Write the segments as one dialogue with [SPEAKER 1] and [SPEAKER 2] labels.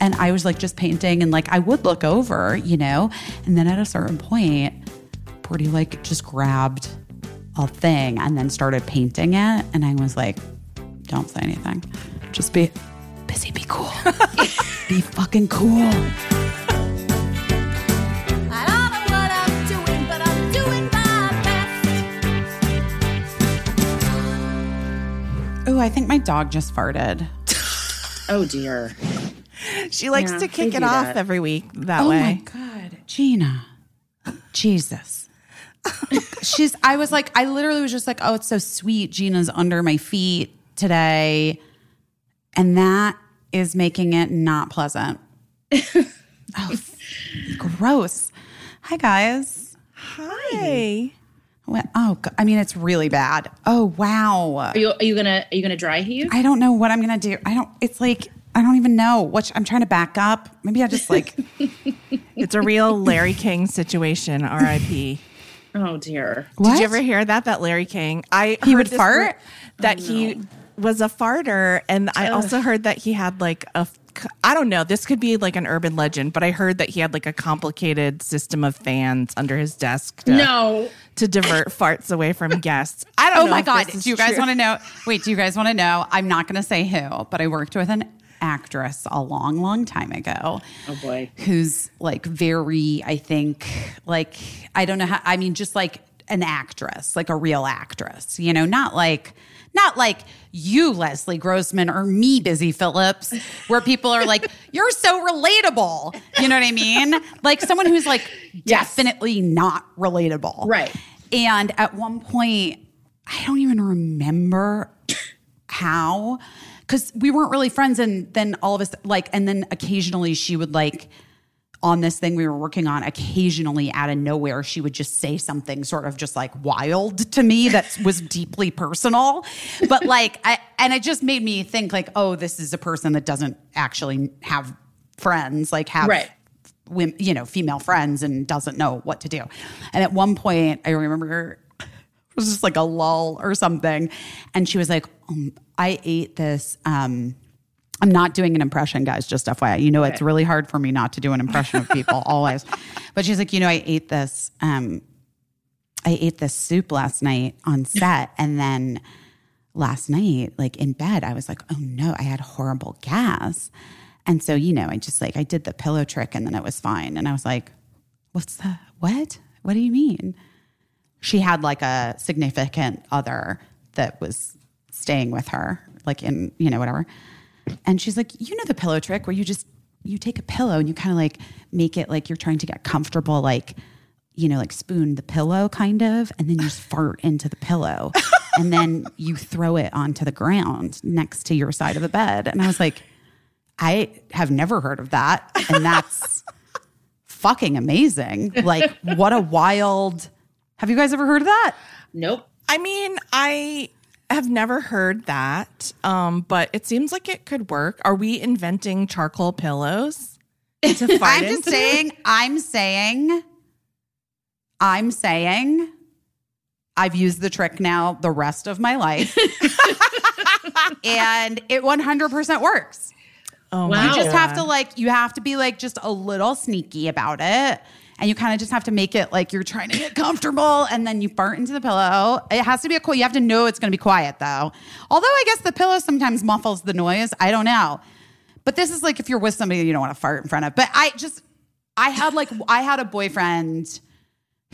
[SPEAKER 1] And I was like just painting and like I would look over, you know? And then at a certain point, Brody like just grabbed a thing and then started painting it. And I was like, don't say anything. Just be busy, be cool. be fucking cool.
[SPEAKER 2] I don't know what I'm doing, but I'm doing my best.
[SPEAKER 1] Oh, I think my dog just farted.
[SPEAKER 3] Oh dear.
[SPEAKER 4] She likes
[SPEAKER 3] Yeah,
[SPEAKER 4] to kick it off
[SPEAKER 3] that.
[SPEAKER 4] every week that
[SPEAKER 1] oh
[SPEAKER 4] way.
[SPEAKER 1] Oh my god, Gina, Jesus. She's. I was like, I literally was just like, oh, it's so sweet. Gina's under my feet today, and that is making it not pleasant. oh, gross. Hi guys.
[SPEAKER 4] Hi.
[SPEAKER 1] What? Oh, go- I mean, it's really bad. Oh wow.
[SPEAKER 3] Are you are you gonna are you gonna dry heave?
[SPEAKER 1] I don't know what I'm gonna do. I don't. It's like I don't even know. What I'm trying to back up. Maybe I just like.
[SPEAKER 4] It's a real Larry King situation, RIP.
[SPEAKER 3] Oh dear.
[SPEAKER 1] what?
[SPEAKER 4] Did you ever hear that? That Larry King, I
[SPEAKER 1] He would fart?
[SPEAKER 4] That he oh, was a farter, and I also heard that he had like a. I don't know. This could be like an urban legend, but I heard that he had like a complicated system of fans under his desk to,
[SPEAKER 3] No.
[SPEAKER 4] to divert farts away from guests. I don't
[SPEAKER 1] oh
[SPEAKER 4] know.
[SPEAKER 1] Oh
[SPEAKER 4] my
[SPEAKER 1] god! Do you guys want to know? Wait, do you guys want to know? I'm not going to say who, but I worked with an actress a long, long time ago.
[SPEAKER 3] Oh boy.
[SPEAKER 1] Who's like very, I think, like I don't know how. I mean, just like an actress, like a real actress. You know, not like. Not like you, Leslie Grossman, or me, Busy Philipps, where people are like, you're so relatable. You know what I mean? Like someone who's like
[SPEAKER 3] Yes.
[SPEAKER 1] definitely not relatable.
[SPEAKER 3] Right.
[SPEAKER 1] And at one point, I don't even remember how, because we weren't really friends. And then all of us, like, and then occasionally she would, like, on this thing we were working on, occasionally out of nowhere, she would just say something sort of just like wild to me that was deeply personal. But like, I, and it just made me think, like, oh, this is a person that doesn't actually have friends, like, have
[SPEAKER 3] Right.
[SPEAKER 1] women, you know, female friends and doesn't know what to do. And at one point, I remember it was just like a lull or something, and she was like, um, "I ate this." Um, I'm not doing an impression, guys. Just FYI, you know, it's really hard for me not to do an impression of people always. But she's like, you know, I ate this. Um, I ate this soup last night on set, and then last night, like in bed, I was like, oh no, I had horrible gas. And so, you know, I just like, I did the pillow trick and then it was fine. And I was like, what's the, what? What do you mean? She had like a significant other that was staying with her, like in, you know, whatever. And she's like, you know, the pillow trick where you just, you take a pillow and you kind of like make it like you're trying to get comfortable, like, you know, like spoon the pillow kind of, and then you just fart into the pillow. and then you throw it onto the ground next to your side of the bed. And I was like, I have never heard of that. And that's fucking amazing. Like, what a wild. Have you guys ever heard of that?
[SPEAKER 3] Nope.
[SPEAKER 4] I mean, I have never heard that, um, but it seems like it could work. Are we inventing charcoal pillows
[SPEAKER 1] I'm just
[SPEAKER 4] into?
[SPEAKER 1] saying, I'm saying, I'm saying, I've used the trick now the rest of my life. and it 100% works.
[SPEAKER 4] Oh
[SPEAKER 3] Wow.
[SPEAKER 1] You just have to like, you have to be like just a little sneaky about it. And you kind of just have to make it like you're trying to get comfortable and then you fart into the pillow. It has to be a cool, you have to know it's going to be quiet though. Although I guess the pillow sometimes muffles the noise. I don't know. But this is like if you're with somebody you don't want to fart in front of. But I just, I had like, I had a boyfriend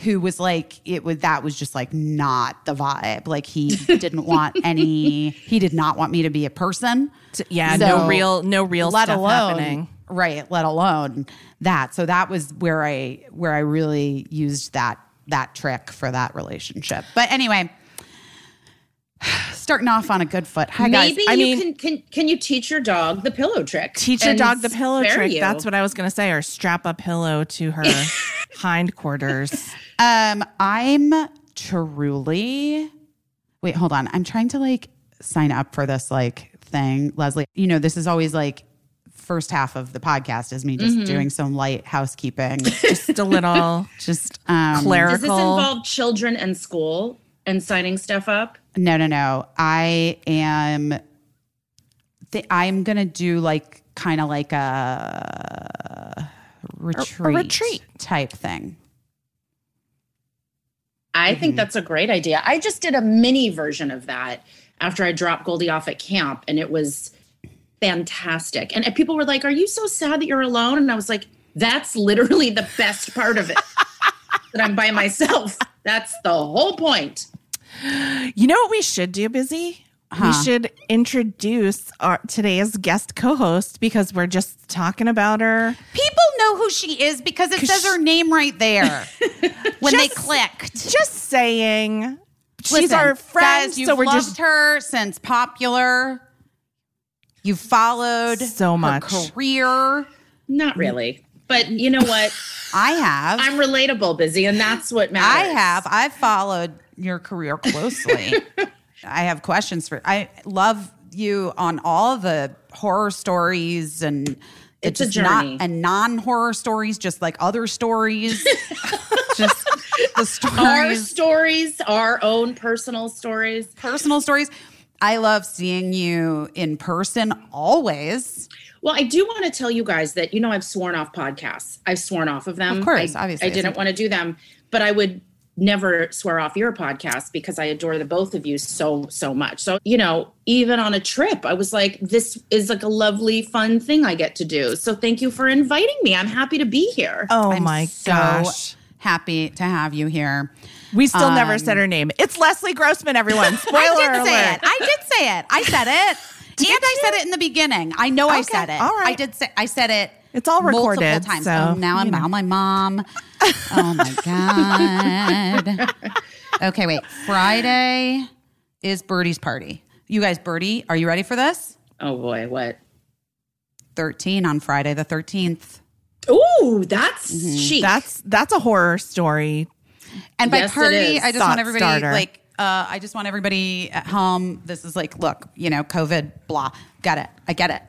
[SPEAKER 1] who was like it was that was just like not the vibe like he didn't want any he did not want me to be a person
[SPEAKER 4] yeah,
[SPEAKER 1] So,
[SPEAKER 4] no real, no real
[SPEAKER 1] let
[SPEAKER 4] stuff
[SPEAKER 1] alone
[SPEAKER 4] happening.
[SPEAKER 1] Right let alone that so that was where i where i really used that that trick for that relationship but anyway starting off on a good foot hi guys
[SPEAKER 3] Maybe
[SPEAKER 4] I
[SPEAKER 3] you
[SPEAKER 4] mean-
[SPEAKER 3] can, can can you teach your dog the pillow trick?
[SPEAKER 4] Teach your dog the pillow trick.
[SPEAKER 3] you?
[SPEAKER 4] That's what I was going to say. Or strap a pillow to her hindquarters.
[SPEAKER 1] Um, I'm truly. Wait, hold on. I'm trying to like sign up for this like thing, Leslie. You know, this is always like first half of the podcast is me just doing some light housekeeping,
[SPEAKER 4] Just a little
[SPEAKER 1] just um,
[SPEAKER 3] Does this involve children and school and signing stuff up?
[SPEAKER 1] No, no, no. I am th- I'm gonna do like kind of like a retreat,
[SPEAKER 4] retreat.
[SPEAKER 1] type thing.
[SPEAKER 3] I
[SPEAKER 1] Mm-hmm.
[SPEAKER 3] think that's a great idea. I just did a mini version of that after I dropped Goldie off at camp, and it was fantastic. And, and people were like, "Are you so sad that you're alone?" And I was like, "That's literally the best part of it. that I'm by myself. That's the whole point."
[SPEAKER 4] You know what we should do, Busy? We should introduce our today's guest co-host because we're just talking about her.
[SPEAKER 1] People know who she is because it says her name right there when they clicked.
[SPEAKER 4] Just saying, she's
[SPEAKER 1] Listen,
[SPEAKER 4] our friend,
[SPEAKER 1] guys, you've
[SPEAKER 4] so we're
[SPEAKER 1] loved
[SPEAKER 4] just
[SPEAKER 1] her since popular. You've followed
[SPEAKER 4] So
[SPEAKER 1] her
[SPEAKER 4] much.
[SPEAKER 1] career.
[SPEAKER 3] Not really, but you know what?
[SPEAKER 1] I have.
[SPEAKER 3] I'm relatable, busy, and that's what matters.
[SPEAKER 1] I have. I've followed your career closely. I have questions for. I love you on all the horror stories and
[SPEAKER 3] It's a
[SPEAKER 1] just not
[SPEAKER 3] journey.
[SPEAKER 1] and non horror stories, just like other stories. just the stories.
[SPEAKER 3] Our
[SPEAKER 1] stories,
[SPEAKER 3] stories, our own personal stories.
[SPEAKER 1] personal stories. I love seeing you in person always.
[SPEAKER 3] Well, I do want to tell you guys that you know I've sworn off podcasts. I've sworn off of them.
[SPEAKER 1] Of course,
[SPEAKER 3] I,
[SPEAKER 1] obviously.
[SPEAKER 3] I didn't want to do them, but I would never swear off your podcast because I adore the both of you so so much. So you know, even on a trip, I was like, this is like a lovely, fun thing I get to do. So thank you for inviting me. I'm happy to be here.
[SPEAKER 4] oh
[SPEAKER 1] I'm
[SPEAKER 4] my
[SPEAKER 1] so
[SPEAKER 4] gosh.
[SPEAKER 1] happy to have you here.
[SPEAKER 4] We still never
[SPEAKER 1] Um,
[SPEAKER 4] said her name. It's Leslie Grossman, everyone. Spoiler
[SPEAKER 1] I did say
[SPEAKER 4] alert.
[SPEAKER 1] it. I did say it. I said it. and I said it in the beginning. I know I said it.
[SPEAKER 4] all right.
[SPEAKER 1] I did say I said it.
[SPEAKER 4] It's all recorded.
[SPEAKER 1] multiple times.
[SPEAKER 4] so,
[SPEAKER 1] oh, now I'm
[SPEAKER 4] you know.
[SPEAKER 1] now my mom. Oh my god. Okay, wait. Friday is Birdie's party. You guys, Birdie, are you ready for this?
[SPEAKER 3] Oh boy, what?
[SPEAKER 1] 13 on Friday the 13th.
[SPEAKER 3] Ooh, that's
[SPEAKER 1] Mm-hmm.
[SPEAKER 3] chic.
[SPEAKER 4] That's that's a horror story.
[SPEAKER 1] And by
[SPEAKER 3] Yes,
[SPEAKER 1] party. I just
[SPEAKER 4] Thought
[SPEAKER 1] want everybody
[SPEAKER 4] starter.
[SPEAKER 1] like uh, I just want everybody at home. This is like, look, you know, COVID, blah. Got it. I get it.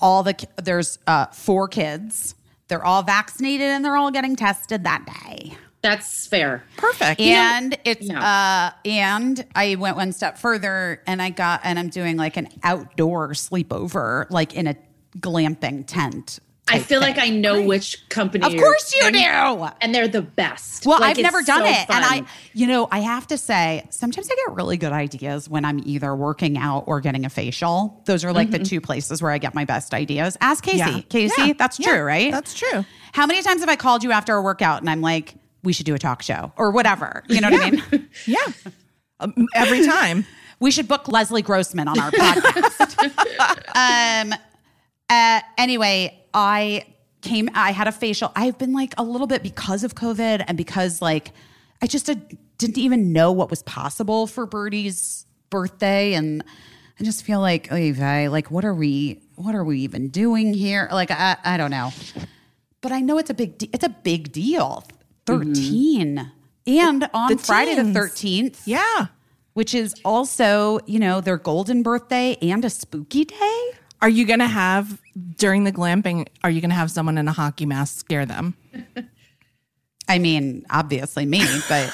[SPEAKER 1] All the there's uh, four kids. They're all vaccinated and they're all getting tested that day.
[SPEAKER 3] that's fair.
[SPEAKER 4] Perfect.
[SPEAKER 1] And it's
[SPEAKER 3] yeah.
[SPEAKER 1] uh and I went one step further and I got and I'm doing like an outdoor sleepover, like in a glamping tent.
[SPEAKER 3] I feel
[SPEAKER 1] thing.
[SPEAKER 3] like I know which company.
[SPEAKER 1] Of course you
[SPEAKER 3] and-
[SPEAKER 1] do.
[SPEAKER 3] And they're the best.
[SPEAKER 1] Well,
[SPEAKER 3] Like,
[SPEAKER 1] I've never done
[SPEAKER 3] so
[SPEAKER 1] it. And I, you know, I have to say, sometimes I get really good ideas when I'm either working out or getting a facial. Those are like the two places where I get my best ideas. Ask Caissie.
[SPEAKER 4] Yeah.
[SPEAKER 1] Caissie,
[SPEAKER 4] Yeah.
[SPEAKER 1] that's
[SPEAKER 4] Yeah.
[SPEAKER 1] true, right?
[SPEAKER 4] That's true.
[SPEAKER 1] How many times have I called you after a workout and I'm like, we should do a talk show or whatever? You know what I mean?
[SPEAKER 4] Yeah. Um, every time.
[SPEAKER 1] We should book Leslie Grossman on our podcast. um. Uh. Anyway, I came. I had a facial. I've been like a little bit because of COVID and because like I just uh, didn't even know what was possible for Birdie's birthday, and I just feel like, like what are we? What are we even doing here? Like I, I don't know. But I know it's a big. De- it's a big deal. 13 and on
[SPEAKER 4] The
[SPEAKER 1] Friday the thirteenth
[SPEAKER 4] Yeah.
[SPEAKER 1] which is also, you know, their golden birthday and a spooky day.
[SPEAKER 4] Are you going to have during the glamping? Are you going to have someone in a hockey mask scare them?
[SPEAKER 1] I mean, obviously me, but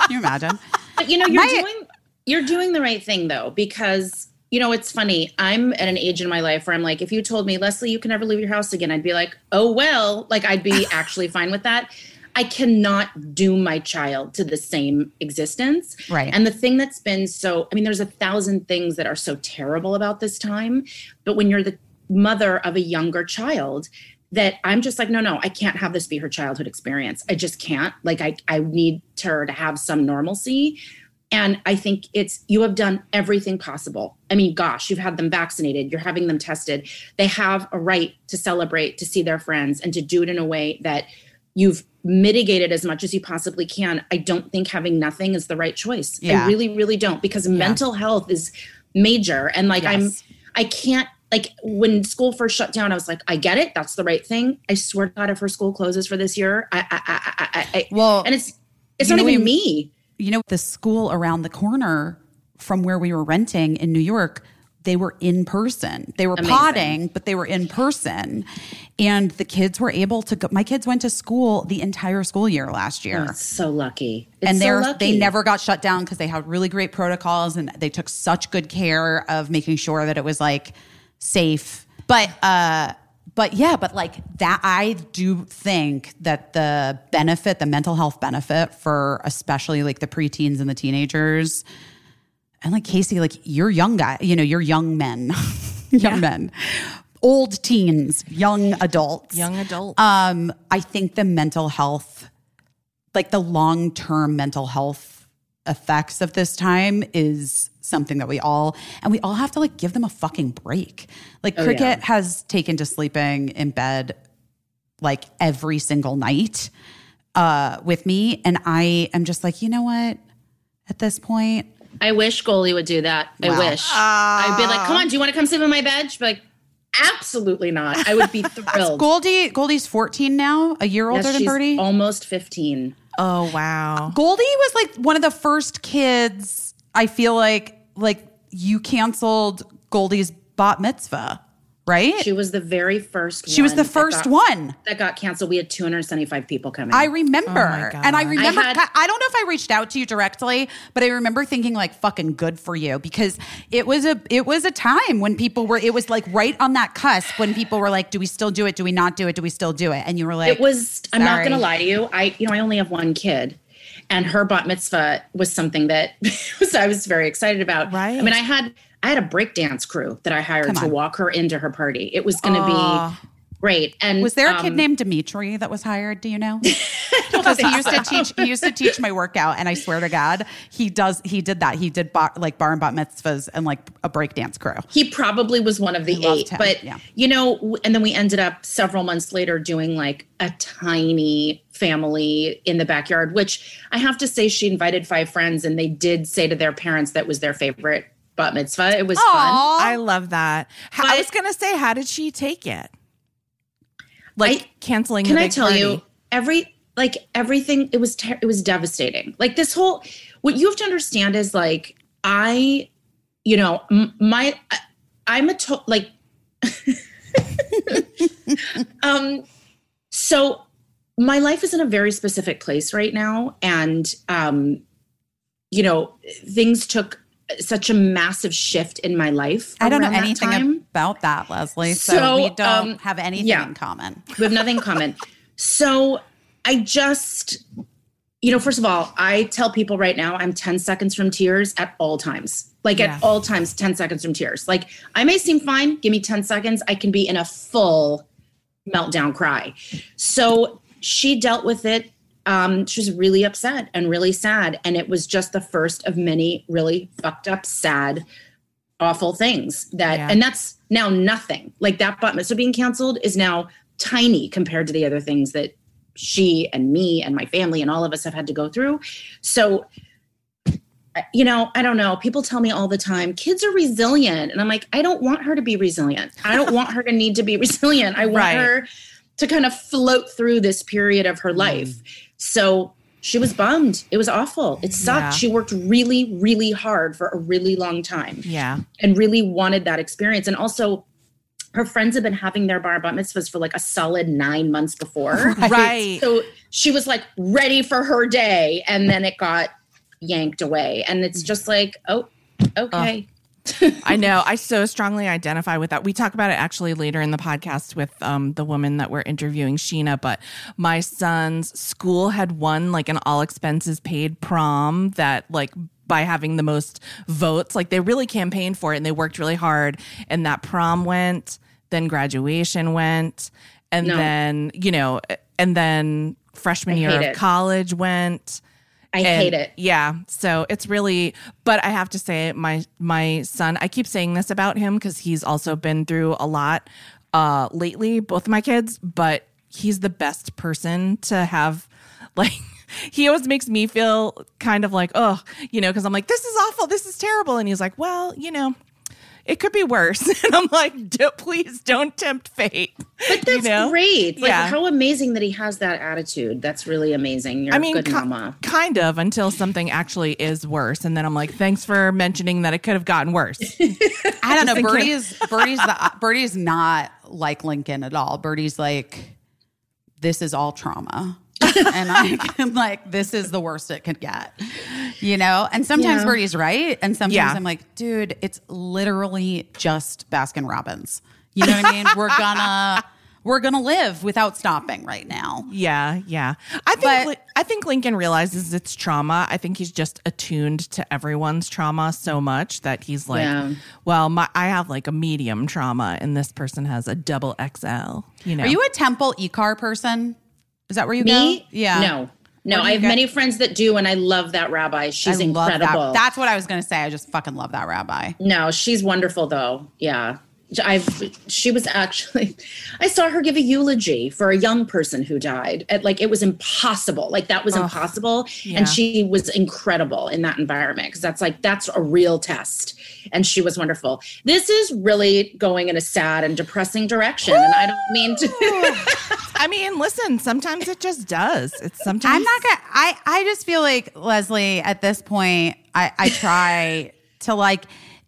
[SPEAKER 1] can you imagine?
[SPEAKER 3] But you know, you're
[SPEAKER 1] My-
[SPEAKER 3] doing you're doing the right thing though, because you know it's funny. I'm at an age in my life where I'm like, if you told me, Leslie, you can never leave your house again, I'd be like, oh well, like I'd be actually fine with that. I cannot doom my child to the same existence.
[SPEAKER 1] Right.
[SPEAKER 3] And the thing that's been so, I mean, there's a thousand things that are so terrible about this time, but when you're the mother of a younger child, that I'm just like, no, no, I can't have this be her childhood experience. I just can't. Like, I, I need her to have some normalcy. And I think it's, you have done everything possible. I mean, gosh, you've had them vaccinated, you're having them tested. They have a right to celebrate, to see their friends, and to do it in a way that you've mitigated as much as you possibly can. I don't think having nothing is the right choice.
[SPEAKER 1] Yeah.
[SPEAKER 3] I really, really don't, because mental health is major. And like, I'm, I can't like when school first shut down. I was like, I get it. That's the right thing. I swear to God, if her school closes for this year, I, I, I, I, I
[SPEAKER 1] Well,
[SPEAKER 3] and it's it's not
[SPEAKER 1] know,
[SPEAKER 3] even
[SPEAKER 1] we-
[SPEAKER 3] me.
[SPEAKER 1] You know, the school around the corner from where we were renting in New York they were in person. They were
[SPEAKER 3] Amazing.
[SPEAKER 1] potting, but they were in person. And the kids were able to go. My kids went to school the entire school year last year.
[SPEAKER 3] It's so lucky. It's
[SPEAKER 1] and they're
[SPEAKER 3] lucky.
[SPEAKER 1] they never got shut down because they had really great protocols and they took such good care of making sure that it was like safe. But uh but yeah, but like that I do think that the benefit, the mental health benefit for especially like the preteens and the teenagers and like Caissie, like you're young guy, you know, you're young men, young men, old teens, young adults.
[SPEAKER 4] Young adults.
[SPEAKER 1] Um, I think the mental health, like the long term mental health effects of this time is something that we all, and we all have to like give them a fucking break. Like
[SPEAKER 3] Oh,
[SPEAKER 1] Cricket
[SPEAKER 3] yeah.
[SPEAKER 1] has taken to sleeping in bed like every single night uh, with me. And I am just like, you know what? At this point,
[SPEAKER 3] I wish Goldie would do that. I
[SPEAKER 1] Wow.
[SPEAKER 3] wish. I'd be like, come on, do you want to come sleep in my bed? She'd be like, absolutely not. I would be thrilled.
[SPEAKER 1] Goldie, Goldie's 14 now, a year older
[SPEAKER 3] Yes,
[SPEAKER 1] than
[SPEAKER 3] she's
[SPEAKER 1] Birdie.
[SPEAKER 3] almost 15.
[SPEAKER 4] oh wow.
[SPEAKER 1] Goldie was like one of the first kids. I feel like like you canceled Goldie's bat mitzvah, right?
[SPEAKER 3] She was the very first
[SPEAKER 1] She was
[SPEAKER 3] one
[SPEAKER 1] the
[SPEAKER 3] that
[SPEAKER 1] first
[SPEAKER 3] got-
[SPEAKER 1] one.
[SPEAKER 3] That got canceled. We had 275 people coming.
[SPEAKER 1] I remember,
[SPEAKER 4] Oh my
[SPEAKER 1] and I remember. I,
[SPEAKER 3] I
[SPEAKER 1] don't know if I reached out to you directly, but I remember thinking like "fucking good for you" because it was a it was a time when people were. It was like right on that cusp when people were like, "Do we still do it? Do we not do it? Do we still do it?" And you were like,
[SPEAKER 3] it was i'm not gonna lie to you i you know i only have one kid and her bat mitzvah was something that was i was very excited about
[SPEAKER 4] Right.
[SPEAKER 3] i mean i had i had a breakdance crew that i hired to walk her into her party it was gonna
[SPEAKER 4] Oh.
[SPEAKER 3] be great and
[SPEAKER 1] Was there a kid
[SPEAKER 3] um,
[SPEAKER 1] named Dimitri that was hired? Do you know? Because he used to teach. He used to teach my workout, and I swear to God, he does. He did that. He did bar, like bar and bat mitzvahs and like a breakdance crew.
[SPEAKER 3] he probably was one of the
[SPEAKER 1] loved
[SPEAKER 3] eight but
[SPEAKER 1] yeah.
[SPEAKER 3] you know and then we ended up several months later doing like a tiny family in the backyard which i have to say she invited five friends and they did say to their parents that was their favorite bat mitzvah it was fun
[SPEAKER 4] I love that. How, I was gonna say, how did she take it? Like
[SPEAKER 3] I-
[SPEAKER 4] canceling.
[SPEAKER 3] can
[SPEAKER 4] the
[SPEAKER 3] I tell
[SPEAKER 4] party.
[SPEAKER 3] you every like everything it was ter- it was devastating. Like this whole what you have to understand is like I you know m- my I- I'm a to- like um so my life is in a very specific place right now and um you know things took such a massive shift in my life
[SPEAKER 1] I don't know
[SPEAKER 3] around that
[SPEAKER 1] anything about that, Leslie. So,
[SPEAKER 3] So,
[SPEAKER 1] we don't
[SPEAKER 3] um,
[SPEAKER 1] have anything
[SPEAKER 3] yeah.
[SPEAKER 1] in common.
[SPEAKER 3] we have nothing in common. So I just, you know, first of all, I tell people right now I'm 10 seconds from tears at all times. Like
[SPEAKER 4] Yeah.
[SPEAKER 3] at all times, 10 seconds from tears. Like I may seem fine, give me 10 seconds, I can be in a full meltdown cry. So she dealt with it. Um, she was really upset and really sad. And it was just the first of many really fucked up, sad, awful things that
[SPEAKER 4] Yeah.
[SPEAKER 3] and that's now nothing. Like that but so being canceled is now tiny compared to the other things that she and me and my family and all of us have had to go through. So you know i don't know. People tell me all the time kids are resilient. And i'm like i don't want her to be resilient. I don't want her to need to be resilient. I want
[SPEAKER 4] Right.
[SPEAKER 3] her to kind of float through this period of her life so she was bummed it was awful it sucked
[SPEAKER 4] Yeah.
[SPEAKER 3] she worked really really hard for a really long time
[SPEAKER 4] Yeah.
[SPEAKER 3] and really wanted that experience. And also, her friends had been having their bar bat mitzvahs for like a solid nine months before.
[SPEAKER 4] Right.
[SPEAKER 3] So she was like ready for her day, and then it got yanked away. And it's mm. just like, oh, okay.
[SPEAKER 4] I know. I so strongly identify with that. We talk about it actually later in the podcast with um, the woman that we're interviewing, Sheena. But my son's school had won like an all expenses paid prom that, like, by having the most votes, like, they really campaigned for it and they worked really hard. And that prom went, then graduation went, and
[SPEAKER 3] No.
[SPEAKER 4] then, you know, and then freshman year of
[SPEAKER 3] it.
[SPEAKER 4] college went.
[SPEAKER 3] I
[SPEAKER 4] And,
[SPEAKER 3] hate it.
[SPEAKER 4] Yeah. So it's really but I have to say my my son, I keep saying this about him cuz he's also been through a lot uh lately, both of my kids, but he's the best person to have like he always makes me feel kind of like, oh, you know, because I'm like, this is awful, this is terrible. And he's like, well, you know, it could be worse. And I'm like, "D- please don't tempt fate.
[SPEAKER 3] But that's
[SPEAKER 4] you know?
[SPEAKER 3] great. Like,
[SPEAKER 4] Yeah.
[SPEAKER 3] how amazing that he has that attitude. That's really amazing. You're
[SPEAKER 4] I mean,
[SPEAKER 3] a good
[SPEAKER 4] ki-
[SPEAKER 3] mama.
[SPEAKER 4] kind of until something actually is worse. And then I'm like, thanks for mentioning that it could have gotten worse.
[SPEAKER 1] I don't know. Birdie is Birdie's the Birdie's not like Lincoln at all. Birdie's like, this is all trauma. and I am like, this is the worst it could get. You know? And sometimes
[SPEAKER 3] Yeah.
[SPEAKER 1] Birdie's right. And sometimes
[SPEAKER 4] Yeah.
[SPEAKER 1] I'm like, dude, it's literally just Baskin Robbins. You know what I mean? We're gonna we're gonna live without stopping right now.
[SPEAKER 4] Yeah, yeah. I think
[SPEAKER 1] But-
[SPEAKER 4] I think Lincoln realizes it's trauma. I think he's just attuned to everyone's trauma so much that he's like,
[SPEAKER 3] Yeah.
[SPEAKER 4] well, my I have like a medium trauma, and this person has a double XL. You know,
[SPEAKER 1] Are you a Temple IKAR person? Is that where you
[SPEAKER 3] Me?
[SPEAKER 1] go? Yeah.
[SPEAKER 3] No. No, I have
[SPEAKER 1] get-
[SPEAKER 3] many friends that do, and I love that rabbi. She's
[SPEAKER 1] I love
[SPEAKER 3] incredible.
[SPEAKER 1] that. That's what I was gonna say. I just fucking love that rabbi.
[SPEAKER 3] No, she's wonderful though. Yeah. I've she was actually I saw her give a eulogy for a young person who died. At like it was impossible. Like that was impossible
[SPEAKER 4] yeah.
[SPEAKER 3] and she was incredible in that environment because that's like that's a real test. And she was wonderful. This is really going in a sad and depressing direction and I don't mean to
[SPEAKER 4] I mean, listen, sometimes it just does. It's sometimes
[SPEAKER 1] I'm not gonna. I I just feel like Leslie at this point. I I try to like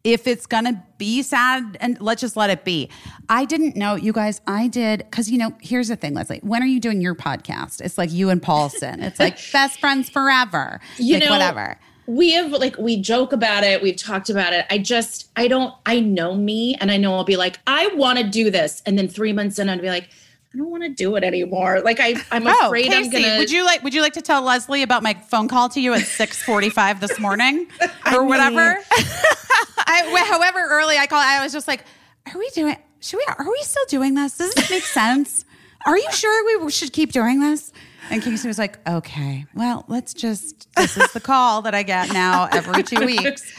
[SPEAKER 1] if it's gonna be sad and let's just let it be. I didn't know you guys. I did because you know. Here's the thing, Leslie. When are you doing your podcast? It's like you and Paulson. It's like best friends forever.
[SPEAKER 3] you
[SPEAKER 1] like
[SPEAKER 3] know
[SPEAKER 1] whatever.
[SPEAKER 3] we have like we joke about it we've talked about it i just i don't i know me and i know i'll be like i want to do this and then three months in i'd be like i don't want to do it anymore like i i'm
[SPEAKER 1] Oh,
[SPEAKER 3] afraid i'm gonna
[SPEAKER 1] would you like would you like to tell Leslie about my phone call to you at six forty five this morning or whatever? I, however early I call, I was just like, "Are we doing? Should we? Are we still doing this? Does this make sense? Are you sure we should keep doing this?" And Caissie was like, "Okay, well, let's just. This is the call that I get now every two weeks."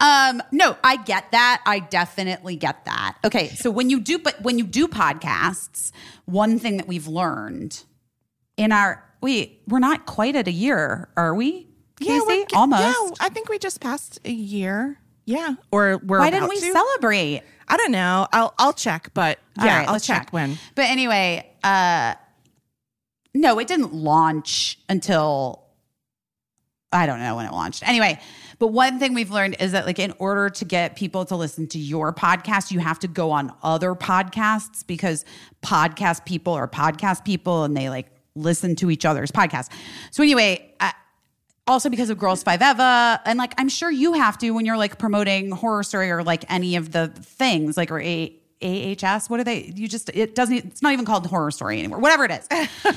[SPEAKER 1] Um, no, I get that. I definitely get that. Okay, so when you do, but when you do podcasts, one thing that we've learned in our we we're not quite at a year, are we? Caissie,
[SPEAKER 4] we're
[SPEAKER 1] almost.
[SPEAKER 4] Yeah, I think we just passed a year. Yeah, or we're
[SPEAKER 1] Why didn't we
[SPEAKER 4] to.
[SPEAKER 1] celebrate?
[SPEAKER 4] I don't know. I'll I'll check, but yeah,
[SPEAKER 1] right,
[SPEAKER 4] I'll
[SPEAKER 1] let's
[SPEAKER 4] check, when.
[SPEAKER 1] But anyway, uh no, it didn't launch until I don't know when it launched. Anyway, but one thing we've learned is that like in order to get people to listen to your podcast, you have to go on other podcasts because podcast people are podcast people and they like listen to each other's podcasts. So anyway, I, also because of Girls5eva, and like I'm sure you have to when you're like promoting horror story or like any of the things like or a AHS. What are they? You just it doesn't. It's not even called horror story anymore. Whatever it is.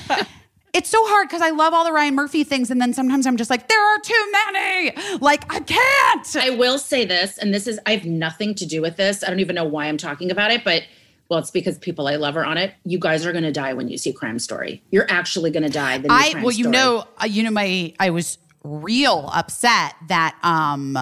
[SPEAKER 1] it's so hard because I love all the Ryan Murphy things, and then sometimes I'm just like, there are too many. Like I can't.
[SPEAKER 3] I will say this, and this is I have nothing to do with this. I don't even know why I'm talking about it, but well, it's because people I love are on it. You guys are gonna die when you see Crime Story. You're actually gonna die. The new
[SPEAKER 1] I
[SPEAKER 3] Crime
[SPEAKER 1] well, you
[SPEAKER 3] Story.
[SPEAKER 1] know, uh, you know, my I was real upset that um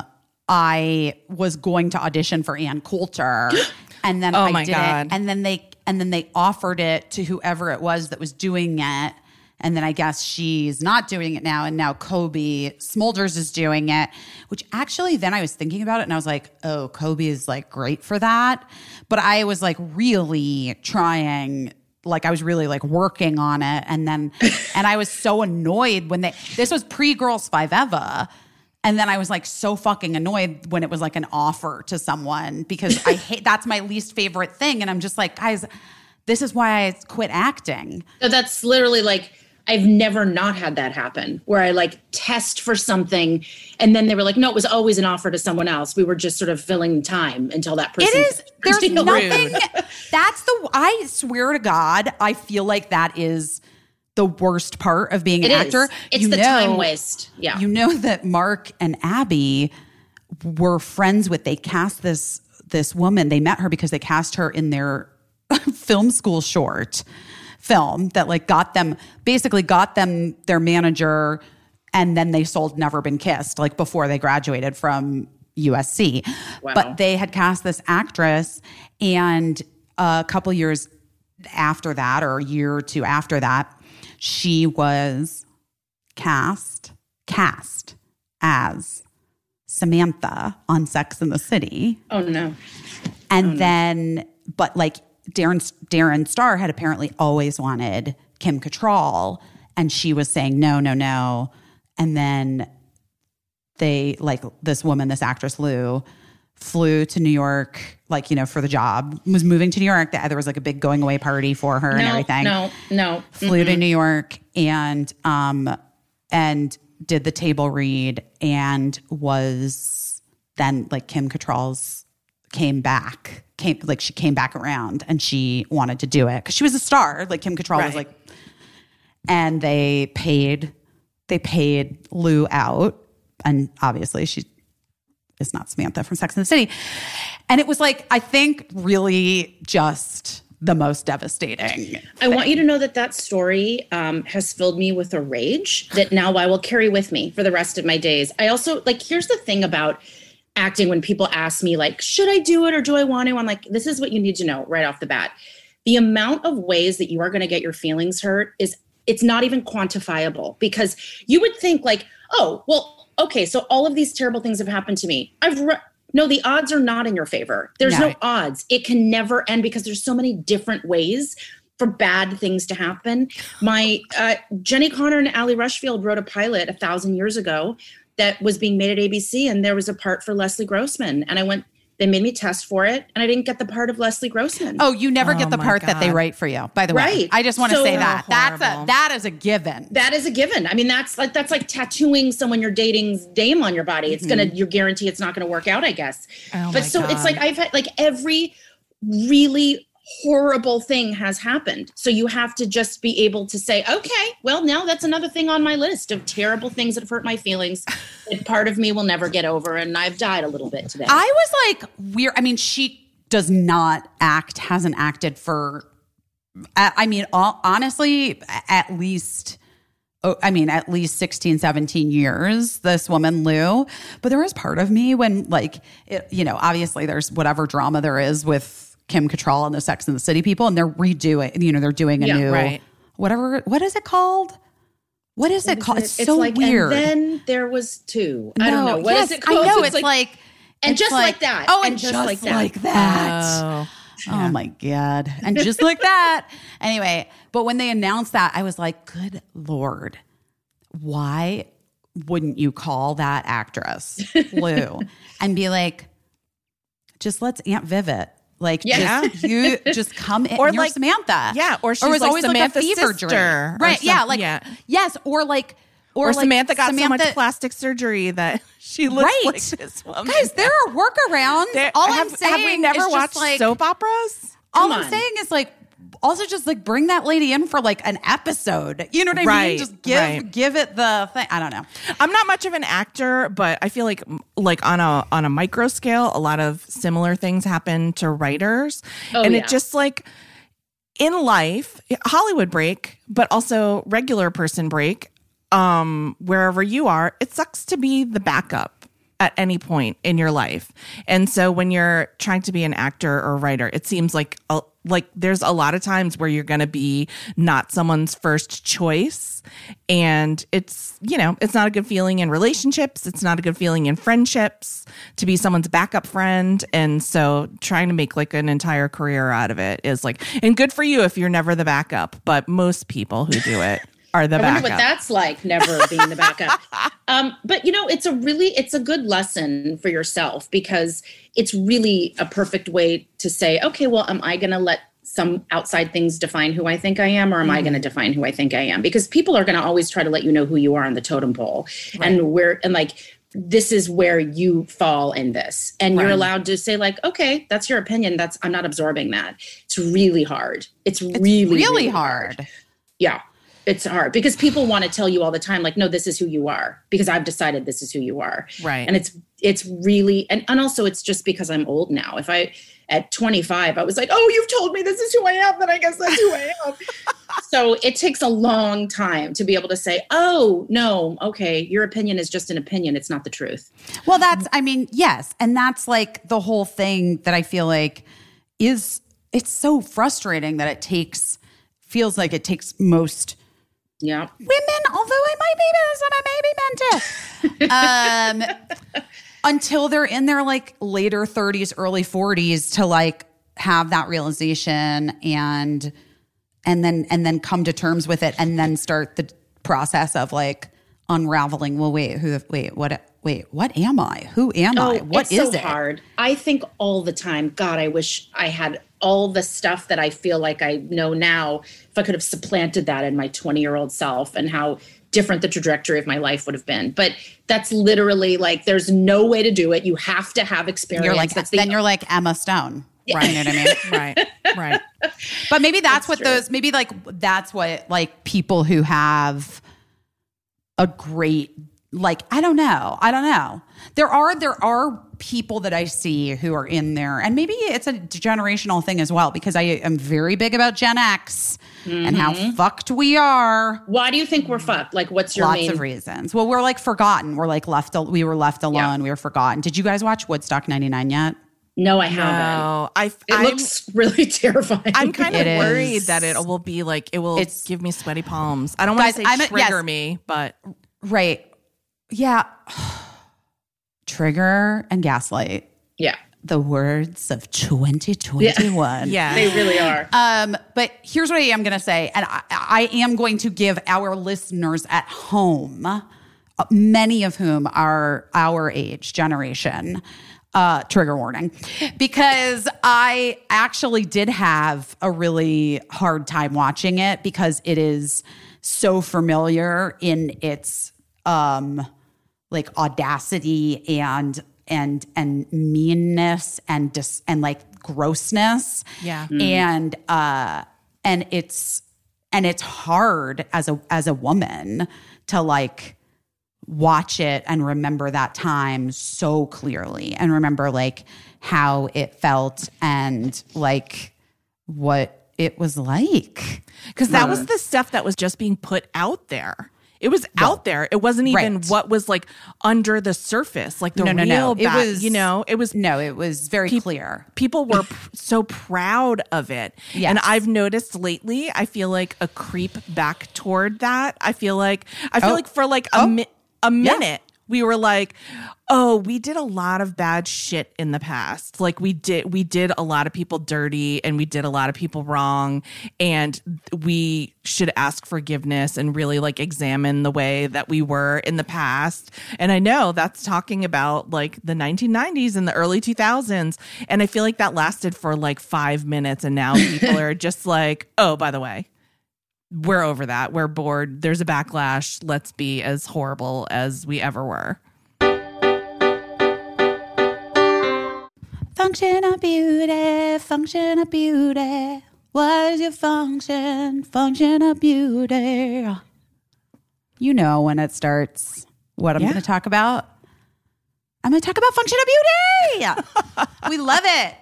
[SPEAKER 1] I was going to audition for Ann Coulter, and then
[SPEAKER 4] Oh
[SPEAKER 1] I
[SPEAKER 4] my
[SPEAKER 1] didn't,
[SPEAKER 4] God.
[SPEAKER 1] and then they and then they offered it to whoever it was that was doing it. And then I guess she's not doing it now. And now Cobie Smulders is doing it, which actually then I was thinking about it and I was like, oh, Kobe is like great for that. But I was like really trying like I was really like working on it. And then, and I was so annoyed when they, this was pre Girls5eva. And then I was like so fucking annoyed when it was like an offer to someone because I hate, that's my least favorite thing. And I'm just like, guys, this is why I quit acting.
[SPEAKER 3] So that's literally like I've never not had that happen where I like test for something and then they were like, no, it was always an offer to someone else. We were just sort of filling time until that person.
[SPEAKER 1] It is. There's
[SPEAKER 3] Deal.
[SPEAKER 1] nothing. That's the. I swear to God, I feel like that is the worst part of being an
[SPEAKER 3] It is.
[SPEAKER 1] actor.
[SPEAKER 3] It's
[SPEAKER 1] You
[SPEAKER 3] the
[SPEAKER 1] know-
[SPEAKER 3] time waste. Yeah.
[SPEAKER 1] You know that Marc and Abby were friends with. They cast this this woman. They met her because they cast her in their film school short film that like got them basically got them their manager and then they sold Never Been Kissed like before they graduated from USC.
[SPEAKER 3] Wow.
[SPEAKER 1] But they had cast this actress and a couple years after that or a year or two after that she was cast cast as Samantha on Sex in the City.
[SPEAKER 3] oh no.
[SPEAKER 1] And oh, then, but like Darren Darren Star had apparently always wanted Kim Cattrall, and she was saying no, no, no. And then they like this woman, this actress Lou, flew to New York, like, you know, for the job, was moving to New York. There was like a big going away party for her and everything.
[SPEAKER 3] no, no.
[SPEAKER 1] Flew to New York and um and did the table read and was then like Kim Cattrall's came back, came like she came back around and she wanted to do it because she was a star. Like Kim Cattrall was like, and they paid they paid Lou out, and obviously she is not Samantha from Sex and the City, and it was like I think really just the most devastating.
[SPEAKER 3] I want you to know that that story um, has filled me with a rage that now I will carry with me for the rest of my days. I also like. Here's the thing about acting: when people ask me like, "Should I do it or do I want to?" I'm like, "This is what you need to know right off the bat." The amount of ways that you are going to get your feelings hurt is it's not even quantifiable because you would think like, "Oh, well, okay, so all of these terrible things have happened to me. I've re- no, the odds are not in your favor. There's
[SPEAKER 1] No.
[SPEAKER 3] no odds. It can never end because there's so many different ways for bad things to happen. My uh, Jenni Konner and Ali Rushfield wrote a pilot a thousand years ago that was being made at ABC, and there was a part for Leslie Grossman, and I went. They made me test for it, and I didn't get the part of Leslie Grossman.
[SPEAKER 1] Oh, you never
[SPEAKER 4] Oh
[SPEAKER 1] get the
[SPEAKER 4] my
[SPEAKER 1] part that they write for you. By the way,
[SPEAKER 3] Right.
[SPEAKER 1] I just want to
[SPEAKER 3] So-
[SPEAKER 1] say that that's a that is a given.
[SPEAKER 3] that is a given. I mean, that's like that's like tattooing someone you're dating's name on your body. It's gonna mm-hmm. you guarantee it's not gonna work out, I guess.
[SPEAKER 4] Oh
[SPEAKER 3] but
[SPEAKER 4] my
[SPEAKER 3] so it's like I've had like every really horrible thing has happened. So you have to just be able to say, okay, well, now that's another thing on my list of terrible things that have hurt my feelings that part of me will never get over. And I've died a little bit today.
[SPEAKER 1] I was like weird. I mean, she does not act, hasn't acted for. I mean, all, honestly, at least. oh, I mean, at least 16, 17 years, this woman, Lou. But there was part of me when, like, it, you know, obviously there's whatever drama there is with Kim Cattrall and the Sex and the City people, and they're redoing, you know, they're doing a
[SPEAKER 3] Yeah,
[SPEAKER 1] new,
[SPEAKER 4] right.
[SPEAKER 1] whatever, what is it called? What is it called? It's, so
[SPEAKER 3] like,
[SPEAKER 1] weird.
[SPEAKER 3] And then there was two. I don't know.
[SPEAKER 1] No,
[SPEAKER 3] What is
[SPEAKER 1] yes,
[SPEAKER 3] it called?
[SPEAKER 1] I know. It's, like,
[SPEAKER 3] and
[SPEAKER 1] it's
[SPEAKER 3] just like that,
[SPEAKER 1] Oh,
[SPEAKER 3] and
[SPEAKER 1] and
[SPEAKER 3] just
[SPEAKER 1] just,
[SPEAKER 3] like
[SPEAKER 1] like
[SPEAKER 3] that.
[SPEAKER 1] that.
[SPEAKER 4] Oh.
[SPEAKER 1] Oh my God. And just like that. Anyway, but when they announced that, I was like, good Lord, why wouldn't you call that actress Lou and be like, just let's Aunt Vivet. Like,
[SPEAKER 3] Yeah.
[SPEAKER 1] just, you just come in.
[SPEAKER 4] Or like-
[SPEAKER 1] Samantha.
[SPEAKER 4] yeah, or
[SPEAKER 1] she was
[SPEAKER 4] like
[SPEAKER 1] always
[SPEAKER 4] Samantha's
[SPEAKER 1] like a fever
[SPEAKER 4] sister
[SPEAKER 1] dream. Right. yeah. Like,
[SPEAKER 4] yeah.
[SPEAKER 1] yes. Or like, or,
[SPEAKER 4] Or,
[SPEAKER 1] like
[SPEAKER 4] Samantha got so much plastic surgery that she looks
[SPEAKER 1] Right.
[SPEAKER 4] like this woman.
[SPEAKER 1] Guys, there are workarounds.
[SPEAKER 4] There-
[SPEAKER 1] all
[SPEAKER 4] have,
[SPEAKER 1] I'm saying
[SPEAKER 4] have we never
[SPEAKER 1] is
[SPEAKER 4] watched
[SPEAKER 1] like,
[SPEAKER 4] soap operas?
[SPEAKER 1] all
[SPEAKER 3] Come
[SPEAKER 1] I'm
[SPEAKER 3] on.
[SPEAKER 1] saying is like also just like bring that lady in for like an episode. You know what I mean? Just give
[SPEAKER 4] right.
[SPEAKER 1] give it the thing. I don't know.
[SPEAKER 4] I'm not much of an actor, but I feel like like on a on a micro scale, a lot of similar things happen to writers,
[SPEAKER 3] Oh,
[SPEAKER 4] and
[SPEAKER 3] yeah.
[SPEAKER 4] it just like in life, Hollywood break, but also regular person break. Um, wherever you are, it sucks to be the backup at any point in your life, and so when you're trying to be an actor or writer, it seems like a, like there's a lot of times where you're going to be not someone's first choice. And it's you know it's not a good feeling in relationships. It's not a good feeling in friendships to be someone's backup friend. And so trying to make like an entire career out of it is like and good for you if you're never the backup but most people who do it are the
[SPEAKER 3] I
[SPEAKER 4] backup
[SPEAKER 3] wonder what that's like, never being the backup. Um, but you know, it's a really, it's a good lesson for yourself because it's really a perfect way to say, okay, well, am I going to let some outside things define who I think I am, or am I going to define who I think I am? Because people are going to always try to let you know who you are on the totem pole, and where, and like. This is where you fall in this, and you're allowed to say like, "Okay, that's your opinion. That's I'm not absorbing that." It's really hard. It's,
[SPEAKER 1] It's
[SPEAKER 3] really,
[SPEAKER 1] really, hard.
[SPEAKER 3] yeah it's hard because people want to tell you all the time like no this is who you are because i've decided this is who you are.
[SPEAKER 4] Right.
[SPEAKER 3] and it's it's really and, and also it's just because i'm old now. If i at 25 i was like oh you've told me this is who i am then i guess that's who i am. So it takes a long time to be able to say oh no okay your opinion is just an opinion. It's not the truth.
[SPEAKER 1] Well, that's I mean, yes, and that's like the whole thing that I feel like is it's so frustrating that it takes feels like it takes most
[SPEAKER 3] yeah
[SPEAKER 1] women, although I might be maybe men too. Um, until they're in their like later 30s, early 40s to like have that realization and and then and then come to terms with it and then start the process of like unraveling. Well, wait, who? Wait, what? Wait, what am I? Who am I? What
[SPEAKER 3] it's
[SPEAKER 1] is
[SPEAKER 3] so
[SPEAKER 1] it?
[SPEAKER 3] hard. I think all the time, God, I wish I had all the stuff that I feel like I know now. If I could have supplanted that in my 20 year old self and how different the trajectory of my life would have been. But that's literally like, there's no way to do it. You have to have experience.
[SPEAKER 1] You're like
[SPEAKER 3] that's the
[SPEAKER 1] then you're like Emma Stone. Right. You know what I mean?
[SPEAKER 4] right, right.
[SPEAKER 1] But maybe that's what those maybe like that's what like people who have a great like I don't know. I don't know. There are there are people that I see who are in there and maybe it's a generational thing as well because I am very big about Gen X and how mm-hmm. fucked we are.
[SPEAKER 3] Why do you think we're fucked? Like, what's your
[SPEAKER 1] Lots
[SPEAKER 3] main?
[SPEAKER 1] of reasons. Well, we're like forgotten. We're like left al- we were left alone. We were forgotten. Did you guys watch Woodstock 99 yet?
[SPEAKER 3] no, I haven't.
[SPEAKER 4] No, I.
[SPEAKER 3] It
[SPEAKER 4] I'm,
[SPEAKER 3] looks really terrifying.
[SPEAKER 4] I'm kind of
[SPEAKER 1] It
[SPEAKER 4] worried
[SPEAKER 1] is.
[SPEAKER 4] that it will be like it will
[SPEAKER 1] It's-
[SPEAKER 4] give me sweaty palms. I don't want to say
[SPEAKER 1] I'm a-
[SPEAKER 4] trigger
[SPEAKER 1] yes.
[SPEAKER 4] me, but
[SPEAKER 1] Right. Yeah. Trigger and gaslight.
[SPEAKER 3] yeah,
[SPEAKER 1] The words of 2021.
[SPEAKER 4] yeah,
[SPEAKER 3] they really are.
[SPEAKER 1] Um, but here's what I am going to say, and I, I am going to give our listeners at home, uh, many of whom are our age generation, uh, trigger warning, because I actually did have a really hard time watching it because it is so familiar in its um, like audacity and and and meanness and dis, and like grossness
[SPEAKER 4] Yeah.
[SPEAKER 1] and uh and it's and it's hard as a as a woman to like watch it and remember that time so clearly and remember like how it felt and like what it was like
[SPEAKER 4] because that was the stuff that was just being put out there. It was out there. It wasn't even
[SPEAKER 1] right.
[SPEAKER 4] what was like under the surface, like the
[SPEAKER 1] no no
[SPEAKER 4] real.
[SPEAKER 1] no it was
[SPEAKER 4] you know, it was
[SPEAKER 1] no it was very clear
[SPEAKER 4] people were p- so proud of it.
[SPEAKER 1] Yes.
[SPEAKER 4] And I've noticed lately, I feel like a creep back toward that. I feel like I feel
[SPEAKER 1] Oh.
[SPEAKER 4] like for like a
[SPEAKER 1] Oh.
[SPEAKER 4] mi- a minute we were like, "Oh, we did a lot of bad shit in the past. Like we did we did a lot of people dirty and we did a lot of people wrong and we should ask forgiveness and really like examine the way that we were in the past." And I know that's talking about like the 1990s and the early 2000s and I feel like that lasted for like 5 minutes and now people are just like, "Oh, by the way, we're over that. We're bored. There's a backlash. Let's be as horrible as we ever were."
[SPEAKER 1] Function of beauty, function of beauty. What is your function? Function of beauty. You know when it starts what I'm
[SPEAKER 4] Yeah.
[SPEAKER 1] going to talk about. I'm going to talk about function of beauty. we love it.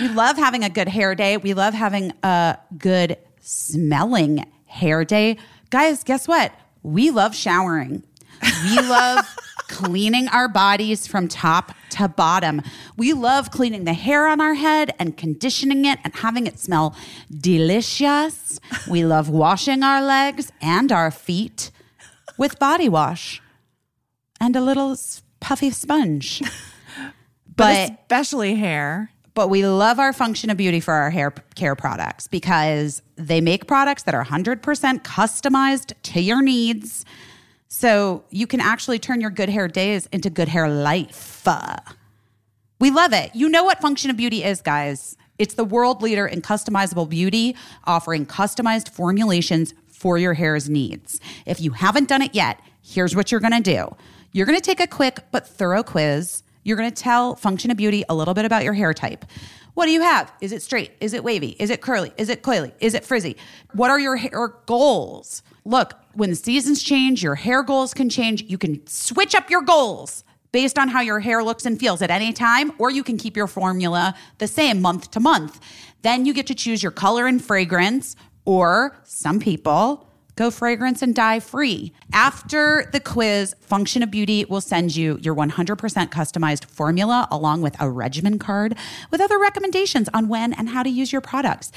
[SPEAKER 1] We love having a good hair day. We love having a good smelling hair day. Guys, guess what? We love showering. We love cleaning our bodies from top to bottom. We love cleaning the hair on our head and conditioning it and having it smell delicious. We love washing our legs and our feet with body wash and a little puffy sponge.
[SPEAKER 4] But, especially hair.
[SPEAKER 1] But we love our function of beauty for our hair care products because they make products that are 100% customized to your needs. So you can actually turn your good hair days into good hair life. We love it. You know what function of beauty is guys? It's the world leader in customizable beauty offering customized formulations for your hair's needs. If you haven't done it yet here's what you're to do. You're to take a quick but thorough quiz you're going to tell Function of Beauty a little bit about your hair type. What do you have? Is it straight? Is it wavy? Is it curly? Is it coily? Is it frizzy? What are your hair goals? Look, when the seasons change, your hair goals can change. You can switch up your goals based on how your hair looks and feels at any time, or you can keep your formula the same month to month. Then you get to choose your color and fragrance, or some people go fragrance and dye free. After the quiz, Function of Beauty will send you your 100% customized formula along with a regimen card with other recommendations on when and how to use your products.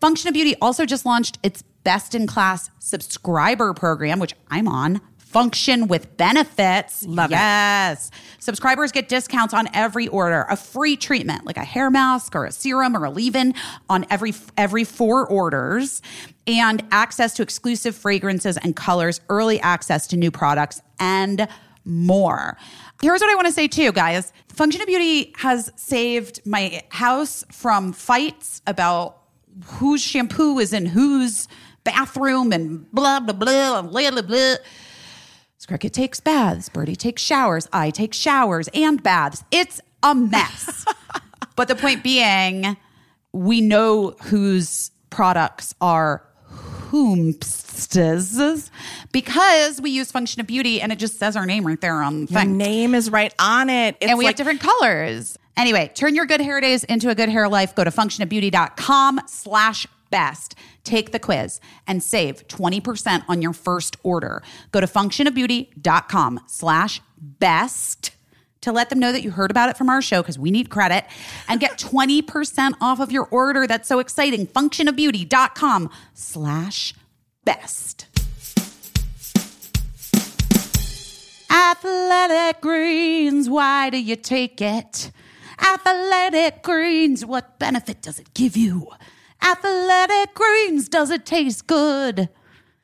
[SPEAKER 1] Function of Beauty also just launched its best in class subscriber program, which I'm on function with benefits.
[SPEAKER 4] Love it.
[SPEAKER 1] yes. Subscribers get discounts on every order, a free treatment like a hair mask or a serum or a leave-in on every every four orders, and access to exclusive fragrances and colors, early access to new products, and more. Here's what I want to say too, guys. Function of Beauty has saved my house from fights about whose shampoo is in whose bathroom and blah blah blah blah blah blah. Cricket takes baths, Birdie takes showers, I take showers and baths. It's a mess. but the point being, we know whose products are whomst's because we use Function of Beauty and it just says our name right there on the
[SPEAKER 4] Your name is right on it. It's
[SPEAKER 1] and we
[SPEAKER 4] like,
[SPEAKER 1] have different colors. Anyway, turn your good hair days into a good hair life. Go to functionofbeauty.com slash best. Take the quiz and save 20% on your first order. Go to functionofbeauty.com slash best to let them know that you heard about it from our show because we need credit and get 20% off of your order. That's so exciting. Functionofbeauty.com slash best. Athletic Greens, why do you take it? Athletic Greens, what benefit does it give you? Athletic Greens, does it taste good?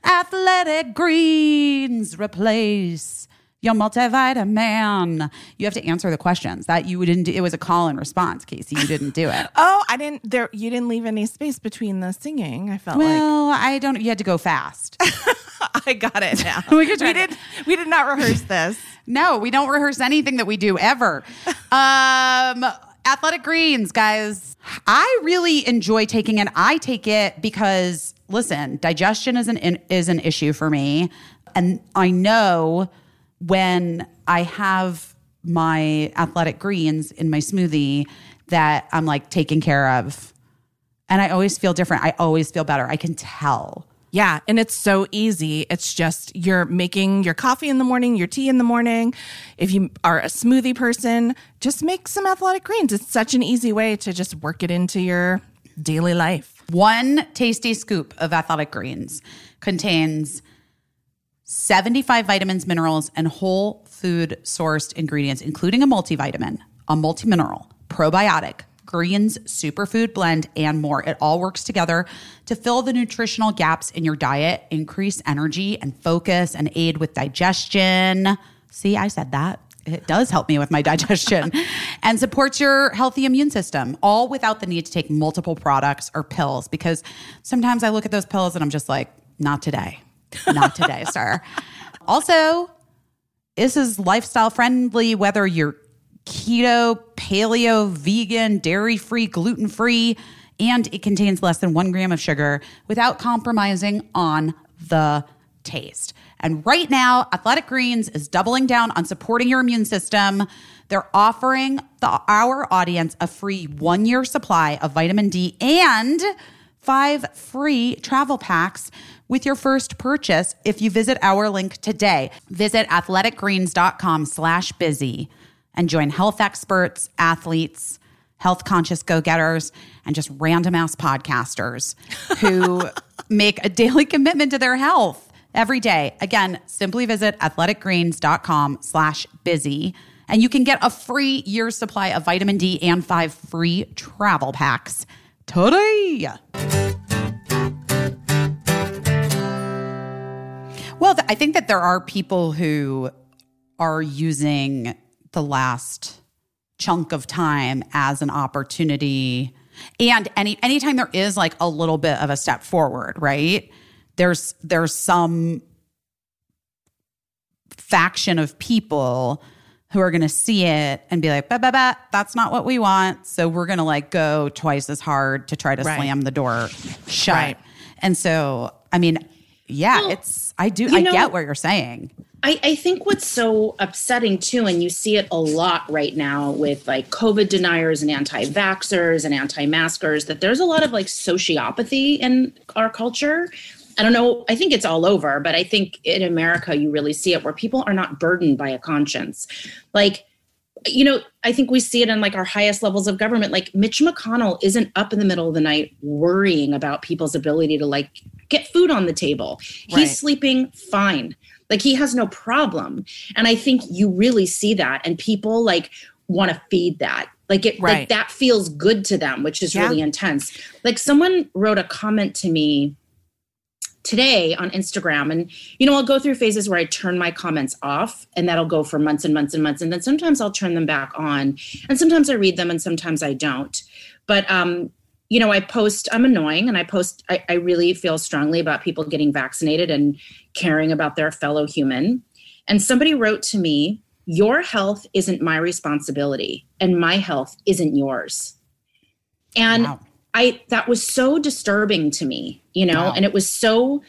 [SPEAKER 1] Athletic Greens, replace your multivitamin. You have to answer the questions that you didn't do. It was a call and response, Caissie. You didn't do it.
[SPEAKER 4] oh, I didn't. There, you didn't leave any space between the singing. I felt like
[SPEAKER 1] well, I don't. You had to go fast.
[SPEAKER 4] I got it now.
[SPEAKER 1] We to-
[SPEAKER 4] did. We did not rehearse this.
[SPEAKER 1] No, we don't rehearse anything that we do ever. Um, athletic greens, guys. I really enjoy taking it. I take it because listen, digestion is an is an issue for me, and I know when I have my athletic greens in my smoothie that I'm like taken care of, and I always feel different. I always feel better. I can tell.
[SPEAKER 4] Yeah, and it's so easy. It's just you're making your coffee in the morning, your tea in the morning. If you are a smoothie person, just make some athletic greens. It's such an easy way to just work it into your daily life.
[SPEAKER 1] One tasty scoop of athletic greens contains 75 vitamins, minerals, and whole food sourced ingredients, including a multivitamin, a multimineral, probiotic, greens, superfood blend, and more. It all works together to fill the nutritional gaps in your diet, increase energy and focus, and aid with digestion. See, I said that. It does help me with my digestion and supports your healthy immune system, all without the need to take multiple products or pills. Because sometimes I look at those pills and I'm just like, not today. Not today, sir. Also, this is lifestyle friendly, whether you're keto, paleo, vegan, dairy free, gluten free, and it contains less than one gram of sugar without compromising on the taste. And right now, Athletic Greens is doubling down on supporting your immune system. They're offering the, our audience a free one year supply of vitamin D and five free travel packs with your first purchase if you visit our link today. Visit athleticgreens.com slash busy and join health experts, athletes, health conscious go getters, and just random ass podcasters who make a daily commitment to their health every day. Again, simply visit athleticgreens.com slash busy and you can get a free year's supply of vitamin D and five free travel packs today. Well, th- I think that there are people who are using the last chunk of time as an opportunity. And any anytime there is like a little bit of a step forward, right? There's there's some faction of people who are going to see it and be like, bah, bah, bah, that's not what we want. So we're going to like go twice as hard to try to
[SPEAKER 4] Right.
[SPEAKER 1] slam the door shut.
[SPEAKER 4] Right.
[SPEAKER 1] And so, I mean, yeah,
[SPEAKER 3] Well,
[SPEAKER 1] it's, I do, I
[SPEAKER 3] know-
[SPEAKER 1] get what you're saying.
[SPEAKER 3] I, I think what's so upsetting too, and you see it a lot right now with like COVID deniers and anti vaxxers and anti maskers, that there's a lot of like sociopathy in our culture. I don't know, I think it's all over, but I think in America, you really see it where people are not burdened by a conscience. Like, you know, I think we see it in like our highest levels of government. Like Mitch McConnell isn't up in the middle of the night worrying about people's ability to like get food on the table.
[SPEAKER 4] Right.
[SPEAKER 3] He's sleeping fine. Like he has no problem. And I think you really see that. And people like want to feed that. Like it
[SPEAKER 4] Right.
[SPEAKER 3] like that feels good to them, which is
[SPEAKER 4] Yeah.
[SPEAKER 3] really intense. Like someone wrote a comment to me today on Instagram. And, you know, I'll go through phases where I turn my comments off and that'll go for months and months and months. And then sometimes I'll turn them back on. And sometimes I read them and sometimes I don't. But, um, you know, I post, I'm annoying and I post, I, I really feel strongly about people getting vaccinated and caring about their fellow human. And somebody wrote to me, Your health isn't my responsibility, and my health isn't yours. And
[SPEAKER 1] Wow.
[SPEAKER 3] I that was so disturbing to me, you know,
[SPEAKER 1] Wow.
[SPEAKER 3] and it was so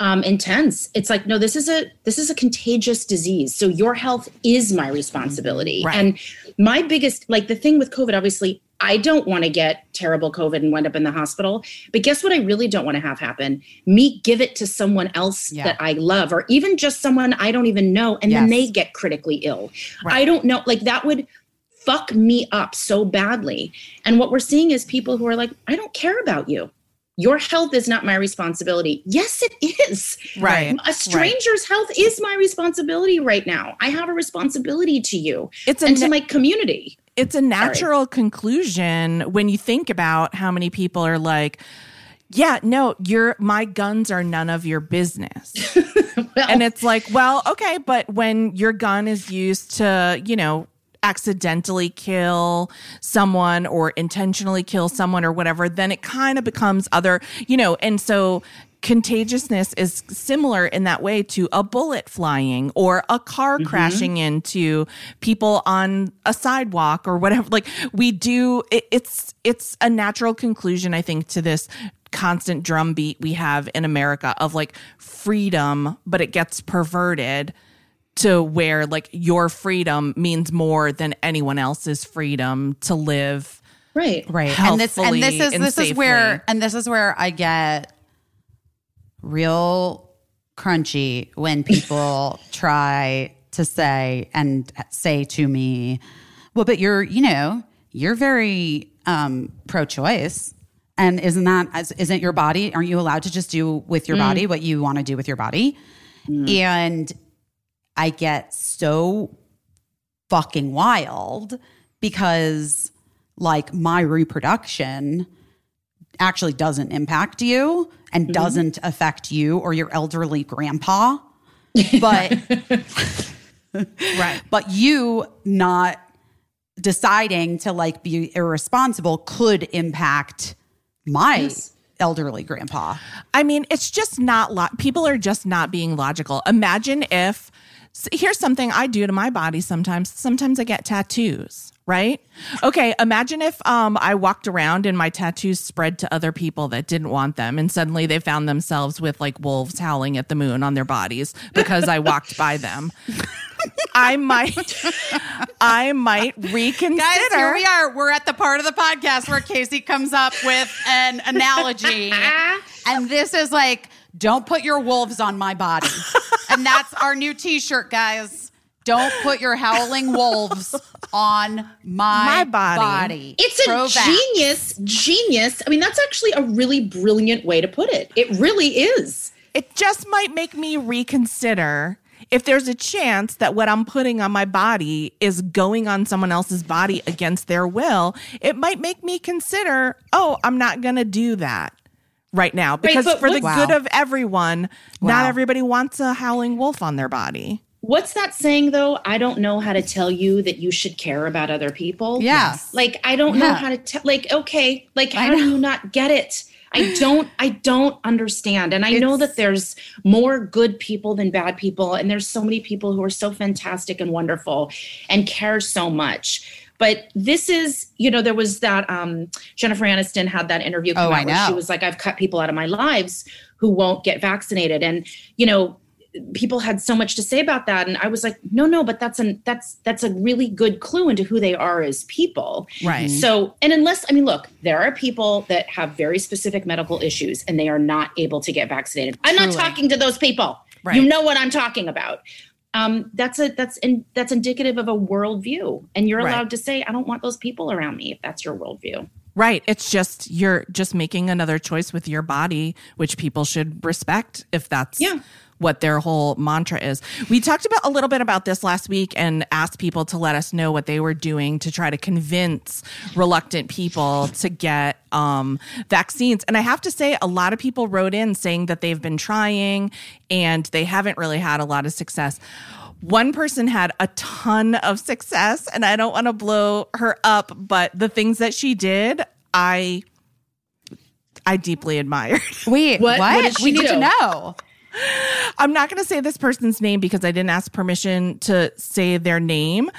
[SPEAKER 3] um, intense. It's like, no, this is a this is a contagious disease. So your health is my responsibility.
[SPEAKER 4] Right.
[SPEAKER 3] And my biggest, like the thing with COVID, obviously, I don't want to get terrible COVID and wind up in the hospital. But guess what? I really don't want to have happen. Me give it to someone else
[SPEAKER 1] Yeah.
[SPEAKER 3] that I love, or even just someone I don't even know, and then they get critically ill.
[SPEAKER 4] Right.
[SPEAKER 3] I don't know. Like that would fuck me up so badly. And what we're seeing is people who are like, I don't care about you. Your health is not my responsibility. Yes, it is.
[SPEAKER 4] Right.
[SPEAKER 3] A stranger's health is my responsibility right now. I have a responsibility to you
[SPEAKER 4] It's a
[SPEAKER 3] and to my community.
[SPEAKER 4] it's a natural conclusion when you think about how many people are like yeah no your my guns are none of your business
[SPEAKER 3] Well,
[SPEAKER 4] and it's like well okay but when your gun is used to you know accidentally kill someone or intentionally kill someone or whatever then it kind of becomes other you know and so contagiousness is similar in that way to a bullet flying or a car mm-hmm. crashing into people on a sidewalk or whatever. Like we do it, it's it's a natural conclusion i think to this constant drumbeat we have in america of like freedom but it gets perverted to where like your freedom means more than anyone else's freedom to live
[SPEAKER 3] right.
[SPEAKER 1] right and this and this is
[SPEAKER 4] and
[SPEAKER 1] this is where and this is where i get real crunchy when people try to say and say to me well but you're you know you're very um pro-choice. And isn't that as- isn't your body aren't you allowed to just do with your body what you want to do with your body? And i get so fucking wild because like my reproduction actually doesn't impact you and mm-hmm. doesn't affect you or your elderly grandpa but
[SPEAKER 4] right
[SPEAKER 1] but you not deciding to like be irresponsible could impact my
[SPEAKER 3] Yes.
[SPEAKER 1] elderly grandpa
[SPEAKER 4] I mean, it's just not lo- people are just not being logical. Imagine if s- here's something I do to my body sometimes. Sometimes I get tattoos, right? Okay, imagine if um I walked around and my tattoos spread to other people that didn't want them and suddenly they found themselves with like wolves howling at the moon on their bodies because I walked by them. I might I might reconsider
[SPEAKER 1] Guys, here we are. We're at the part of the podcast where Caissie comes up with an analogy. and this is like, don't put your wolves on my body. And that's our new t shirt, guys. Don't put your howling wolves on my,
[SPEAKER 4] My body.
[SPEAKER 1] body.
[SPEAKER 3] It's a
[SPEAKER 1] Pro-vax.
[SPEAKER 3] genius, genius. I mean, that's actually a really brilliant way to put it. It really is.
[SPEAKER 4] it just might make me reconsider if there's a chance that what I'm putting on my body is going on someone else's body against their will, it might make me consider, oh, I'm not going to do that right now because
[SPEAKER 3] but
[SPEAKER 4] for the
[SPEAKER 1] Wow.
[SPEAKER 4] good of everyone, not everybody wants a howling wolf on their body.
[SPEAKER 3] What's that saying though? I don't know how to tell you that you should care about other people.
[SPEAKER 1] Yeah.
[SPEAKER 3] Like I don't know how to tell like okay, like how do you not get it? I don't I don't understand. And I know that there's more good people than bad people and there's so many people who are so fantastic and wonderful and care so much. But this is, you know, there was that um Jennifer Aniston had that interview come
[SPEAKER 1] Oh,
[SPEAKER 3] out
[SPEAKER 1] I
[SPEAKER 3] where she was like I've cut people out of my lives who won't get vaccinated. And you know people had so much to say about that. And i was like no no but that's an that's that's a really good clue into who they are as people.
[SPEAKER 4] Right.
[SPEAKER 3] so and unless i mean look there are people that have very specific medical issues and they are not able to get vaccinated. I'm not talking to those people.
[SPEAKER 4] Right.
[SPEAKER 3] you know what i'm talking about um, that's a that's in, that's indicative of a worldview, and you're
[SPEAKER 4] Right.
[SPEAKER 3] allowed to say, "I don't want those people around me." If that's your worldview,
[SPEAKER 4] Right. It's just you're just making another choice with your body, which people should respect if that's
[SPEAKER 3] Yeah.
[SPEAKER 4] What their whole mantra is. We talked about a little bit about this last week and asked people to let us know what they were doing to try to convince reluctant people to get um, vaccines. And I have to say, a lot of people wrote in saying that they've been trying and they haven't really had a lot of success. One person had a ton of success, and I don't want to blow her up, but the things that she did, I I deeply admired.
[SPEAKER 1] Wait,
[SPEAKER 3] What-
[SPEAKER 1] what?
[SPEAKER 3] what did she
[SPEAKER 1] we need
[SPEAKER 3] do?
[SPEAKER 1] to know.
[SPEAKER 4] I'm not going to say this person's name because I didn't ask permission to say their name,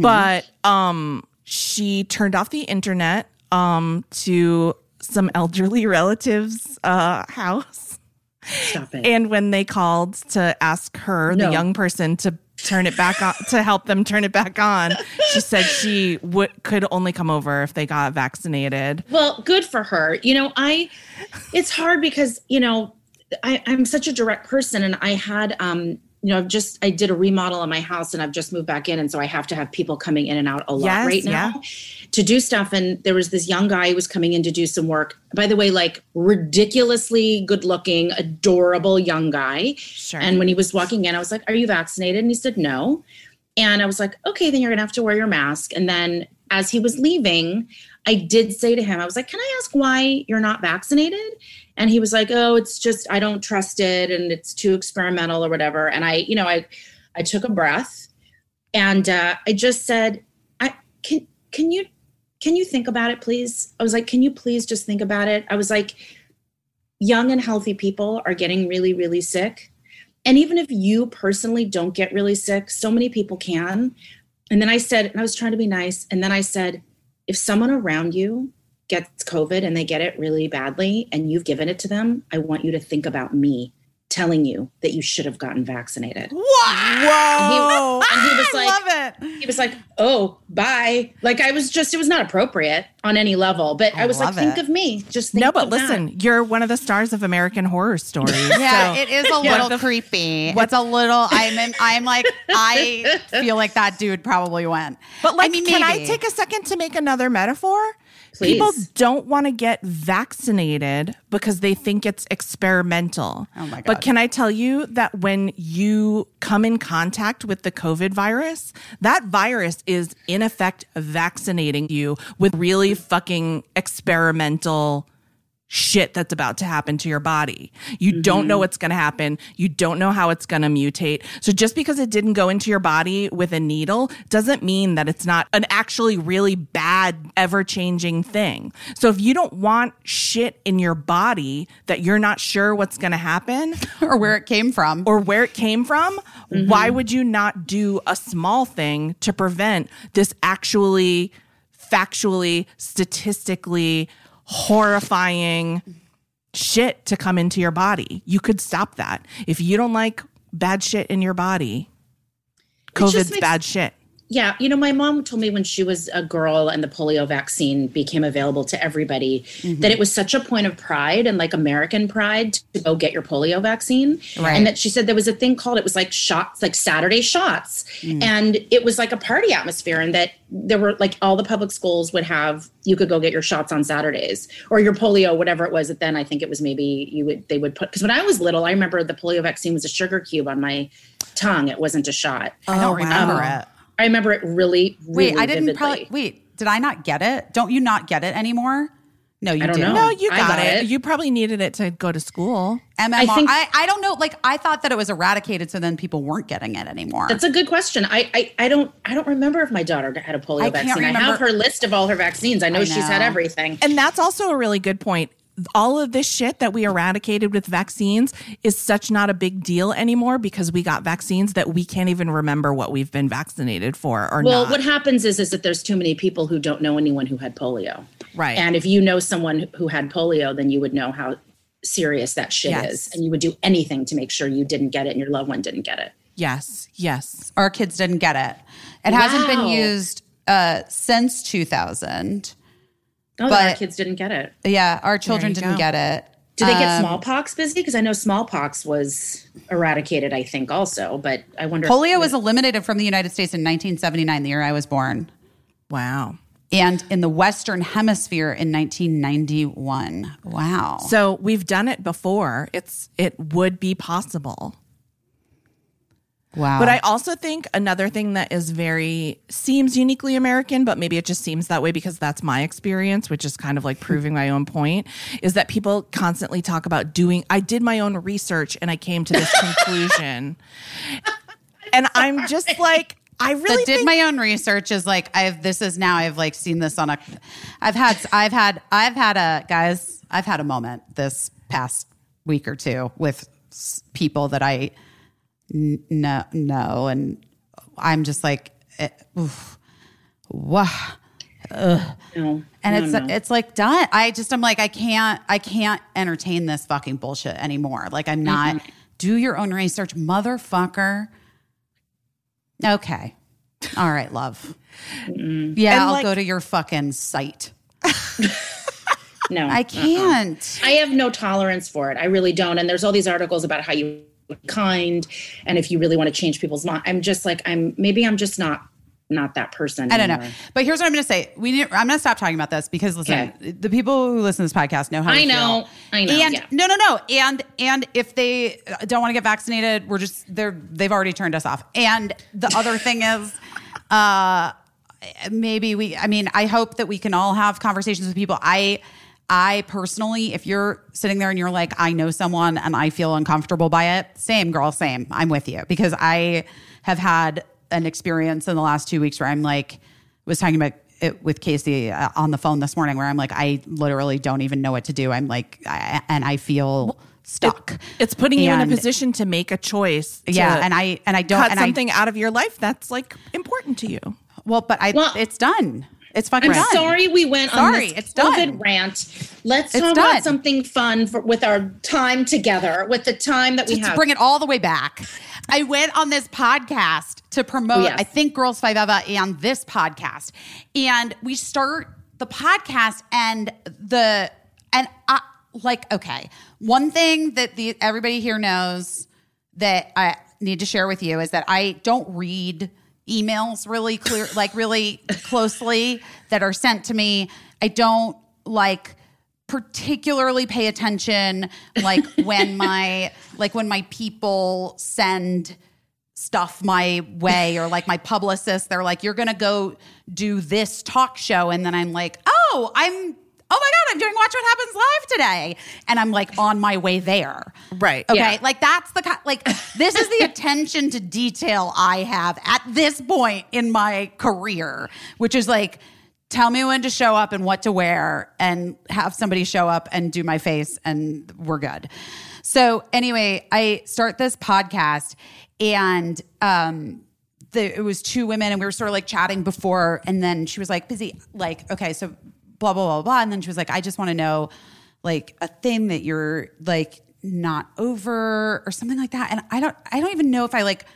[SPEAKER 4] but um she turned off the internet um to some elderly relatives uh house
[SPEAKER 3] Stop it.
[SPEAKER 4] and when they called to ask her
[SPEAKER 3] No.
[SPEAKER 4] the young person to turn it back on to help them turn it back on she said she would could only come over if they got vaccinated
[SPEAKER 3] Well, good for her. You know, I it's hard because, you know, I, I'm such a direct person and I had um you know, I've just I did a remodel on my house and I've just moved back in and so I have to have people coming in and out a lot
[SPEAKER 4] Yes,
[SPEAKER 3] right now to do stuff and there was this young guy who was coming in to do some work. By the way, like ridiculously good-looking, adorable young guy.
[SPEAKER 4] sure
[SPEAKER 3] And when he was walking in, I was like, Are you vaccinated? And he said, No. And I was like, Okay, then you're going to have to wear your mask. And then as he was leaving, I did say to him, I was like, Can I ask why you're not vaccinated? And he was like, Oh, it's just, I don't trust it and it's too experimental or whatever. And I, you know, I, I took a breath and uh, I just said, I can, can you, can you think about it, please? I was like, Can you please just think about it? I was like, young and healthy people are getting really, really sick. And even if you personally don't get really sick, so many people can. And then I said, and I was trying to be nice. And then I said, if someone around you gets COVID and they get it really badly and you've given it to them, I want you to think about me telling you that you should have gotten vaccinated.
[SPEAKER 1] Whoa!
[SPEAKER 3] And he was
[SPEAKER 1] I
[SPEAKER 3] like-
[SPEAKER 1] love it.
[SPEAKER 3] He was like, oh, bye. Like I was just, it was not appropriate on any level. But I,
[SPEAKER 1] I
[SPEAKER 3] was like,
[SPEAKER 1] love
[SPEAKER 3] think of me. Just think
[SPEAKER 4] no but
[SPEAKER 3] of that.
[SPEAKER 4] listen you're one of the stars of american horror Story.
[SPEAKER 1] Yeah,
[SPEAKER 4] so-
[SPEAKER 1] it is a
[SPEAKER 4] What
[SPEAKER 1] little
[SPEAKER 4] the-
[SPEAKER 1] creepy. What's a little? I'm. In, I'm like. I feel like that dude probably went.
[SPEAKER 4] But like,
[SPEAKER 1] I mean,
[SPEAKER 4] can I take a second to make another metaphor?
[SPEAKER 3] Please.
[SPEAKER 4] People don't want to get vaccinated because they think it's experimental.
[SPEAKER 1] Oh my
[SPEAKER 4] But can I tell you that when you come in contact with the COVID virus, that virus is in effect vaccinating you with really fucking experimental shit that's about to happen to your body. You don't know mm-hmm. what's going to happen. You don't know how it's going to mutate. So just because it didn't go into your body with a needle doesn't mean that it's not an actually really bad, ever changing thing. So if you don't want shit in your body that you're not sure what's going to happen
[SPEAKER 1] or where it came from.
[SPEAKER 4] or where it came from, mm-hmm. why would you not do a small thing to prevent this actually factually, statistically horrifying shit to come into your body? You could stop that. If you don't like bad shit in your body, COVID's
[SPEAKER 3] makes-
[SPEAKER 4] bad shit.
[SPEAKER 3] Yeah, you know, my mom told me when she was a girl and the polio vaccine became available to everybody mm-hmm. that it was such a point of pride and like American pride to go get your polio vaccine.
[SPEAKER 1] Right.
[SPEAKER 3] And that she said there was a thing called it was like shots, like Saturday shots. Mm. And it was like a party atmosphere and that there were like all the public schools would have you could go get your shots on Saturdays or your polio, whatever it was. That then I think it was maybe you would they would put because when I was little, I remember the polio vaccine was a sugar cube on my tongue. It wasn't a shot.
[SPEAKER 1] I don't
[SPEAKER 4] Oh,
[SPEAKER 1] remember
[SPEAKER 4] wow.
[SPEAKER 1] it.
[SPEAKER 3] I remember it really, really
[SPEAKER 1] Wait, I didn't
[SPEAKER 3] vividly.
[SPEAKER 1] probably. Wait, did I not get it? Don't you not get it anymore? No, you
[SPEAKER 3] I don't
[SPEAKER 1] do.
[SPEAKER 3] know.
[SPEAKER 4] No, you
[SPEAKER 3] I
[SPEAKER 4] got,
[SPEAKER 3] got
[SPEAKER 4] it.
[SPEAKER 3] it.
[SPEAKER 4] You probably needed it to go to school.
[SPEAKER 1] MMR.
[SPEAKER 3] I
[SPEAKER 1] I,
[SPEAKER 3] think-
[SPEAKER 1] I, I don't know. Like I thought that it was eradicated, so then people weren't getting it anymore.
[SPEAKER 3] That's a good question. I, I I don't I don't remember if my daughter had a polio
[SPEAKER 1] I can't
[SPEAKER 3] vaccine. I have her list of all her vaccines. I know,
[SPEAKER 1] I
[SPEAKER 3] she's had everything.
[SPEAKER 4] And that's also a really good point. All of this shit that we eradicated with vaccines is such not a big deal anymore because we got vaccines that we can't even remember what we've been vaccinated for or
[SPEAKER 3] Well,
[SPEAKER 4] not.
[SPEAKER 3] Well, what happens is is that there's too many people who don't know anyone who had polio.
[SPEAKER 4] Right.
[SPEAKER 3] And if you know someone who had polio, then you would know how serious that shit
[SPEAKER 4] Yes.
[SPEAKER 3] is, and you would do anything to make sure you didn't get it and your loved one didn't get it.
[SPEAKER 4] yes, yes.
[SPEAKER 1] Our kids didn't get it. It hasn't been used uh, since 2000.
[SPEAKER 3] Oh, then our
[SPEAKER 1] But-
[SPEAKER 3] kids didn't get it.
[SPEAKER 1] Yeah, our children didn't
[SPEAKER 4] go.
[SPEAKER 1] get it.
[SPEAKER 3] Did they get
[SPEAKER 1] Um,
[SPEAKER 3] smallpox busy? Because I know smallpox was eradicated, I think, also. But I wonder. if-
[SPEAKER 1] Polio was eliminated from the United States in 1979, the year I was born.
[SPEAKER 4] Wow.
[SPEAKER 1] and in the Western Hemisphere in 1991. Wow.
[SPEAKER 4] So we've done it before. It's it would be possible.
[SPEAKER 1] Wow.
[SPEAKER 4] But I also think another thing that is very seems uniquely American, but maybe it just seems that way because that's my experience, which is kind of like proving my own point, is that people constantly talk about doing I did my own research and I came to this conclusion. And I'm just like I really
[SPEAKER 1] did
[SPEAKER 4] think-
[SPEAKER 1] my own research is like I've this is now I've like seen this on a I've had I've had I've had a guys I've had a moment this past week or two with people that I n- know know and I'm just like eh, oof, wow
[SPEAKER 3] No,
[SPEAKER 1] and
[SPEAKER 3] no,
[SPEAKER 1] it's
[SPEAKER 3] no.
[SPEAKER 1] it's like done. I just I'm like I can't I can't entertain this fucking bullshit anymore. Like I'm not do your own research motherfucker. Okay. All right love. Yeah
[SPEAKER 4] And,
[SPEAKER 1] I'll
[SPEAKER 4] like-
[SPEAKER 1] go to your fucking site.
[SPEAKER 3] No.
[SPEAKER 1] I can't.
[SPEAKER 3] I have no tolerance for it. I really don't. And there's all these articles about how you kind and if you really want to change people's mind. I'm just like I'm maybe I'm just not not that person.
[SPEAKER 1] I don't know. But here's what I'm going to say. We need, I'm going to stop talking about this because listen, the people who listen to this podcast know how
[SPEAKER 3] I know.
[SPEAKER 1] feel.
[SPEAKER 3] I know,
[SPEAKER 1] And
[SPEAKER 3] yeah.
[SPEAKER 1] no, no, no. And and if they don't want to get vaccinated, we're just they're they've already turned us off. And the other thing is uh maybe we I mean, I hope that we can all have conversations with people. I I personally, if you're sitting there and you're like, I know someone and I feel uncomfortable by it, same girl, same. I'm with you because I have had an experience in the last two weeks where I'm like, was talking about it with Caissie uh, on the phone this morning where I'm like, I literally don't even know what to do. I'm like, I, and I feel stuck.
[SPEAKER 4] it's putting you in a position to make a choice.
[SPEAKER 1] Yeah, and I and I don't
[SPEAKER 4] cut
[SPEAKER 1] and I
[SPEAKER 4] something out of your life that's like important to you.
[SPEAKER 1] well, but I
[SPEAKER 3] Well,
[SPEAKER 1] it's done. It's fucking
[SPEAKER 3] I'm
[SPEAKER 1] done.
[SPEAKER 3] sorry we went on
[SPEAKER 1] Sorry,
[SPEAKER 3] this
[SPEAKER 1] it's done.
[SPEAKER 3] Rant. Let's
[SPEAKER 1] It's
[SPEAKER 3] talk
[SPEAKER 1] done.
[SPEAKER 3] about something fun for, with our time together, with the time that we
[SPEAKER 1] to
[SPEAKER 3] have.
[SPEAKER 1] bring it all the way back. I went on this podcast to promote,
[SPEAKER 3] yes.
[SPEAKER 1] I think Girls5eva and this podcast. And we start the podcast and the and I like, okay. One thing that the everybody here knows that I need to share with you is that I don't read emails really clear like really closely that are sent to me. I don't like particularly pay attention like when my like when my people send stuff my way or like my publicist they're like you're gonna go do this talk show and then i'm like oh i'm oh my god i'm doing watch what happens live today and i'm like on my way there
[SPEAKER 4] Right.
[SPEAKER 1] okay
[SPEAKER 3] Yeah.
[SPEAKER 1] like that's the like this is the attention to detail i have at this point in my career which is like tell me when to show up and what to wear and have somebody show up and do my face and we're good so anyway i start this podcast and um the, it was two women and we were sort of like chatting before and then she was like busy like okay so blah blah blah blah. And then she was like i just want to know like a thing that you're like not over or something like that. And i don't i don't even know if i like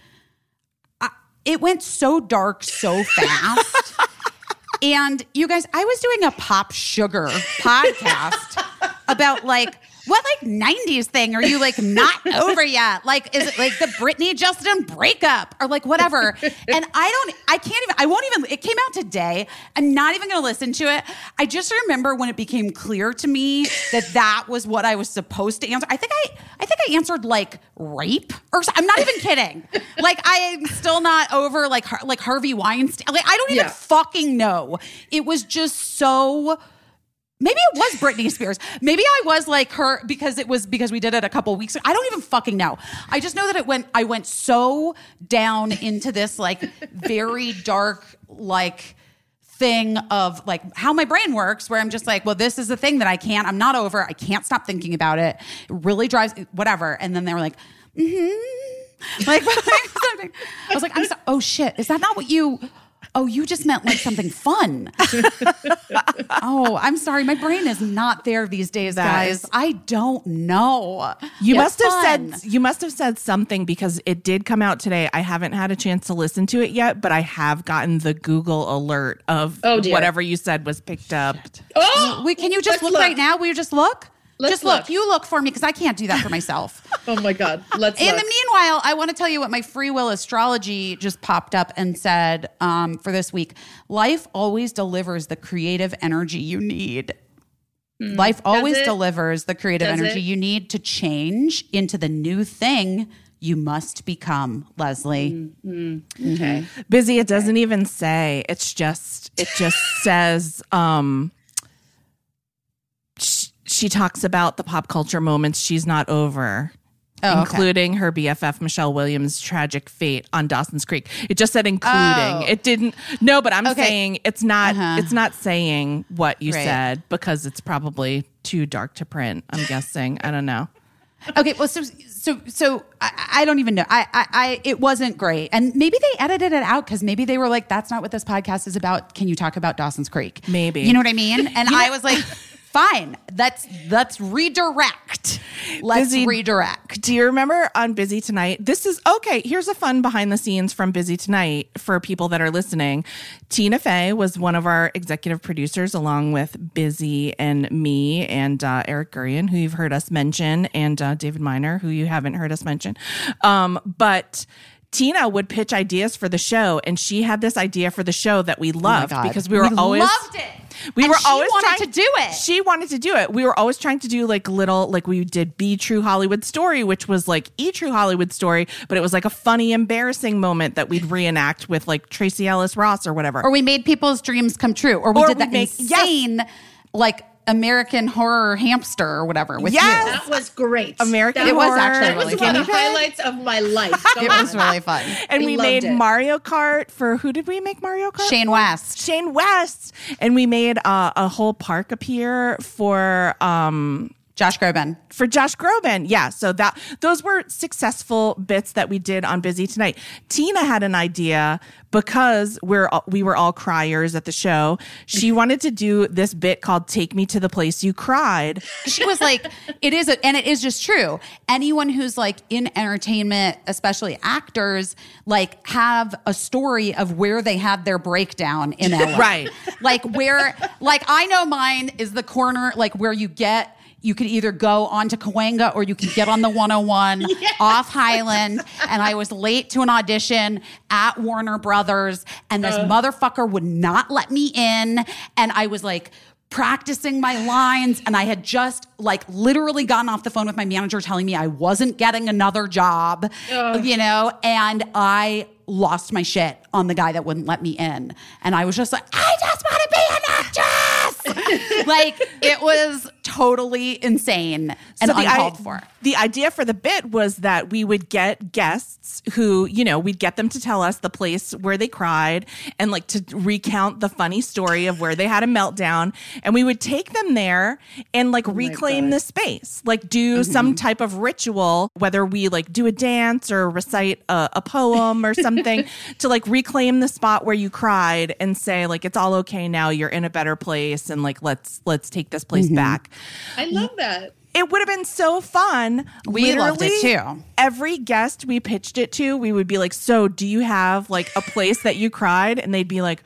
[SPEAKER 1] I, it went so dark so fast. And you guys i was doing a pop sugar podcast about like what like 90s thing are you like not over yet? Like, is it like the Britney Justin breakup or like whatever? And I don't, I can't even, I won't even, it came out today. I'm not even going to listen to it. I just remember when it became clear to me that that was what I was supposed to answer. I think I, I think I answered like rape or I'm not even kidding. Like, I'm still not over like, like Harvey Weinstein. Like, I don't even
[SPEAKER 3] Yeah.
[SPEAKER 1] fucking know. It was just so Maybe it was Britney Spears. Maybe I was like her because it was because we did it a couple weeks ago. I don't even fucking know. I just know that it went I went so down into this like very dark like thing of like how my brain works where I'm just like, well, this is the thing that I can't, I'm not over. I can't stop thinking about it. It really drives whatever. And then they were like, mm-hmm. Like. I was like, I'm so, oh shit, is that not what you Oh, you just meant like something fun. oh, I'm sorry. My brain is not there these days,
[SPEAKER 4] That
[SPEAKER 1] guys.
[SPEAKER 4] is-
[SPEAKER 1] I don't know.
[SPEAKER 4] You
[SPEAKER 1] It's
[SPEAKER 4] must have
[SPEAKER 1] fun.
[SPEAKER 4] said you must have said something because it did come out today. I haven't had a chance to listen to it yet, but I have gotten the Google alert of
[SPEAKER 3] Oh,
[SPEAKER 4] whatever you said was picked up.
[SPEAKER 3] Oh,
[SPEAKER 1] Wait, can you just
[SPEAKER 3] let's
[SPEAKER 1] look, right now? Will you just look?
[SPEAKER 3] Let's
[SPEAKER 1] Just look.
[SPEAKER 3] look.
[SPEAKER 1] You look for me because I can't do that for myself.
[SPEAKER 3] Oh my God. Let's
[SPEAKER 1] In
[SPEAKER 3] look.
[SPEAKER 1] the meanwhile, I want to tell you what my free will astrology just popped up and said um, for this week. Life always delivers the creative energy you need. Life always delivers the creative
[SPEAKER 3] Does
[SPEAKER 1] energy
[SPEAKER 3] it?
[SPEAKER 1] you need to change into the new thing you must become, Leslie.
[SPEAKER 3] Hmm. okay.
[SPEAKER 4] Busy, it doesn't even say. It's just it just says um sh- she talks about the pop culture moments she's not over.
[SPEAKER 1] Oh, okay.
[SPEAKER 4] including her BFF Michelle Williams' tragic fate on Dawson's Creek. It just said including.
[SPEAKER 1] Oh.
[SPEAKER 4] It didn't. No, but I'm
[SPEAKER 1] Okay.
[SPEAKER 4] saying it's not.
[SPEAKER 1] Uh-huh.
[SPEAKER 4] It's not saying what you
[SPEAKER 1] Right.
[SPEAKER 4] said because it's probably too dark to print. I'm guessing. I don't know.
[SPEAKER 1] Okay, well, so so so I, I don't even know. I, I I it wasn't great, and maybe they edited it out because maybe they were like, "That's not what this podcast is about." Can you talk about Dawson's Creek?
[SPEAKER 4] Maybe.
[SPEAKER 1] you know what I mean. And I was like, "Fine, let's let's redirect. Let's
[SPEAKER 4] Busy-
[SPEAKER 1] redirect."
[SPEAKER 4] Do you remember on Busy Tonight? This is okay. Here's a fun behind the scenes from Busy Tonight for people that are listening. Tina Fey was one of our executive producers, along with Busy and me and uh, Eric Gurian, who you've heard us mention, and uh, David Miner, who you haven't heard us mention. Um, but Tina would pitch ideas for the show, and she had this idea for the show that we loved
[SPEAKER 1] Oh
[SPEAKER 4] because we were
[SPEAKER 1] We
[SPEAKER 4] always
[SPEAKER 1] loved it.
[SPEAKER 4] We
[SPEAKER 1] And
[SPEAKER 4] were always
[SPEAKER 1] wanted
[SPEAKER 4] trying
[SPEAKER 1] to do it.
[SPEAKER 4] She wanted to do it. We were always trying to do like little, like we did Be True Hollywood Story, which was like E True Hollywood Story, but it was like a funny, embarrassing moment that we'd reenact with like Tracee Ellis Ross or whatever.
[SPEAKER 1] Or we made people's dreams come true, or we
[SPEAKER 4] Or
[SPEAKER 1] did
[SPEAKER 4] we
[SPEAKER 1] that
[SPEAKER 4] make- yes.
[SPEAKER 1] insane, like American Horror Hamster or whatever with
[SPEAKER 4] Yes.
[SPEAKER 1] you.
[SPEAKER 3] That was great.
[SPEAKER 4] American
[SPEAKER 3] that
[SPEAKER 1] It was
[SPEAKER 4] Horror,
[SPEAKER 1] actually
[SPEAKER 3] That was one of the highlights of my life.
[SPEAKER 1] It was really fun.
[SPEAKER 4] and
[SPEAKER 3] I
[SPEAKER 4] we made
[SPEAKER 3] it.
[SPEAKER 4] Mario Kart for who did we make Mario Kart?
[SPEAKER 1] Shane West.
[SPEAKER 4] Shane West. And we made uh, a whole park appear for um
[SPEAKER 1] Josh Groban.
[SPEAKER 4] for Josh Groban. Yeah, so that those were successful bits that we did on Busy Tonight. Tina had an idea because we're we were all criers at the show. She wanted to do this bit called "Take Me to the Place You Cried."
[SPEAKER 1] she was like, it is, a, and it is just true. Anyone who's like in entertainment, especially actors, like have a story of where they had their breakdown in LA.
[SPEAKER 4] Right.
[SPEAKER 1] Like where, like I know mine is the corner, like where you get. You could either go onto Cahuenga or you could get on the 101 off Highland. And I was late to an audition at Warner Brothers, and this uh. motherfucker would not let me in. And I was like, practicing my lines and I had just like literally gotten off the phone with my manager telling me I wasn't getting another job, you know, and I lost my shit on the guy that wouldn't let me in. And I was just like, I just want to be an actress. like it was totally insane and
[SPEAKER 4] So the
[SPEAKER 1] uncalled for.
[SPEAKER 4] The idea for the bit was that we would get guests who, you know, we'd get them to tell us the place where they cried and like to recount the funny story of where they had a meltdown. And we would take them there and like oh reclaim the space, like do mm-hmm. some type of ritual, whether we like do a dance or recite a, a poem or something to like reclaim the spot where you cried and say like it's all okay now. You're in a better place and like let's let's take this place back
[SPEAKER 3] I love that.
[SPEAKER 4] it would have been so fun.
[SPEAKER 1] We loved it, too.
[SPEAKER 4] Every guest we pitched it to, we would be like, "So, do you have like a place that you cried?" And they'd be like,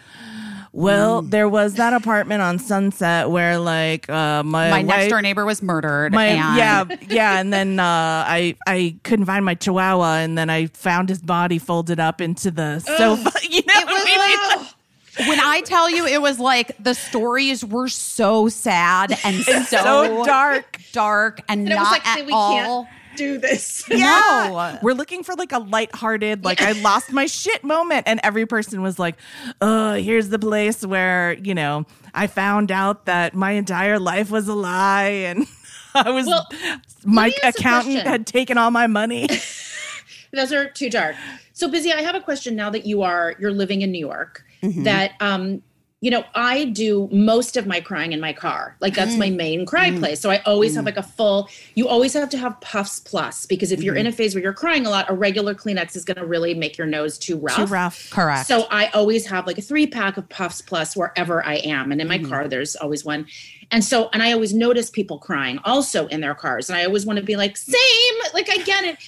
[SPEAKER 4] "Well,
[SPEAKER 1] Mm.
[SPEAKER 4] there was that apartment on Sunset where like uh, my
[SPEAKER 1] My next door neighbor was murdered.
[SPEAKER 4] my
[SPEAKER 1] and
[SPEAKER 4] yeah yeah and then uh i i couldn't find my chihuahua and then i found his body folded up into the sofa you know
[SPEAKER 1] It was like when I tell you it was like the stories were so sad and so,
[SPEAKER 4] so dark
[SPEAKER 1] dark and,
[SPEAKER 3] And it
[SPEAKER 1] not
[SPEAKER 3] was like,
[SPEAKER 1] at
[SPEAKER 3] we
[SPEAKER 1] all.
[SPEAKER 3] can't do this.
[SPEAKER 4] Yeah.
[SPEAKER 1] No.
[SPEAKER 4] We're looking for like a lighthearted, like I lost my shit moment. And every person was like, oh, here's the place where, you know, I found out that my entire life was a lie. And I was,
[SPEAKER 3] Well,
[SPEAKER 4] my
[SPEAKER 3] let me ask a
[SPEAKER 4] accountant had taken all my money.
[SPEAKER 3] Those are too dark. So busy. I have a question now that you are you're living in New York.
[SPEAKER 1] Mm-hmm.
[SPEAKER 3] That um, you know, I do most of my crying in my car. Like that's
[SPEAKER 1] Mm.
[SPEAKER 3] my main cry place. So I always have like a full. You always have to have Puffs Plus because if you're
[SPEAKER 1] Mm-hmm.
[SPEAKER 3] in a phase where you're crying a lot, a regular Kleenex is going to really make your nose too rough.
[SPEAKER 4] Too rough.
[SPEAKER 1] Correct.
[SPEAKER 3] So I always have like a three pack of Puffs Plus wherever I am. And in my car, there's always one. And so, and I always notice people crying also in their cars. And I always want to be like, same, like I get it.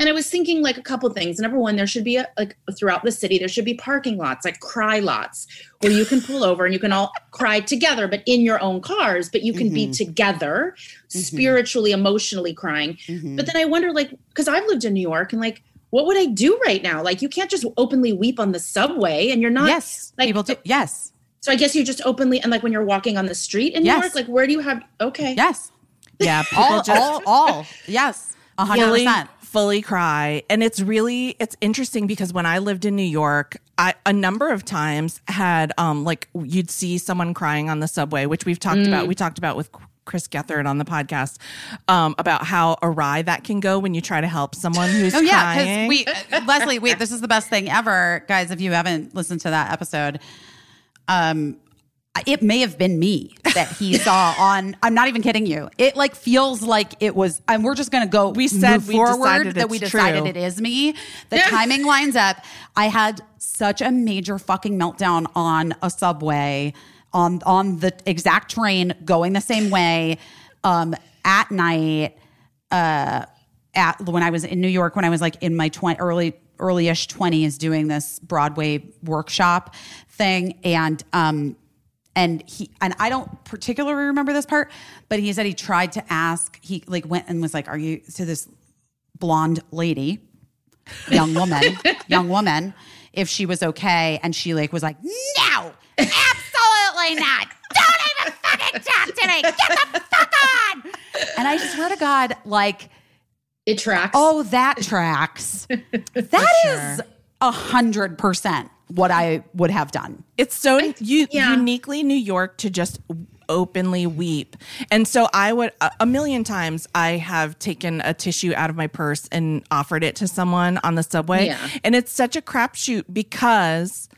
[SPEAKER 3] And I was thinking like a couple things. Number one, there should be a, like throughout the city, there should be parking lots, like cry lots, where you can pull over and you can all cry together, but in your own cars, but you can be together, spiritually, emotionally crying.
[SPEAKER 1] Mm-hmm.
[SPEAKER 3] But then I wonder, like, because I've lived in New York and like, what would I do right now? Like, you can't just openly weep on the subway and you're not.
[SPEAKER 1] yes,
[SPEAKER 3] like-
[SPEAKER 1] people do. Yes,
[SPEAKER 3] So I guess you just openly, and like when you're walking on the street in New
[SPEAKER 1] Yes.
[SPEAKER 3] York, like, where do you have, okay.
[SPEAKER 1] yes,
[SPEAKER 4] Yeah,
[SPEAKER 1] all,
[SPEAKER 4] just
[SPEAKER 1] all, all. Yes, a hundred
[SPEAKER 4] fully, cry. And it's really it's interesting because when I lived in New York, I a number of times had um like you'd see someone crying on the subway, which we've talked about. We talked about with Chris Gethard on the podcast um, about how awry that can go when you try to help someone who's
[SPEAKER 1] Oh yeah,
[SPEAKER 4] crying.
[SPEAKER 1] because we Leslie, wait, this is the best thing ever, guys. If you haven't listened to that episode, um, it may have been me that he saw on. I'm not even kidding you. It like feels like it was, and we're just gonna go.
[SPEAKER 4] We said we
[SPEAKER 1] forward
[SPEAKER 4] decided
[SPEAKER 1] that we decided
[SPEAKER 4] true.
[SPEAKER 1] it is me. The timing lines up. I had such a major fucking meltdown on a subway on on the exact train going the same way um, at night uh, at when I was in New York when I was like in my 20 early early-ish 20s doing this Broadway workshop thing and um and he and I don't particularly remember this part but he said he tried to ask he like went and was like are you to this blonde lady young woman young woman if she was okay. And she like was like no absolutely not. Don't even fucking talk to me. Get the fuck on. And I swear to God like
[SPEAKER 3] It tracks.
[SPEAKER 1] Oh, that tracks. That is a hundred percent what I would have done.
[SPEAKER 4] It's so u-
[SPEAKER 3] yeah.
[SPEAKER 4] uniquely New York to just openly weep. And so I would a, a million times I have taken a tissue out of my purse and offered it to someone on the subway.
[SPEAKER 3] Yeah.
[SPEAKER 4] And it's such a crapshoot because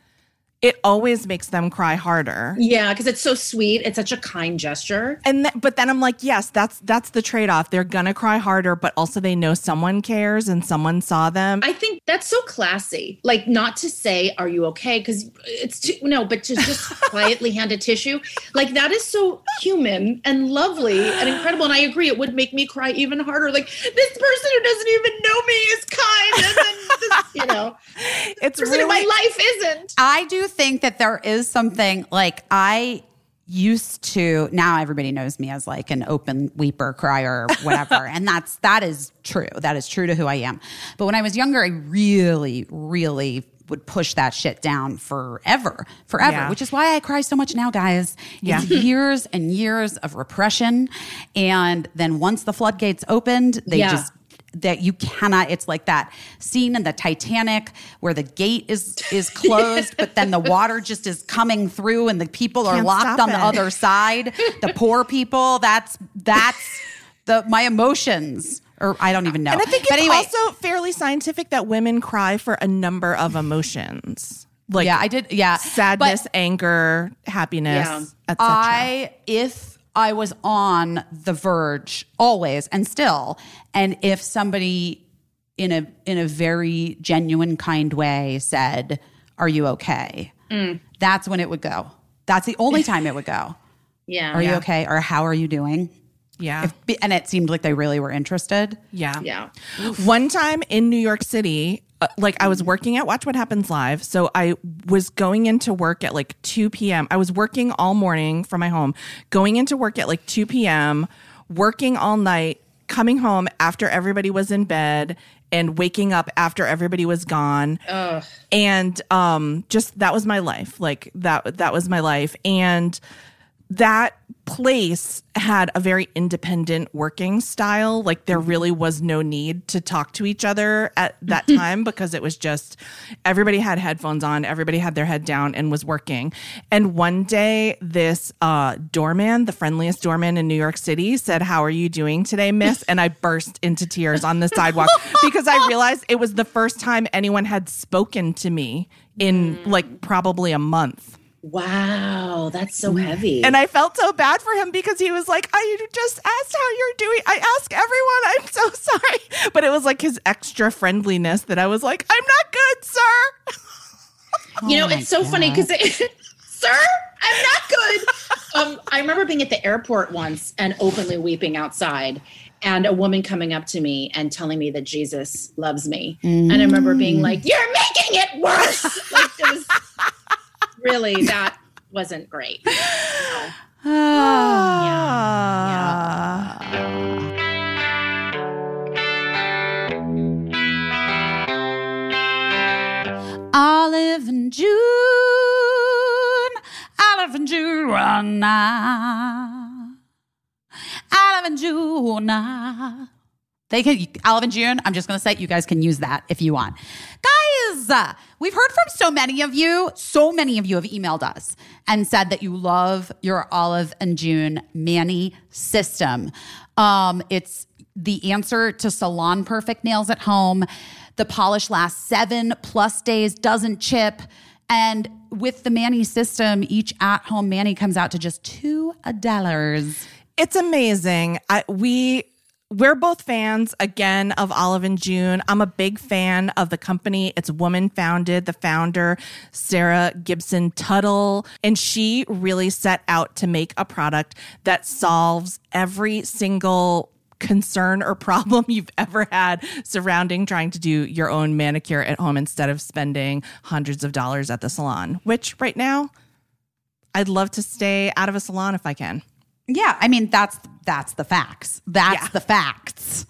[SPEAKER 4] it always makes them cry harder.
[SPEAKER 3] Yeah, because it's so sweet. It's such a kind gesture.
[SPEAKER 4] And th- but then I'm like, yes, that's that's the trade-off. They're gonna cry harder, but also they know someone cares and someone saw them.
[SPEAKER 3] I think that's so classy. Like, not to say, "Are you okay?" Because it's too no, but to just quietly hand a tissue, like that is so human and lovely and incredible. And I agree, it would make me cry even harder. Like this person who doesn't even know me is kind, and then this, you know,
[SPEAKER 4] it's
[SPEAKER 3] in my life isn't.
[SPEAKER 1] I do think that there is something like I used to now everybody knows me as like an open weeper crier whatever and that's that is true that is true to who i am but when i was younger i really really would push that shit down forever forever
[SPEAKER 4] Yeah.
[SPEAKER 1] which is why i cry so much now guys
[SPEAKER 4] Yeah.
[SPEAKER 1] it's years and years of repression and then once the floodgates opened they
[SPEAKER 3] Yeah.
[SPEAKER 1] just that you cannot it's like that scene in the titanic where the gate is is closed but then the water just is coming through and the people are
[SPEAKER 4] Can't
[SPEAKER 1] locked
[SPEAKER 4] stop
[SPEAKER 1] on the other side the poor people that's that's the my emotions or i don't even know
[SPEAKER 4] And I think
[SPEAKER 1] but
[SPEAKER 4] it's
[SPEAKER 1] anyway
[SPEAKER 4] also fairly scientific that women cry for a number of emotions. Like
[SPEAKER 1] yeah i did yeah
[SPEAKER 4] sadness,
[SPEAKER 1] But
[SPEAKER 4] anger, happiness,
[SPEAKER 3] Yeah.
[SPEAKER 4] etc.
[SPEAKER 1] I if I was on the verge always and still, and if somebody in a in a very genuine kind way said, "Are you okay?" Mm. That's when it would go. That's the only time it would go.
[SPEAKER 3] Yeah,
[SPEAKER 1] Are you okay? Or how are you doing?
[SPEAKER 4] Yeah.
[SPEAKER 1] If, and it seemed like they really were interested.
[SPEAKER 4] yeah.
[SPEAKER 3] yeah.
[SPEAKER 4] One time in New York City, uh, like I was working at Watch What Happens Live. So I was going into work at like 2 p.m. I was working all morning from my home, going into work at like 2 p.m., working all night, coming home after everybody was in bed and waking up after everybody was gone. And um just that was my life. Like that that was my life. And that place had a very independent working style. Like there really was no need to talk to each other at that time because it was just everybody had headphones on, everybody had their head down and was working. And one day, this uh, doorman, the friendliest doorman in New York City, said, How are you doing today, miss? And I burst into tears on the sidewalk because I realized it was the first time anyone had spoken to me in like probably a month.
[SPEAKER 3] Wow, that's so heavy.
[SPEAKER 4] And I felt so bad for him because he was like, I just asked how you're doing. I ask everyone, I'm so sorry. But it was like his extra friendliness that I was like, I'm not good, sir.
[SPEAKER 3] you know,
[SPEAKER 1] Oh
[SPEAKER 3] it's so funny because, sir, I'm not good. Um, I remember being at the airport once and openly weeping outside, and a woman coming up to me and telling me that Jesus loves me. And I remember being like, "You're making it worse." like it was really that wasn't great. Ah.
[SPEAKER 1] Olive and June, Olive and June, ah. Olive and June. Ah. They can Olive and June. I'm just going to say you guys can use that if you want, guys. we've heard from so many of you. So many of you have emailed us and said that you love your Olive and June Mani system. Um, it's the answer to salon perfect nails at home. The polish lasts seven plus days, doesn't chip. And with the Mani system, each at home Manny comes out to just two dollars.
[SPEAKER 4] It's amazing. I, we we're both fans again of Olive and June. I'm a big fan of the company. It's woman founded. The founder, Sarah Gibson Tuttle, and she really set out to make a product that solves every single concern or problem you've ever had surrounding trying to do your own manicure at home instead of spending hundreds of dollars at the salon, which right now I'd love to stay out of a salon if I can.
[SPEAKER 1] Yeah, I mean that's that's the facts. That's
[SPEAKER 4] Yeah.
[SPEAKER 1] the facts.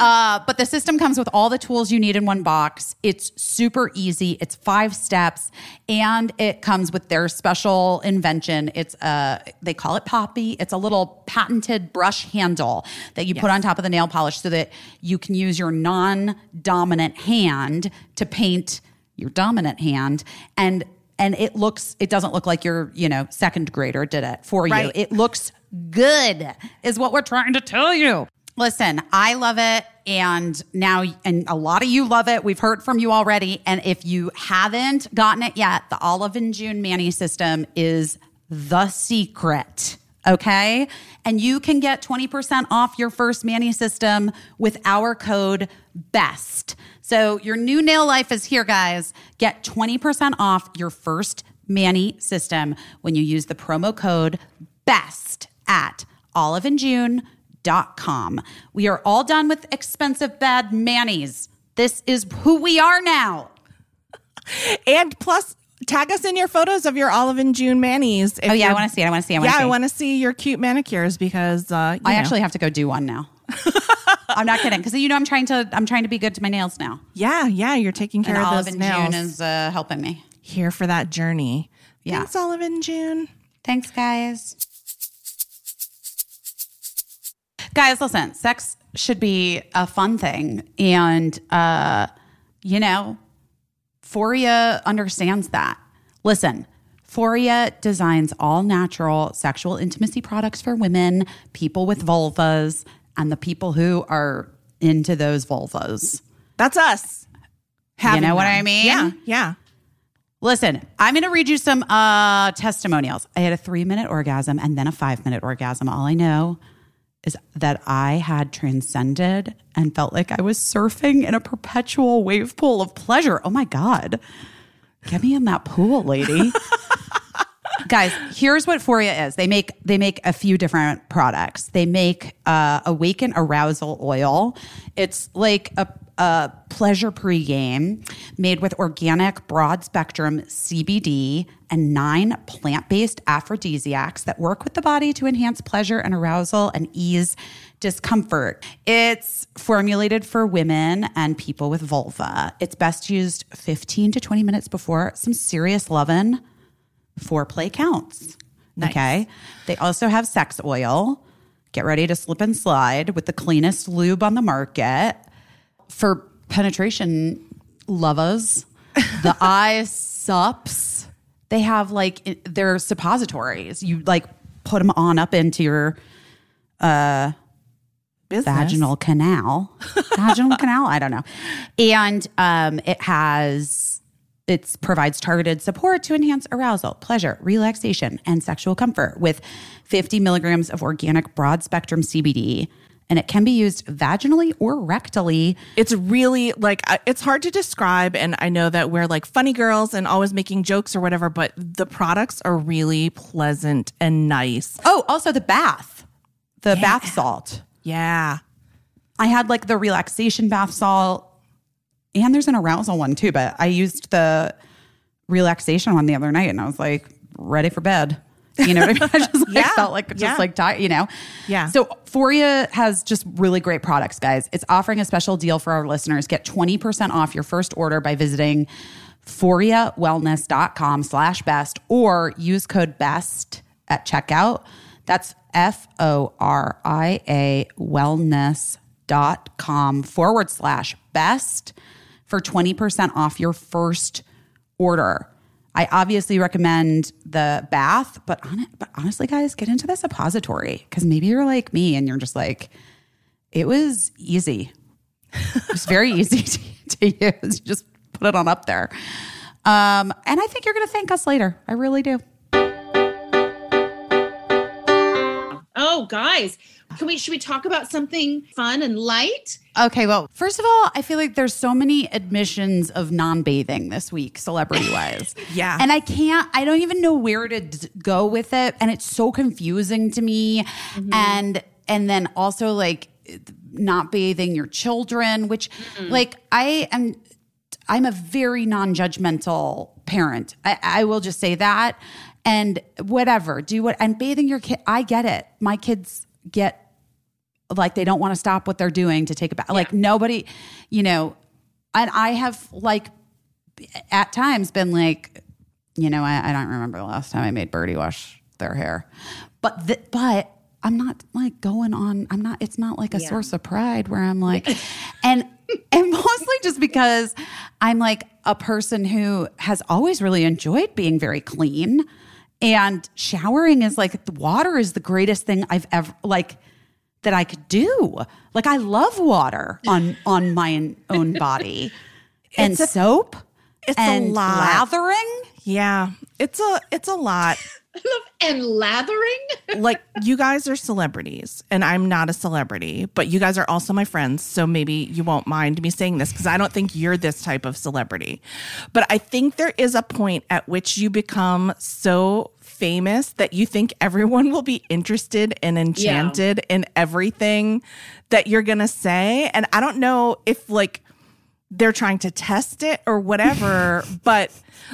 [SPEAKER 1] Uh, but the system comes with all the tools you need in one box. It's super easy. It's five steps, and it comes with their special invention. It's a they call it Poppy. It's a little patented brush handle that you put on top of the nail polish so that you can use your non-dominant hand to paint your dominant hand and and it looks it doesn't look like your you know second grader did it for you it looks good is what we're trying to tell you. Listen i love it and now and a lot of you love it. We've heard from you already and if you haven't gotten it yet the olive and june mani system is the secret okay? And you can get 20% off your first mani system with our code best. So your new nail life is here guys. Get 20% off your first mani system when you use the promo code best at oliveandjune.com. We are all done with expensive bad manis. This is who we are now.
[SPEAKER 4] And plus, tag us in your photos of your Olive and June manis.
[SPEAKER 1] Oh yeah, I want to see it. I want to see. it. I
[SPEAKER 4] yeah,
[SPEAKER 1] see.
[SPEAKER 4] I want to see your cute manicures because uh, you
[SPEAKER 1] I
[SPEAKER 4] know.
[SPEAKER 1] actually have to go do one now. I'm not kidding because you know I'm trying to I'm trying to be good to my nails now.
[SPEAKER 4] yeah, yeah, you're taking care
[SPEAKER 1] And
[SPEAKER 4] of
[SPEAKER 1] Olive
[SPEAKER 4] those
[SPEAKER 1] and
[SPEAKER 4] nails.
[SPEAKER 1] June is uh, helping me.
[SPEAKER 4] Here for that journey.
[SPEAKER 1] Yeah.
[SPEAKER 4] Thanks, Olive and June.
[SPEAKER 1] Thanks, guys. Guys, listen, sex should be a fun thing. And, uh, you know, Foria understands that. Listen, Foria designs all natural sexual intimacy products for women, people with vulvas, and the people who are into those vulvas.
[SPEAKER 4] That's us. you
[SPEAKER 1] know what
[SPEAKER 4] them.
[SPEAKER 1] I mean?
[SPEAKER 4] Yeah, yeah.
[SPEAKER 1] Listen, I'm going to read you some uh, testimonials. I had a three minute orgasm and then a five minute orgasm. All I know is that I had transcended and felt like I was surfing in a perpetual wave pool of pleasure. Oh my God. Get me in that pool, lady. Guys, here's what Foria is. They make they make a few different products. They make uh, Awaken Arousal Oil. It's like a, a pleasure pregame made with organic broad spectrum CBD and nine plant based aphrodisiacs that work with the body to enhance pleasure and arousal and ease discomfort. It's formulated for women and people with vulva. It's best used 15 to 20 minutes before some serious lovin' foreplay counts. Okay. They also have sex oil. Get ready to slip and slide with the cleanest lube on the market. For penetration lovers, the eye sups. They have like their suppositories. You like put them on up into your
[SPEAKER 4] Business.
[SPEAKER 1] vaginal canal. vaginal canal, I don't know. And um, it has it provides targeted support to enhance arousal, pleasure, relaxation, and sexual comfort with 50 milligrams of organic broad spectrum CBD and it can be used vaginally or rectally.
[SPEAKER 4] It's really like it's hard to describe, and I know that we're like funny girls and always making jokes or whatever, but the products are really pleasant and nice.
[SPEAKER 1] Oh, also the bath, the bath salt.
[SPEAKER 4] Yeah.
[SPEAKER 1] I had like the relaxation bath salt, and there's an arousal one too. But I used the relaxation one the other night, and I was like ready for bed. You know what I mean? I just like
[SPEAKER 4] Yeah.
[SPEAKER 1] felt like just
[SPEAKER 4] Yeah.
[SPEAKER 1] like tired. You know?
[SPEAKER 4] Yeah.
[SPEAKER 1] So Foria has just really great products, guys. It's offering a special deal for our listeners. Get twenty percent off your first order by visiting foriawellness.com slash best or use code best at checkout. That's F O R I A wellness.com forward slash best for 20% off your first order. I obviously recommend the bath, but, on but honestly, guys, get into the suppository because maybe you're like me and you're just like, it was easy. It's very easy to, to use. Just put it on up there. Um, and I think you're going to thank us later. I really do.
[SPEAKER 3] Oh, guys, can we should we talk about something fun and light?
[SPEAKER 1] Okay, well, first of all, I feel like there's so many admissions of non-bathing this week, celebrity-wise.
[SPEAKER 4] Yeah.
[SPEAKER 1] and I can't. I don't even know where to d- go with it, and it's so confusing to me. Mm-hmm. And and then also like not bathing your children, which mm-hmm. like I am. I'm a very non-judgmental parent. I, I will just say that. And whatever, do what and bathing your kid. I get it. My kids get like they don't want to stop what they're doing to take a bath. Like nobody, you know, and I have like at times been like, you know, I, I don't remember the last time I made Birdie wash their hair, but th- but I'm not like going on. I'm not. It's not like a source of pride where I'm like, and and mostly just because I'm like a person who has always really enjoyed being very clean. And showering is like the water is the greatest thing I've ever like that I could do. Like I love water on on my own body. and
[SPEAKER 4] a-
[SPEAKER 1] soap
[SPEAKER 4] it's a
[SPEAKER 1] and
[SPEAKER 4] lot.
[SPEAKER 1] lathering.
[SPEAKER 4] Yeah. It's a it's a lot.
[SPEAKER 3] And lathering.
[SPEAKER 4] like you guys are celebrities and I'm not a celebrity, but you guys are also my friends, so maybe you won't mind me saying this because I don't think you're this type of celebrity. But I think there is a point at which you become so famous that you think everyone will be interested and enchanted in everything that you're going to say and I don't know if like they're trying to test it or whatever but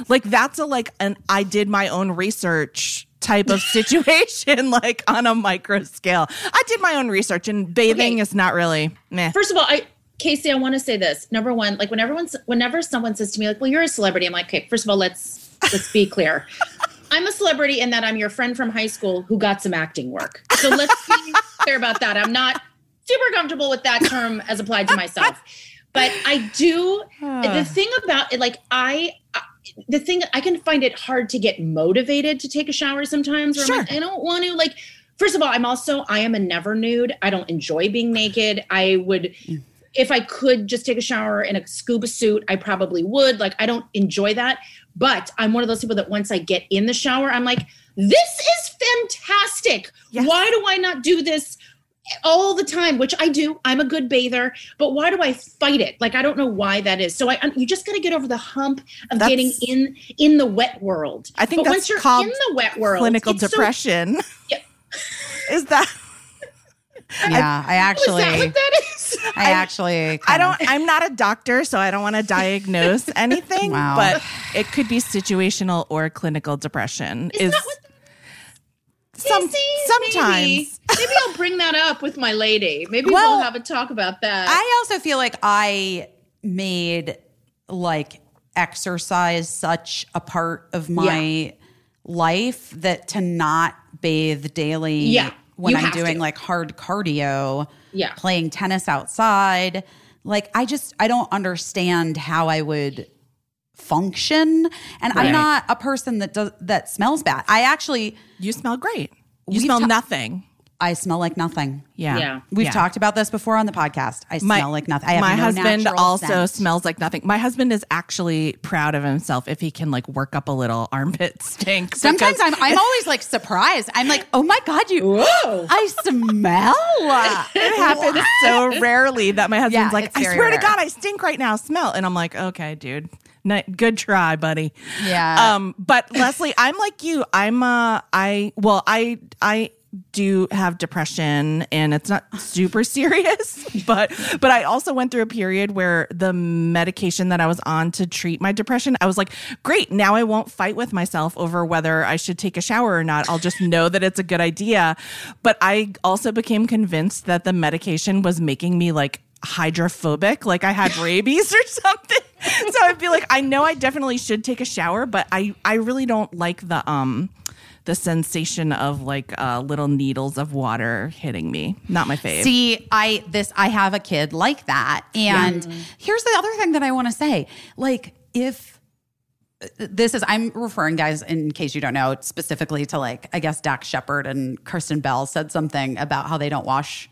[SPEAKER 4] like that's a like an i did my own research type of situation like on a micro scale i did my own research and bathing
[SPEAKER 3] Okay.
[SPEAKER 4] is not really meh
[SPEAKER 3] First of all, I Caissie, I want to say this. Number one, like whenever everyone's whenever someone says to me, like, well, you're a celebrity, I'm like, okay, first of all, let's let's be clear. I'm a celebrity in that I'm your friend from high school who got some acting work. So let's be clear about that. I'm not super comfortable with that term as applied to myself. But I do the thing about it, like I I- the thing I can find it hard to get motivated to take a shower sometimes where I'm like, I don't want to like first of all, I'm also I am a never nude. I don't enjoy being naked. I would mm. if I could just take a shower in a scuba suit, I probably would. Like, I don't enjoy that. But I'm one of those people that once I get in the shower, I'm like, this is fantastic.
[SPEAKER 4] Yes.
[SPEAKER 3] Why do I not do this all the time? Which I do. I'm a good bather, but why do I fight it? Like, I don't know why that is. So I, I'm- you just got to get over the hump of
[SPEAKER 4] That's-
[SPEAKER 3] getting in in the wet world.
[SPEAKER 4] I think
[SPEAKER 3] but
[SPEAKER 4] that's
[SPEAKER 3] once you're
[SPEAKER 4] called
[SPEAKER 3] in the wet world,
[SPEAKER 4] clinical
[SPEAKER 3] it's so-
[SPEAKER 4] depression
[SPEAKER 3] Yeah.
[SPEAKER 4] is that
[SPEAKER 1] Yeah, I
[SPEAKER 3] Oh, is that
[SPEAKER 1] actually,
[SPEAKER 3] what that is?
[SPEAKER 1] I actually,
[SPEAKER 4] I don't I'm not a doctor so I don't want to diagnose anything
[SPEAKER 1] Wow.
[SPEAKER 4] but it could be situational or clinical depression is
[SPEAKER 3] that what-
[SPEAKER 4] some, sometimes
[SPEAKER 3] Maybe. Maybe I'll bring that up with my lady. Maybe
[SPEAKER 1] Well,
[SPEAKER 3] we'll have a talk about that.
[SPEAKER 1] I also feel like I made like exercise such a part of my life that to not bathe daily
[SPEAKER 3] Yeah,
[SPEAKER 1] when I'm doing
[SPEAKER 3] to.
[SPEAKER 1] like hard cardio,
[SPEAKER 3] Yeah.
[SPEAKER 1] playing tennis outside, like I just I don't understand how I would function and
[SPEAKER 4] Right.
[SPEAKER 1] I'm not a person that does that smells bad. I actually
[SPEAKER 4] you smell great you smell
[SPEAKER 1] ta-
[SPEAKER 4] nothing
[SPEAKER 1] I smell like nothing.
[SPEAKER 4] Yeah.
[SPEAKER 3] Yeah.
[SPEAKER 1] We've
[SPEAKER 4] Yeah.
[SPEAKER 1] talked about this before on the podcast. I smell like nothing. I have
[SPEAKER 4] my
[SPEAKER 1] no
[SPEAKER 4] husband also
[SPEAKER 1] scent.
[SPEAKER 4] smells like nothing. My husband is actually proud of himself if he can like work up a little armpit stink.
[SPEAKER 1] Sometimes I'm I'm always like surprised. I'm like, oh my god, you!
[SPEAKER 3] Whoa.
[SPEAKER 1] I smell.
[SPEAKER 4] it happens so rarely that my husband's
[SPEAKER 1] Yeah,
[SPEAKER 4] like, I
[SPEAKER 1] very
[SPEAKER 4] swear to. God, I stink right now. Smell, and I'm like, okay, dude, Ni- good try, buddy.
[SPEAKER 1] Yeah.
[SPEAKER 4] Um, but Leslie, I'm like you. I'm uh, I well, I I do have depression and it's not super serious but but I also went through a period where the medication that I was on to treat my depression I was like great now I won't fight with myself over whether I should take a shower or not. I'll just know that it's a good idea. But I also became convinced that the medication was making me like hydrophobic like I had rabies or something so I'd be like I know I definitely should take a shower but I I really don't like the um the sensation of like uh, little needles of water hitting me. Not my fave.
[SPEAKER 1] See, I this I have a kid like that. And here's the other thing that I want to say. Like if this is I'm referring guys in case you don't know specifically to like I guess Dax Shepard and Kristen Bell said something about how they don't wash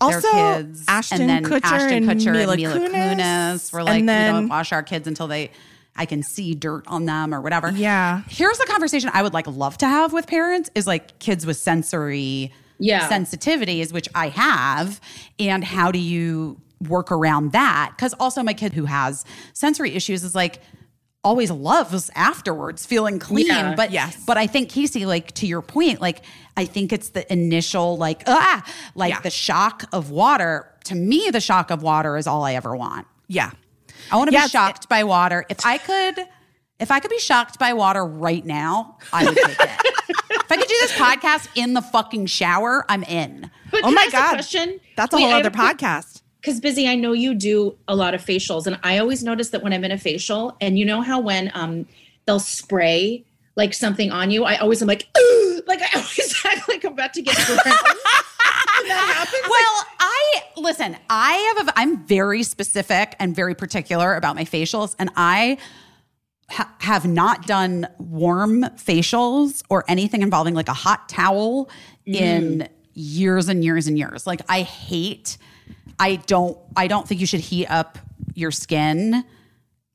[SPEAKER 4] also,
[SPEAKER 1] their kids
[SPEAKER 4] Ashton
[SPEAKER 1] and then
[SPEAKER 4] Kutcher
[SPEAKER 1] Ashton
[SPEAKER 4] and
[SPEAKER 1] Kutcher
[SPEAKER 4] Mila,
[SPEAKER 1] and Mila
[SPEAKER 4] Kunis.
[SPEAKER 1] Kunis were like
[SPEAKER 4] then,
[SPEAKER 1] we don't wash our kids until they I can see dirt on them or whatever.
[SPEAKER 4] Yeah.
[SPEAKER 1] Here's the conversation I would like love to have with parents is like kids with sensory
[SPEAKER 3] Yeah.
[SPEAKER 1] sensitivities, which I have, and how do you work around that? Because also my kid who has sensory issues is like always loves afterwards feeling clean.
[SPEAKER 3] Yeah.
[SPEAKER 1] But
[SPEAKER 4] Yes.
[SPEAKER 1] but I think Caissie, like to your point, like I think it's the initial like ah like
[SPEAKER 4] Yeah.
[SPEAKER 1] the shock of water. To me, the shock of water is all I ever want.
[SPEAKER 4] yeah.
[SPEAKER 1] I want to
[SPEAKER 4] Yes,
[SPEAKER 1] be shocked by water. If I could, if I could be shocked by water right now, I would take it. if I could do this podcast in the fucking shower, I'm in.
[SPEAKER 3] But
[SPEAKER 4] Oh my
[SPEAKER 3] I ask a
[SPEAKER 4] God.
[SPEAKER 3] question?
[SPEAKER 4] That's a
[SPEAKER 3] Wait,
[SPEAKER 4] whole other
[SPEAKER 3] have
[SPEAKER 4] podcast.
[SPEAKER 3] because busy i know you do a lot of facials and i always notice that when i'm in a facial and you know how when um they'll spray like something on you i always am like "Ugh," like i always act like i'm about to get happens
[SPEAKER 1] Well, I listen. I have. A, I'm very specific and very particular about my facials, and I ha- have not done warm facials or anything involving like a hot towel in mm. years and years and years. Like I hate. I don't. I don't think you should heat up your skin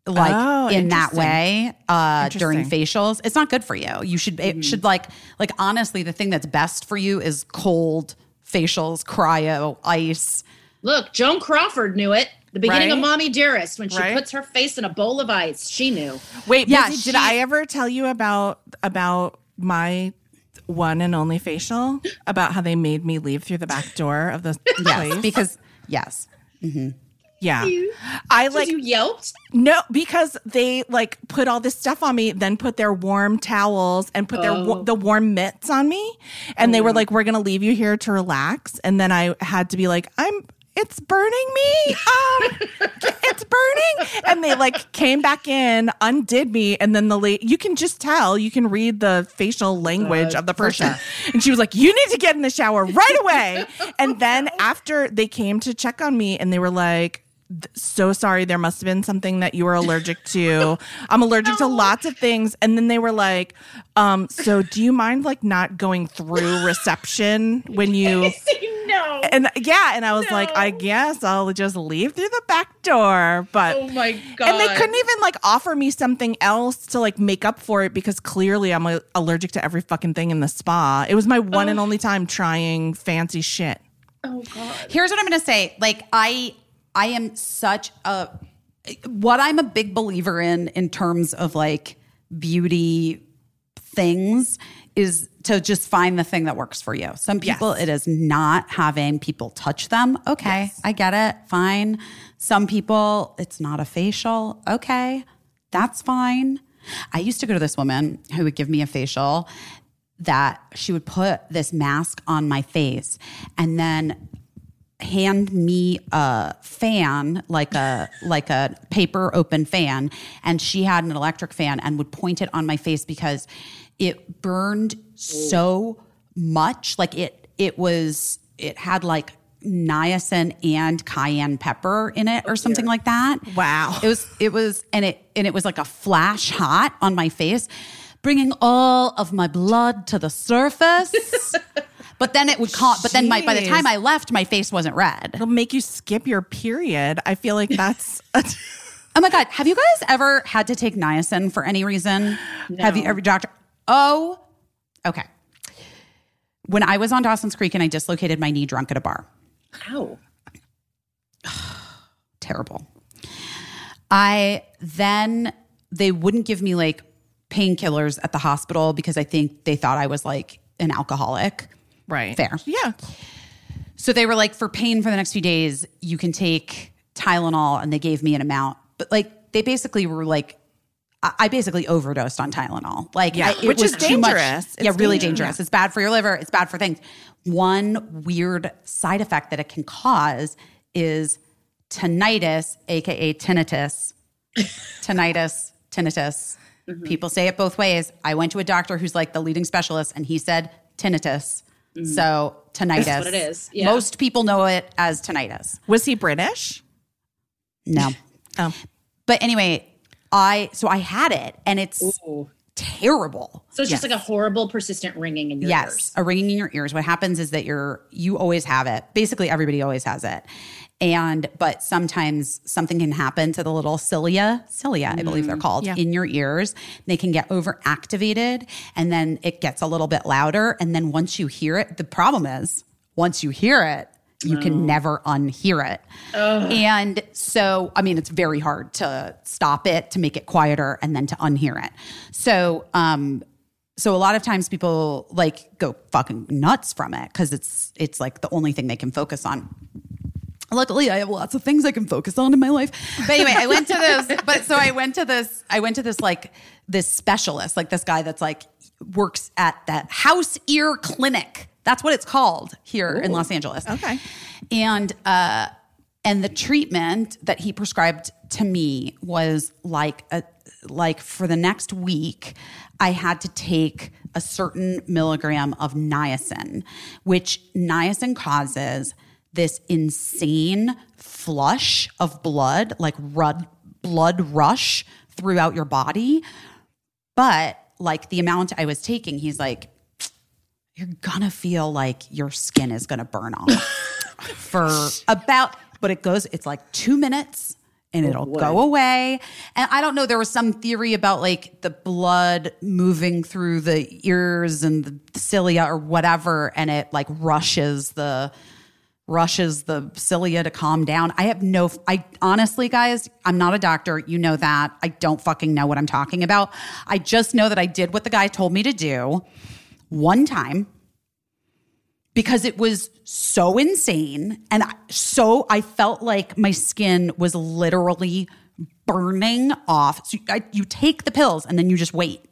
[SPEAKER 1] like
[SPEAKER 4] Oh,
[SPEAKER 1] in that way uh, during facials. It's not good for you. You should it should like like honestly, the thing that's best for you is cold facials, cryo, ice.
[SPEAKER 3] look joan crawford knew it the beginning of mommy dearest when she
[SPEAKER 4] Right?
[SPEAKER 3] puts her face in a bowl of ice she knew
[SPEAKER 4] Wait,
[SPEAKER 1] Yeah,
[SPEAKER 4] Busy,
[SPEAKER 1] she-
[SPEAKER 4] did I ever tell you about about my one and only facial? About how they made me leave through the back door of the
[SPEAKER 1] Yes,
[SPEAKER 4] place?
[SPEAKER 1] because yes.
[SPEAKER 4] Yeah. I like
[SPEAKER 3] you yelped
[SPEAKER 4] No, because they like put all this stuff on me, then put their warm towels and put their
[SPEAKER 3] Oh.
[SPEAKER 4] the warm mitts on me, and they were like, "We're gonna leave you here to relax." And then I had to be like, "I'm." It's burning me. Um, it's burning, and they like came back in, undid me, and then the. You can just tell. You can read the facial language of the person, and she was like, "You need to get in the shower right away." and then after they came to check on me, and they were like, so sorry there must have been something that you were allergic to. I'm allergic to lots of things. And then they were like um so do you mind like not going through reception when you
[SPEAKER 3] no
[SPEAKER 4] and yeah and i was like i guess i'll just leave through the back door. But
[SPEAKER 3] oh my god
[SPEAKER 4] and they couldn't even like offer me something else to like make up for it because clearly I'm uh, allergic to every fucking thing in the spa. It was my one and only time trying fancy shit.
[SPEAKER 3] oh god.
[SPEAKER 1] Here's what I'm going to say. Like I I am such a what I'm a big believer in in terms of like beauty things is to just find the thing that works for you. Some people
[SPEAKER 4] Yes.
[SPEAKER 1] it is not having people touch them. Okay, I get it. Fine. Some people it's not a facial. Okay. That's fine. I used to go to this woman who would give me a facial that she would put this mask on my face and then hand me a fan like a like a paper open fan and she had an electric fan and would point it on my face because it burned so much. Like it it was it had like niacin and cayenne pepper in it or something like that.
[SPEAKER 4] Wow.
[SPEAKER 1] it was it was and it and it was like a flash hot on my face bringing all of my blood to the surface But then it would calm. But then my, by the time I left, my face wasn't red.
[SPEAKER 4] It'll make you skip your period. I feel like that's
[SPEAKER 1] Oh my god, have you guys ever had to take niacin for any reason? Have you ever doctor? Oh, okay. When I was on Dawson's Creek and I dislocated my knee drunk at a bar.
[SPEAKER 3] Ow.
[SPEAKER 1] terrible. I then they wouldn't give me like painkillers at the hospital because I think they thought I was like an alcoholic.
[SPEAKER 4] Right.
[SPEAKER 1] Fair.
[SPEAKER 4] Yeah.
[SPEAKER 1] So they were like, for pain for the next few days, you can take Tylenol, and they gave me an amount. But like, they basically were like, I I basically overdosed on Tylenol. Like,
[SPEAKER 4] Yeah,
[SPEAKER 1] I- it
[SPEAKER 4] which
[SPEAKER 1] was
[SPEAKER 4] is
[SPEAKER 1] too much-
[SPEAKER 4] dangerous.
[SPEAKER 1] Yeah,
[SPEAKER 4] It's
[SPEAKER 1] really
[SPEAKER 4] dangerous.
[SPEAKER 1] dangerous. It's bad for your liver. It's bad for things. One weird side effect that it can cause is tinnitus, aka tinnitus. tinnitus, tinnitus.
[SPEAKER 3] Mm-hmm.
[SPEAKER 1] People say it both ways. I went to a doctor who's like the leading specialist, and he said tinnitus. So tinnitus.
[SPEAKER 3] Mm-hmm. what it is. Yeah.
[SPEAKER 1] Most people know it as tinnitus.
[SPEAKER 4] Was he British?
[SPEAKER 1] No.
[SPEAKER 4] Oh.
[SPEAKER 1] But anyway, I so I had it, and it's
[SPEAKER 3] Ooh.
[SPEAKER 1] terrible.
[SPEAKER 3] So it's just like a horrible, persistent ringing in your
[SPEAKER 1] yes,
[SPEAKER 3] ears.
[SPEAKER 1] a ringing in your ears. What happens is that you're you always have it. Basically, everybody always has it. And but sometimes something can happen to the little cilia, cilia, I believe they're called,
[SPEAKER 4] Yeah.
[SPEAKER 1] in your ears. They can get overactivated, and then it gets a little bit louder. And then once you hear it, the problem is once you hear it, you can never unhear it. And so, I mean, it's very hard to stop it, to make it quieter, and then to unhear it. So, um, so a lot of times people like go fucking nuts from it because it's it's like the only thing they can focus on. Luckily, I have lots of things I can focus on in my life. But anyway, I went to this. But so I went to this. I went to this like this specialist, like this guy that's like works at that house ear clinic. That's what it's called here in Los Angeles.
[SPEAKER 4] Okay.
[SPEAKER 1] And uh, and the treatment that he prescribed to me was like a like for the next week, I had to take a certain milligram of niacin, which niacin causes this insane flush of blood, like rud, blood rush throughout your body. But like the amount I was taking, he's like, you're gonna feel like your skin is gonna burn off for about, but it goes, it's like two minutes and oh, it'll go away. And I don't know, there was some theory about like the blood moving through the ears and the cilia or whatever, and it like rushes the rushes the cilia to calm down. I have no, I honestly, guys, I'm not a doctor. You know that. I don't fucking know what I'm talking about. I just know that I did what the guy told me to do one time because it was so insane. And I, so I felt like my skin was literally burning off. So I, you take the pills and then you just wait.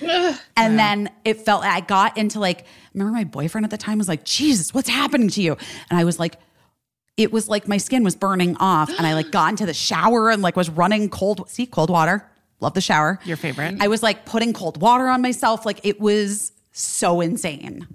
[SPEAKER 1] And then it felt I got into like, remember my boyfriend at the time was like, Jesus, what's happening to you? And I was like, it was like my skin was burning off. And I like got into the shower and like was running cold, see, cold water. Love the shower.
[SPEAKER 4] Your favorite.
[SPEAKER 1] I was like putting cold water on myself. Like it was so insane.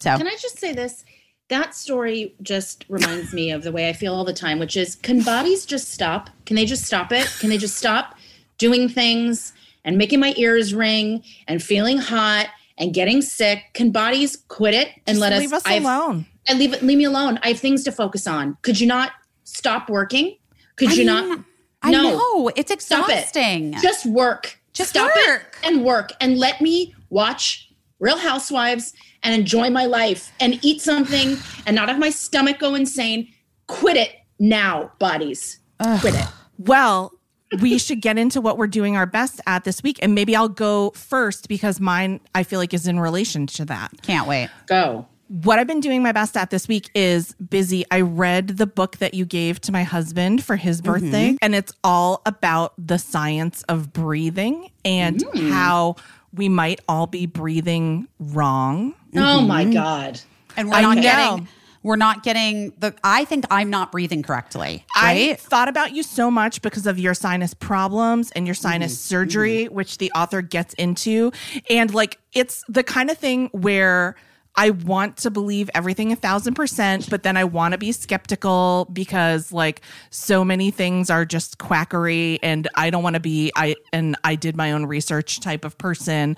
[SPEAKER 1] So
[SPEAKER 3] Can I just say this? That story just reminds me of the way I feel all the time, which is can bodies just stop? Can they just stop it? Can they just stop doing things and making my ears ring and feeling hot and getting sick? Can bodies quit it and
[SPEAKER 4] Just
[SPEAKER 3] let
[SPEAKER 4] leave us
[SPEAKER 3] I've-
[SPEAKER 4] alone.
[SPEAKER 3] And leave it leave me alone. I have things to focus on. Could you not stop working? Could
[SPEAKER 1] I
[SPEAKER 3] you
[SPEAKER 1] mean,
[SPEAKER 3] not
[SPEAKER 1] I
[SPEAKER 3] No.
[SPEAKER 1] know it's
[SPEAKER 3] Stop it.
[SPEAKER 1] exhausting.
[SPEAKER 3] Just work.
[SPEAKER 1] Just
[SPEAKER 3] Stop
[SPEAKER 1] work.
[SPEAKER 3] it and work and let me watch Real Housewives and enjoy my life and eat something and not have my stomach go insane. Quit it now, bodies. Quit it.
[SPEAKER 4] Well, we should get into what we're doing our best at this week. And maybe I'll go first because mine, I feel like, is in relation to that.
[SPEAKER 1] Can't wait.
[SPEAKER 3] Go.
[SPEAKER 4] What I've been doing my best at this week is busy. I read the book that you gave to my husband for his mm-hmm. birthday, and it's all about the science of breathing and mm. how we might all be breathing wrong.
[SPEAKER 3] Oh my mm-hmm. God.
[SPEAKER 1] And we're
[SPEAKER 4] I
[SPEAKER 1] not
[SPEAKER 4] know.
[SPEAKER 1] getting we're not getting the I think I'm not breathing correctly.
[SPEAKER 4] I thought about you so much because of your sinus problems and your sinus mm-hmm. surgery, mm-hmm. which the author gets into. And like, it's the kind of thing where I want to believe everything a thousand percent, but then I want to be skeptical because like so many things are just quackery and I don't want to be I and I did my own research type of person.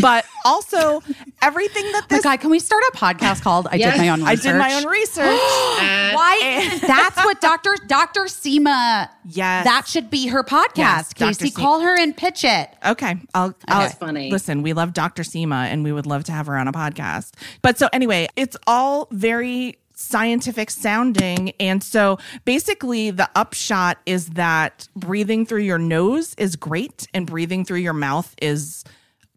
[SPEAKER 4] But also everything that
[SPEAKER 1] Oh my
[SPEAKER 4] this
[SPEAKER 1] God, can we start a podcast called I
[SPEAKER 3] Yes.
[SPEAKER 1] Did My Own research?
[SPEAKER 4] I did my own research.
[SPEAKER 1] Why? That's what Dr. Dr. Seema.
[SPEAKER 4] Yes.
[SPEAKER 1] That should be her podcast.
[SPEAKER 4] Yes,
[SPEAKER 1] Caissie,
[SPEAKER 4] Se-
[SPEAKER 1] call her and pitch it.
[SPEAKER 4] Okay, I'll. I'll
[SPEAKER 3] That's funny.
[SPEAKER 4] Listen, we love Dr. Seema, and we would love to have her on a podcast. But so anyway, it's all very scientific sounding, and so basically, the upshot is that breathing through your nose is great, and breathing through your mouth is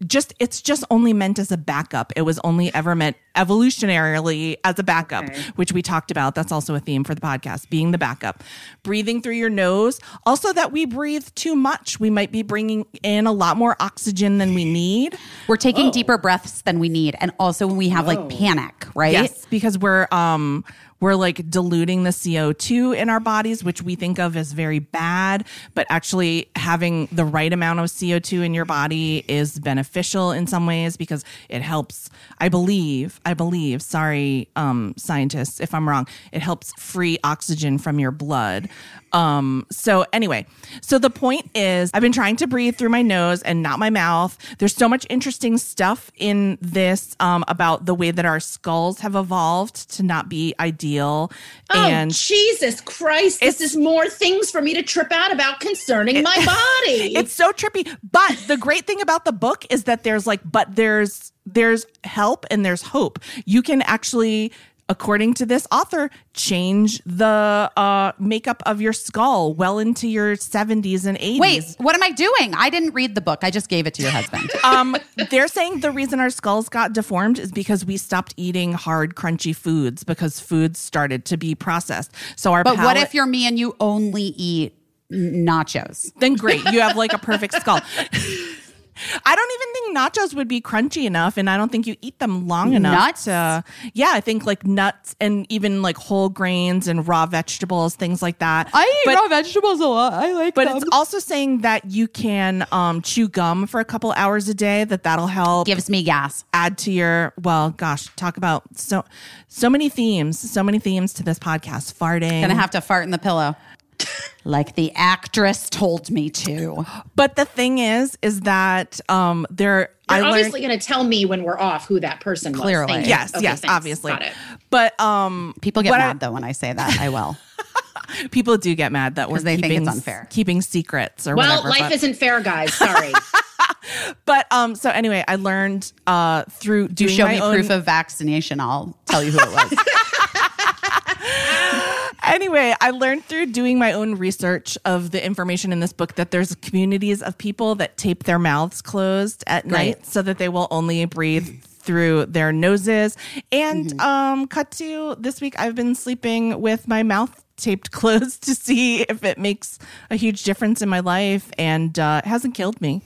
[SPEAKER 4] just it's just only meant as a backup. It was only ever meant evolutionarily as a backup,
[SPEAKER 3] Okay.
[SPEAKER 4] which we talked about. That's also a theme for the podcast, being the backup. Breathing through your nose. Also that we breathe too much. We might be bringing in a lot more oxygen than we need.
[SPEAKER 1] We're taking deeper breaths than we need. And also when we have like panic, right?
[SPEAKER 4] Yes, because we're um we're like diluting the CO2 in our bodies, which we think of as very bad, but actually having the right amount of CO2 in your body is beneficial in some ways because it helps, I believe, I believe, sorry, um, scientists, if I'm wrong, it helps free oxygen from your blood. Um, so anyway, so the point is I've been trying to breathe through my nose and not my mouth. There's so much interesting stuff in this um, about the way that our skulls have evolved to not be ideal.
[SPEAKER 3] Oh,
[SPEAKER 4] and
[SPEAKER 3] Jesus Christ. This is more things for me to trip out about concerning my body.
[SPEAKER 4] it's so trippy. But the great thing about the book is that there's like, but there's there's help and there's hope. You can actually according to this author change the uh makeup of your skull well into your 70s and 80s
[SPEAKER 1] Wait, what am I doing? I didn't read the book. I just gave it to your husband.
[SPEAKER 4] um, they're saying the reason our skulls got deformed is because we stopped eating hard, crunchy foods because foods started to be processed. So our
[SPEAKER 1] but what if you're me and you only eat nachos?
[SPEAKER 4] then great, you have like a perfect skull. I don't even think nachos would be crunchy enough, and I don't think you eat them long enough.
[SPEAKER 1] Nuts?
[SPEAKER 4] To, yeah, I think like nuts and even like whole grains and raw vegetables, things like that. I eat but- raw
[SPEAKER 1] vegetables a lot. I like
[SPEAKER 4] But it's also saying that you can um, chew gum for a couple hours a day. That that'll help.
[SPEAKER 1] gives me gas.
[SPEAKER 4] add to your well gosh talk about so so many themes so many themes to this podcast farting
[SPEAKER 1] Gonna have to fart in the pillow. Like the actress told me to.
[SPEAKER 4] but the thing is is that um there i
[SPEAKER 3] You're
[SPEAKER 4] learned
[SPEAKER 3] obviously going to tell me when we're off who that person was.
[SPEAKER 1] Clearly.
[SPEAKER 4] Yes
[SPEAKER 3] Okay,
[SPEAKER 4] yes
[SPEAKER 3] thanks.
[SPEAKER 4] obviously
[SPEAKER 3] Got it.
[SPEAKER 4] but um
[SPEAKER 1] People get
[SPEAKER 4] what I-
[SPEAKER 1] mad though when I say that. I will.
[SPEAKER 4] people do get mad that we're
[SPEAKER 1] 'Cause they think it's unfair.
[SPEAKER 4] keeping secrets or
[SPEAKER 3] Well,
[SPEAKER 4] whatever
[SPEAKER 3] life
[SPEAKER 4] but,
[SPEAKER 3] isn't fair, guys. Sorry.
[SPEAKER 4] but um so anyway i learned uh through
[SPEAKER 1] You show
[SPEAKER 4] my
[SPEAKER 1] me
[SPEAKER 4] own,
[SPEAKER 1] proof of vaccination. I'll tell you who it was.
[SPEAKER 4] anyway, I learned through doing my own research of the information in this book that there's communities of people that tape their mouths closed at night so that they will only breathe through their noses. And um cut to this week I've been sleeping with my mouth taped closed to see if it makes a huge difference in my life and uh it hasn't killed me.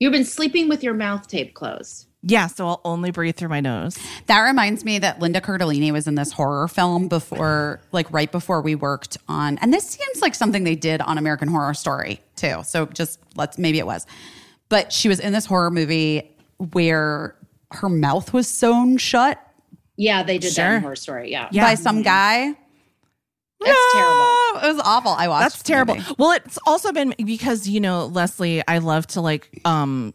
[SPEAKER 3] You've been sleeping with your mouth tape closed.
[SPEAKER 4] Yeah, so I'll only breathe through my nose.
[SPEAKER 1] That reminds me that Linda Cardellini was in this horror film before, like right before we worked on, and this seems like something they did on American Horror Story too. So just let's maybe it was, but she was in this horror movie where her mouth was sewn shut
[SPEAKER 3] Yeah, they did that in Horror Story. Yeah.
[SPEAKER 4] Yeah.
[SPEAKER 1] by some guy.
[SPEAKER 3] That's terrible.
[SPEAKER 1] Oh, it was awful. I watched.
[SPEAKER 4] That's terrible.
[SPEAKER 1] movie.
[SPEAKER 4] Well, it's also been because you know, Leslie, I love to like um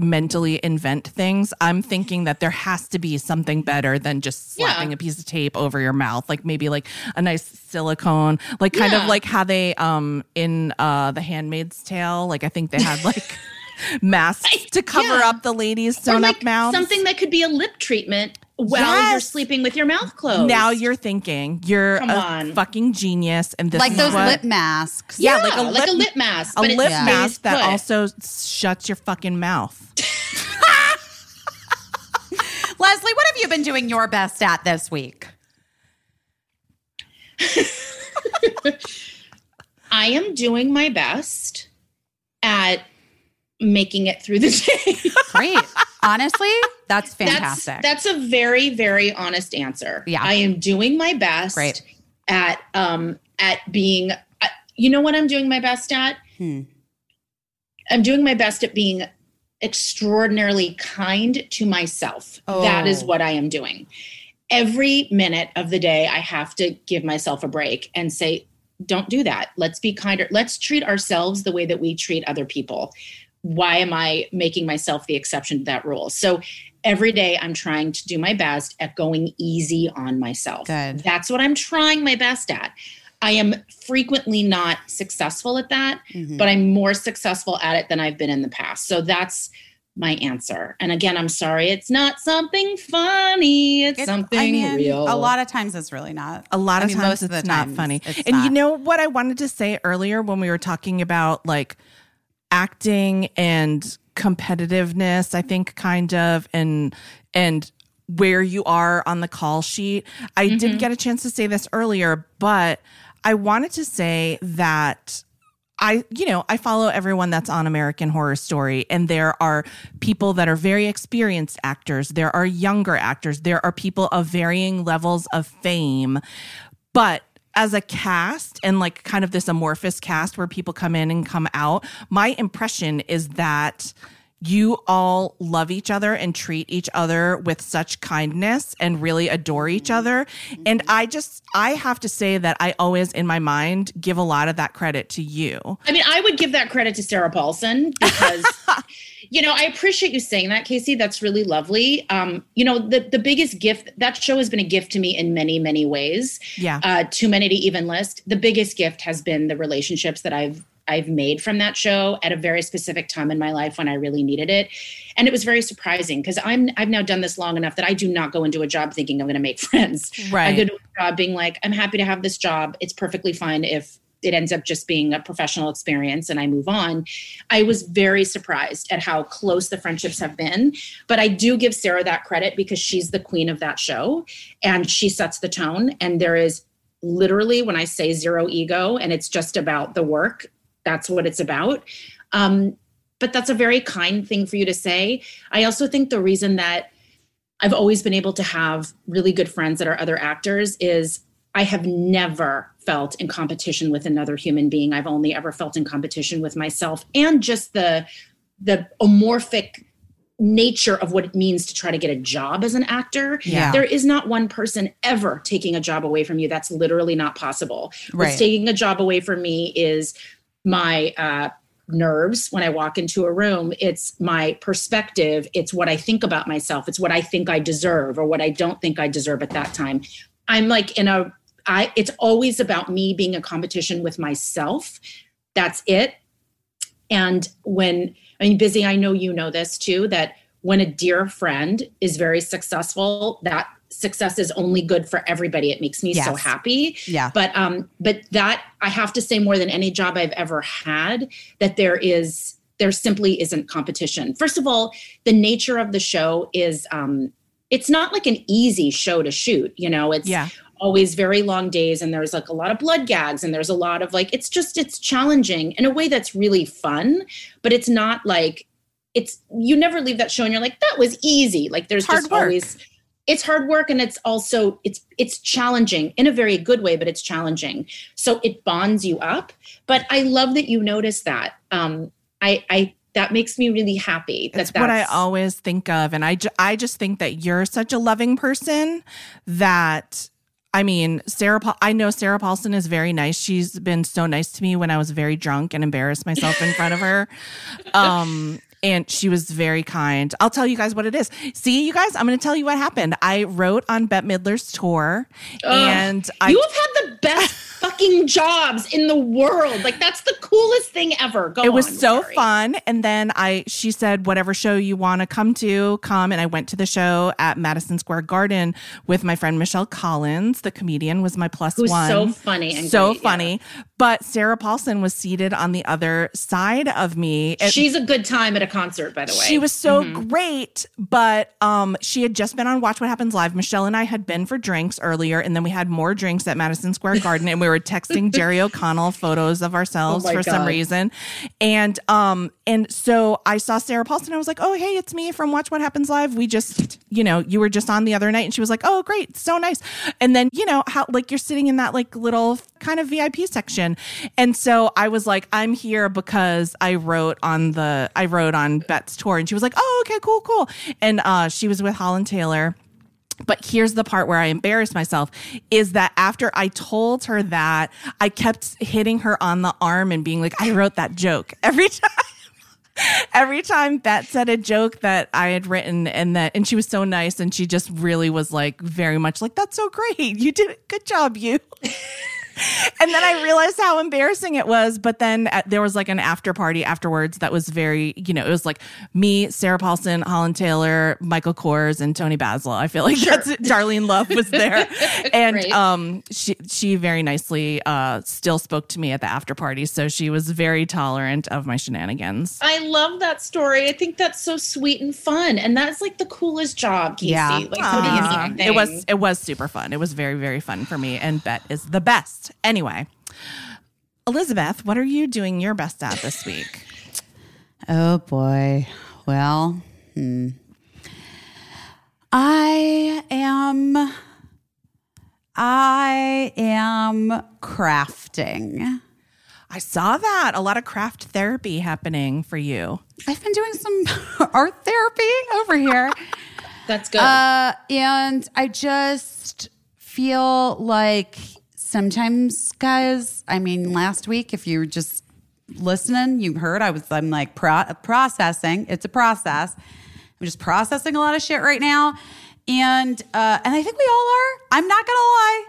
[SPEAKER 4] mentally invent things. I'm thinking that there has to be something better than just slapping
[SPEAKER 3] Yeah.
[SPEAKER 4] a piece of tape over your mouth, like maybe like a nice silicone, like kind of like how they um in uh The Handmaid's Tale, like I think they had like masks to cover
[SPEAKER 3] Yeah.
[SPEAKER 4] up the ladies' sewn
[SPEAKER 3] like
[SPEAKER 4] up mouths.
[SPEAKER 3] something that could be a lip treatment while you're sleeping with your mouth closed.
[SPEAKER 4] now you're thinking you're
[SPEAKER 3] Come
[SPEAKER 4] a
[SPEAKER 3] on.
[SPEAKER 4] fucking genius, and this
[SPEAKER 1] like
[SPEAKER 4] is
[SPEAKER 1] those
[SPEAKER 4] what-
[SPEAKER 1] lip masks.
[SPEAKER 4] Yeah,
[SPEAKER 3] yeah,
[SPEAKER 4] like a
[SPEAKER 3] like a
[SPEAKER 4] lip-
[SPEAKER 3] lip mask,
[SPEAKER 4] a
[SPEAKER 3] but
[SPEAKER 4] lip
[SPEAKER 3] stays
[SPEAKER 4] mask that
[SPEAKER 3] put.
[SPEAKER 4] also shuts your fucking mouth.
[SPEAKER 1] Leslie, what have you been doing your best at this week?
[SPEAKER 3] I am doing my best at making it through the day.
[SPEAKER 1] Great. Honestly, that's
[SPEAKER 3] that's
[SPEAKER 1] fantastic.
[SPEAKER 3] that's a very very honest answer.
[SPEAKER 1] Yeah.
[SPEAKER 3] I am doing my best
[SPEAKER 1] Great.
[SPEAKER 3] at um at being. uh, You know what I'm doing my best at?
[SPEAKER 1] Hmm.
[SPEAKER 3] I'm doing my best at being extraordinarily kind to myself. That is
[SPEAKER 1] Oh.
[SPEAKER 3] what I am doing. Every minute of the day, I have to give myself a break and say, don't do that. Let's be kinder. Let's treat ourselves the way that we treat other people. Why am I making myself the exception to that rule? So every day I'm trying to do my best at going easy on myself.
[SPEAKER 1] Good.
[SPEAKER 3] That's what I'm trying my best at. I am frequently not successful at that,
[SPEAKER 1] Mhm.
[SPEAKER 3] but I'm more successful at it than I've been in the past. So that's my answer. And again, I'm sorry, it's not something funny. It's
[SPEAKER 1] It-
[SPEAKER 3] something
[SPEAKER 1] I mean,
[SPEAKER 3] real.
[SPEAKER 1] A lot of times it's really not.
[SPEAKER 4] A lot
[SPEAKER 1] I
[SPEAKER 4] of
[SPEAKER 1] mean,
[SPEAKER 4] times
[SPEAKER 1] most of
[SPEAKER 4] it's
[SPEAKER 1] the
[SPEAKER 4] not
[SPEAKER 1] times
[SPEAKER 4] funny.
[SPEAKER 1] it's
[SPEAKER 4] and you know what I wanted to say earlier when we were talking about like acting and competitiveness, I think kind of and and where you are on the call sheet. I didn't mm-hmm. get a chance to say this earlier, but I wanted to say that I, you know, I follow everyone that's on American Horror Story, and there are people that are very experienced actors. There are younger actors. There are people of varying levels of fame. But as a cast and like kind of this amorphous cast where people come in and come out, my impression is that you all love each other and treat each other with such kindness and really adore each other. And I just, I have to say that I always, in my mind, give a lot of that credit to you.
[SPEAKER 3] I mean, I would give that credit to Sarah Paulson because, you know, I appreciate you saying that, Caissie. That's really lovely. Um, you know, the the biggest gift that show has been a gift to me in many, many ways.
[SPEAKER 4] Yeah.
[SPEAKER 3] Uh, too many to even list. The biggest gift has been the relationships that I've I've made from that show at a very specific time in my life when I really needed it. And it was very surprising because I'm I've now done this long enough that I do not go into a job thinking I'm going to make friends.
[SPEAKER 4] Right.
[SPEAKER 3] I go to a job being like, I'm happy to have this job. It's perfectly fine if it ends up just being a professional experience and I move on. I was very surprised at how close the friendships have been. But I do give Sarah that credit because she's the queen of that show and she sets the tone. And there is literally, when I say zero ego and it's just about the work, that's what it's about. Um, but that's a very kind thing for you to say. I also think the reason that I've always been able to have really good friends that are other actors is I have never felt in competition with another human being. I've only ever felt in competition with myself and just the the amorphic nature of what it means to try to get a job as an actor.
[SPEAKER 1] Yeah.
[SPEAKER 3] There is not one person ever taking a job away from you. That's literally not possible.
[SPEAKER 1] Right.
[SPEAKER 3] What's taking a job away from me is my uh nerves when I walk into a room. It's my perspective. It's what I think about myself. It's what I think I deserve or what I don't think I deserve at that time. I'm like in a I it's always about me being a competition with myself. That's it. And when I mean busy, I know you know this too, that when a dear friend is very successful, that success is only good for everybody. It makes me so happy
[SPEAKER 1] Yeah.
[SPEAKER 3] but um but that i have to say more than any job i've ever had that there is there simply isn't competition first of all the nature of the show is um it's not like an easy show to shoot you know it's
[SPEAKER 4] Yeah.
[SPEAKER 3] always very long days and there's like a lot of blood gags and there's a lot of like it's just it's challenging in a way that's really fun but it's not like it's you never leave that show and you're like that was easy like there's
[SPEAKER 4] Hard
[SPEAKER 3] just
[SPEAKER 4] work.
[SPEAKER 3] always it's hard work and it's also it's it's challenging in a very good way but it's challenging so it bonds you up but i love that you notice that um i i that makes me really happy that
[SPEAKER 4] That's what I always think of. And I, ju- I just think that you're such a loving person that, I mean, Sarah, Paul, I know Sarah Paulson is very nice. She's been so nice to me when I was very drunk and embarrassed myself in front of her. Um, and she was very kind. I'll tell you guys what it is. See, you guys, I'm going to tell you what happened. I wrote on Bette Midler's tour, and I
[SPEAKER 3] you have had the best fucking jobs in the world. Like that's the coolest thing ever. Go
[SPEAKER 4] it was
[SPEAKER 3] on,
[SPEAKER 4] so
[SPEAKER 3] sorry.
[SPEAKER 4] fun. And then i she said whatever show you want to come to come. And i went to the show at madison square garden with my friend michelle collins. The comedian was my plus
[SPEAKER 3] Who's
[SPEAKER 4] one.
[SPEAKER 3] so funny and
[SPEAKER 4] so
[SPEAKER 3] great, yeah.
[SPEAKER 4] funny. But sarah paulson was seated on the other side of me. It-
[SPEAKER 3] she's a good time at a concert by the way.
[SPEAKER 4] She was so
[SPEAKER 3] Mm-hmm.
[SPEAKER 4] great, but um, she had just been on Watch What Happens Live. Michelle and I had been for drinks earlier, and then we had more drinks at Madison Square Garden, and we were texting Jerry O'Connell photos of ourselves
[SPEAKER 3] Oh
[SPEAKER 4] for some reason. And um, and so I saw Sarah Paulson. I was like, "Oh, hey, it's me from Watch What Happens Live. We just, you know, you were just on the other night." And she was like, "Oh, great, so nice." And then you know how like you're sitting in that like little kind of VIP section. And so I was like, I'm here because I wrote on the I wrote on Bette's tour and she was like, Oh, okay, cool, cool. And uh she was with Holland Taylor. But here's the part where I embarrassed myself is that after I told her that, I kept hitting her on the arm and being like, I wrote that joke every time. Every time Bette said a joke that I had written and that and she was so nice and she just really was like very much like that's so great. You did it. Good job, you. and then I realized how embarrassing it was. But then uh, there was like an after party afterwards that was very, you know, it was like me, Sarah Paulson, Holland Taylor, Michael Kors, and Toni Basil. I feel like that's it. Darlene Love was there, and um, she she very nicely uh still spoke to me at the after party, so she was very tolerant of my shenanigans.
[SPEAKER 3] I love that story. I think that's so sweet and fun, and that's like the coolest job, Caissie.
[SPEAKER 1] Yeah.
[SPEAKER 3] Like
[SPEAKER 4] Uh, it was it was super fun. It was very very fun for me, and Bette is the best. Anyway, Elizabeth, what are you doing your best at this week?
[SPEAKER 1] Oh boy. Well, hmm. I am I am crafting.
[SPEAKER 4] I saw that a lot of craft therapy happening for you.
[SPEAKER 1] I've been doing some art therapy over here.
[SPEAKER 3] that's good.
[SPEAKER 1] Uh, and I just feel like sometimes, guys, I mean, last week, if you're just listening, you heard I was, I'm like pro- processing. It's a process. I'm just processing a lot of shit right now. And, uh, and I think we all are. I'm not going to lie.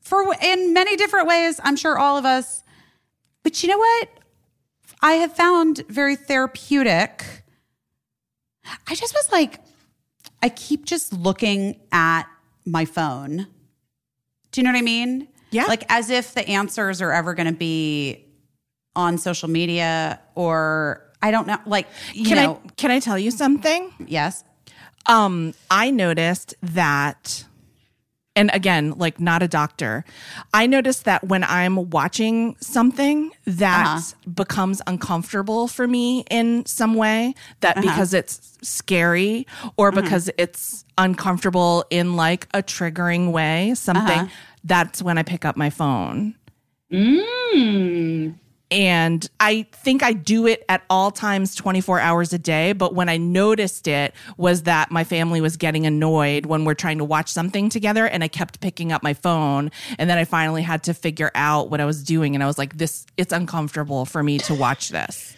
[SPEAKER 1] For in many different ways, I'm sure all of us. But you know what? I have found very therapeutic. I just was like, I keep just looking at my phone. Do you know what I mean?
[SPEAKER 4] Yeah.
[SPEAKER 1] Like as if the answers are ever going to be on social media or I don't know. Like, you
[SPEAKER 4] Can
[SPEAKER 1] know,
[SPEAKER 4] I can I tell you something?
[SPEAKER 1] yes.
[SPEAKER 4] Um, I noticed that, and again, like not a doctor, I noticed that when I'm watching something that
[SPEAKER 1] Uh-huh.
[SPEAKER 4] becomes uncomfortable for me in some way,
[SPEAKER 1] Uh-huh.
[SPEAKER 4] that because it's scary or because it's uncomfortable in like a triggering way, something,
[SPEAKER 1] Uh-huh.
[SPEAKER 4] That's when I pick up my phone.
[SPEAKER 3] Mm.
[SPEAKER 4] And I think I do it at all times 24 hours a day. But when I noticed it was that my family was getting annoyed when we're trying to watch something together. And I kept picking up my phone. And then I finally had to figure out what I was doing. And I was like, this, it's uncomfortable for me to watch this.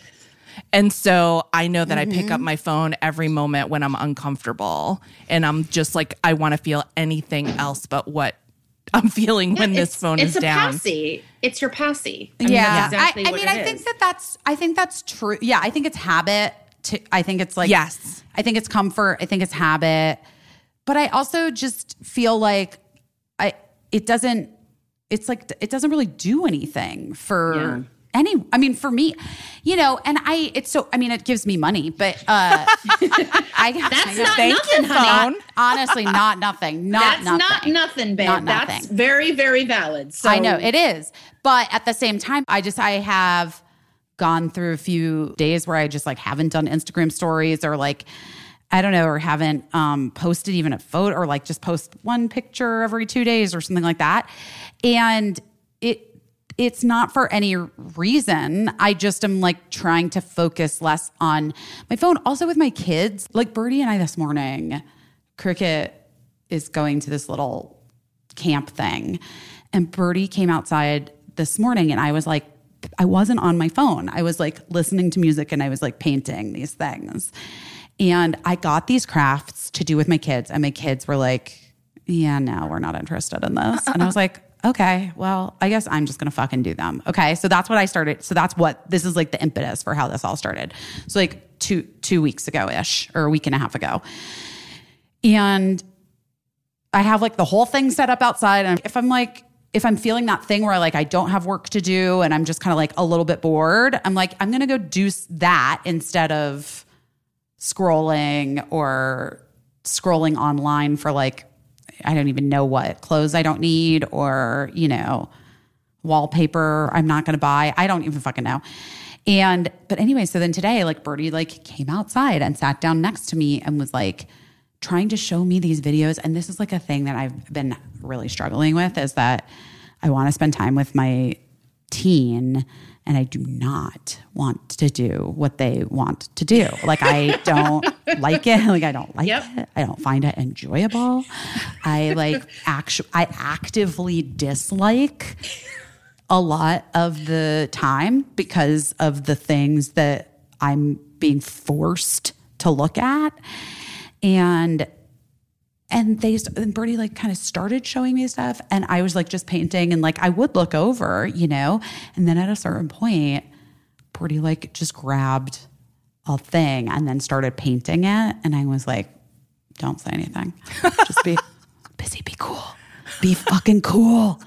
[SPEAKER 4] And so I know that I pick up my phone every moment when I'm uncomfortable. And I'm just like, I want to feel anything else but what I'm feeling when this
[SPEAKER 3] It's-
[SPEAKER 4] phone
[SPEAKER 3] it's
[SPEAKER 4] is
[SPEAKER 3] a
[SPEAKER 4] down.
[SPEAKER 3] Posse. It's your posse. I mean,
[SPEAKER 1] yeah.
[SPEAKER 3] that's exactly
[SPEAKER 1] I, I mean,
[SPEAKER 3] it
[SPEAKER 1] I think
[SPEAKER 3] is.
[SPEAKER 1] that that's, I think that's true. Yeah. I think it's habit. To, I think it's like,
[SPEAKER 4] Yes.
[SPEAKER 1] I think it's comfort. I think it's habit. But I also just feel like I, it doesn't, it's like, it doesn't really do anything for
[SPEAKER 3] Yeah.
[SPEAKER 1] Any, I mean, for me, you know, and I, it's so, I mean, it gives me money, but, uh, I,
[SPEAKER 3] That's
[SPEAKER 1] I-
[SPEAKER 3] not
[SPEAKER 4] Thank
[SPEAKER 3] nothing,
[SPEAKER 4] you,
[SPEAKER 3] honey.
[SPEAKER 4] phone.
[SPEAKER 1] honestly, not nothing, not
[SPEAKER 3] That's
[SPEAKER 1] nothing.
[SPEAKER 3] not nothing, babe.
[SPEAKER 1] Not
[SPEAKER 3] That's very, very valid. So
[SPEAKER 1] I know it is. But at the same time, I just I have gone through a few days where I just like haven't done Instagram stories or like I don't know, or haven't um, posted even a photo or like just post one picture every two days or something like that. And it it's not for any reason. I just am like trying to focus less on my phone. Also with my kids, like Birdie and I this morning, Cricket is going to this little camp thing. And Birdie came outside this morning and I was like, I wasn't on my phone. I was like listening to music and I was like painting these things. And I got these crafts to do with my kids. And my kids were like, yeah, no, we're not interested in this. And I was like, okay, well, I guess I'm just gonna fucking do them. Okay. So that's what I started. So that's what this is like the impetus for how this all started. So like two two weeks ago ish or a week and a half ago. And I have like the whole thing set up outside. And if I'm like, if I'm feeling that thing where like I don't have work to do and I'm just kind of like a little bit bored, I'm like, I'm gonna go do that instead of scrolling or scrolling online for like, I don't even know what clothes I don't need or, you know, wallpaper I'm not gonna buy. I don't even fucking know. And but anyway, so then today, like Birdie like came outside and sat down next to me and was like trying to show me these videos. And this is like a thing that I've been really struggling with is that I want to spend time with my teen and I do not want to do what they want to do. Like I don't like it. Like I don't like
[SPEAKER 3] Yep.
[SPEAKER 1] it. I don't find it enjoyable. I like actually I actively dislike a lot of the time because of the things that I'm being forced to look at. And and they and Birdie like kind of started showing me stuff and I was like just painting and like I would look over, you know, and then at a certain point, Birdie like just grabbed a thing and then started painting it and I was like, don't say anything. Just be busy, be cool. Be fucking cool.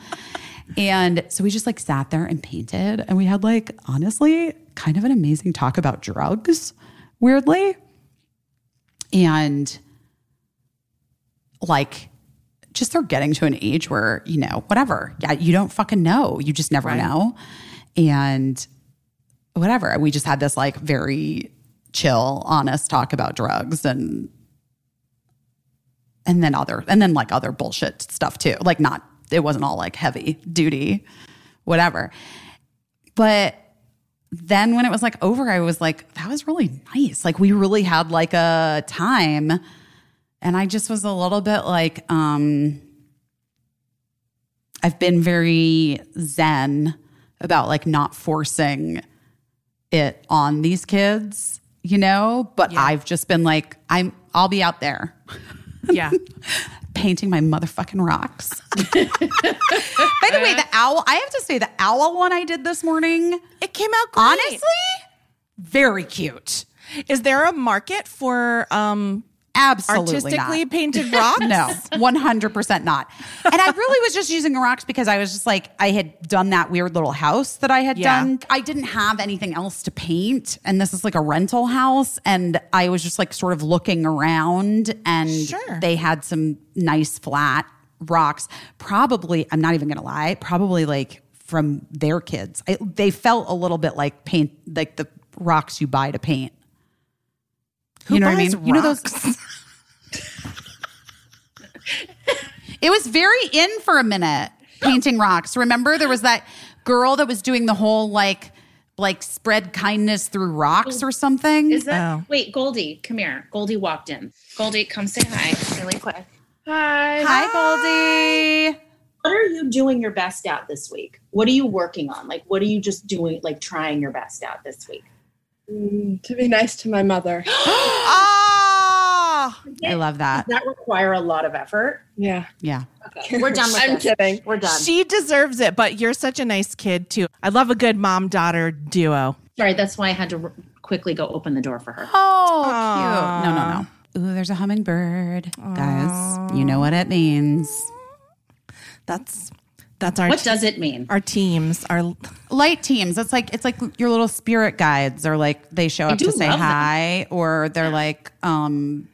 [SPEAKER 1] And so we just like sat there and painted and we had like honestly kind of an amazing talk about drugs, weirdly. And like just they're getting to an age where, you know, whatever. Yeah, you don't fucking know. You just never know. And whatever. We just had this like very chill, honest talk about drugs and and then other and then like other bullshit stuff too. Like not it wasn't all like heavy duty, whatever. But then when it was like over, I was like, that was really nice. Like we really had like a time. And I just was a little bit like, um, I've been very zen about like not forcing it on these kids, you know? But I've just been like, I'm I'll be out there
[SPEAKER 4] Yeah.
[SPEAKER 1] painting my motherfucking rocks. By the way, the owl, I have to say, the owl one I did this morning,
[SPEAKER 4] It came out great.
[SPEAKER 1] honestly, very cute.
[SPEAKER 4] Is there a market for um
[SPEAKER 1] Absolutely
[SPEAKER 4] artistically
[SPEAKER 1] not.
[SPEAKER 4] painted rocks?
[SPEAKER 1] No, 100% not. And I really was just using rocks because I was just like, I had done that weird little house that I had
[SPEAKER 4] Yeah.
[SPEAKER 1] done. I didn't have anything else to paint. And this is like a rental house. And I was just like sort of looking around and
[SPEAKER 4] Sure.
[SPEAKER 1] they had some nice flat rocks. Probably, I'm not even going to lie, probably like from their kids. I, they felt a little bit like paint, like the rocks you buy to paint.
[SPEAKER 4] Who
[SPEAKER 1] you know what I mean? You know those
[SPEAKER 4] rocks?
[SPEAKER 1] It was very in for a minute painting rocks. Remember there was that girl that was doing the whole like like spread kindness through rocks or something.
[SPEAKER 3] Is that
[SPEAKER 4] Oh.
[SPEAKER 3] wait, Goldie, come here. Goldie walked in. Goldie, come say hi really quick. Hi.
[SPEAKER 1] Hi Goldie.
[SPEAKER 3] What are you doing your best at this week? What are you working on? Like what are you just doing like trying your best at this week?
[SPEAKER 5] Mm, to be nice to my mother.
[SPEAKER 4] Ah!
[SPEAKER 1] I love that.
[SPEAKER 3] Does that require a lot of effort?
[SPEAKER 5] Yeah.
[SPEAKER 1] Yeah.
[SPEAKER 3] Okay. We're done with
[SPEAKER 5] I'm
[SPEAKER 3] this.
[SPEAKER 5] kidding.
[SPEAKER 3] We're done.
[SPEAKER 4] She deserves it, but you're such a nice kid too. I love a good mom daughter duo.
[SPEAKER 3] Sorry, that's why I had to quickly go open the door for her.
[SPEAKER 1] Oh, cute. No, no, no. Ooh, there's a hummingbird. Guys, you know what it means.
[SPEAKER 4] That's that's our
[SPEAKER 3] What
[SPEAKER 4] te-
[SPEAKER 3] does it mean?
[SPEAKER 4] our teams our
[SPEAKER 1] Light teams. It's like it's like your little spirit guides or like they show up to say
[SPEAKER 3] love them.
[SPEAKER 1] hi or they're like um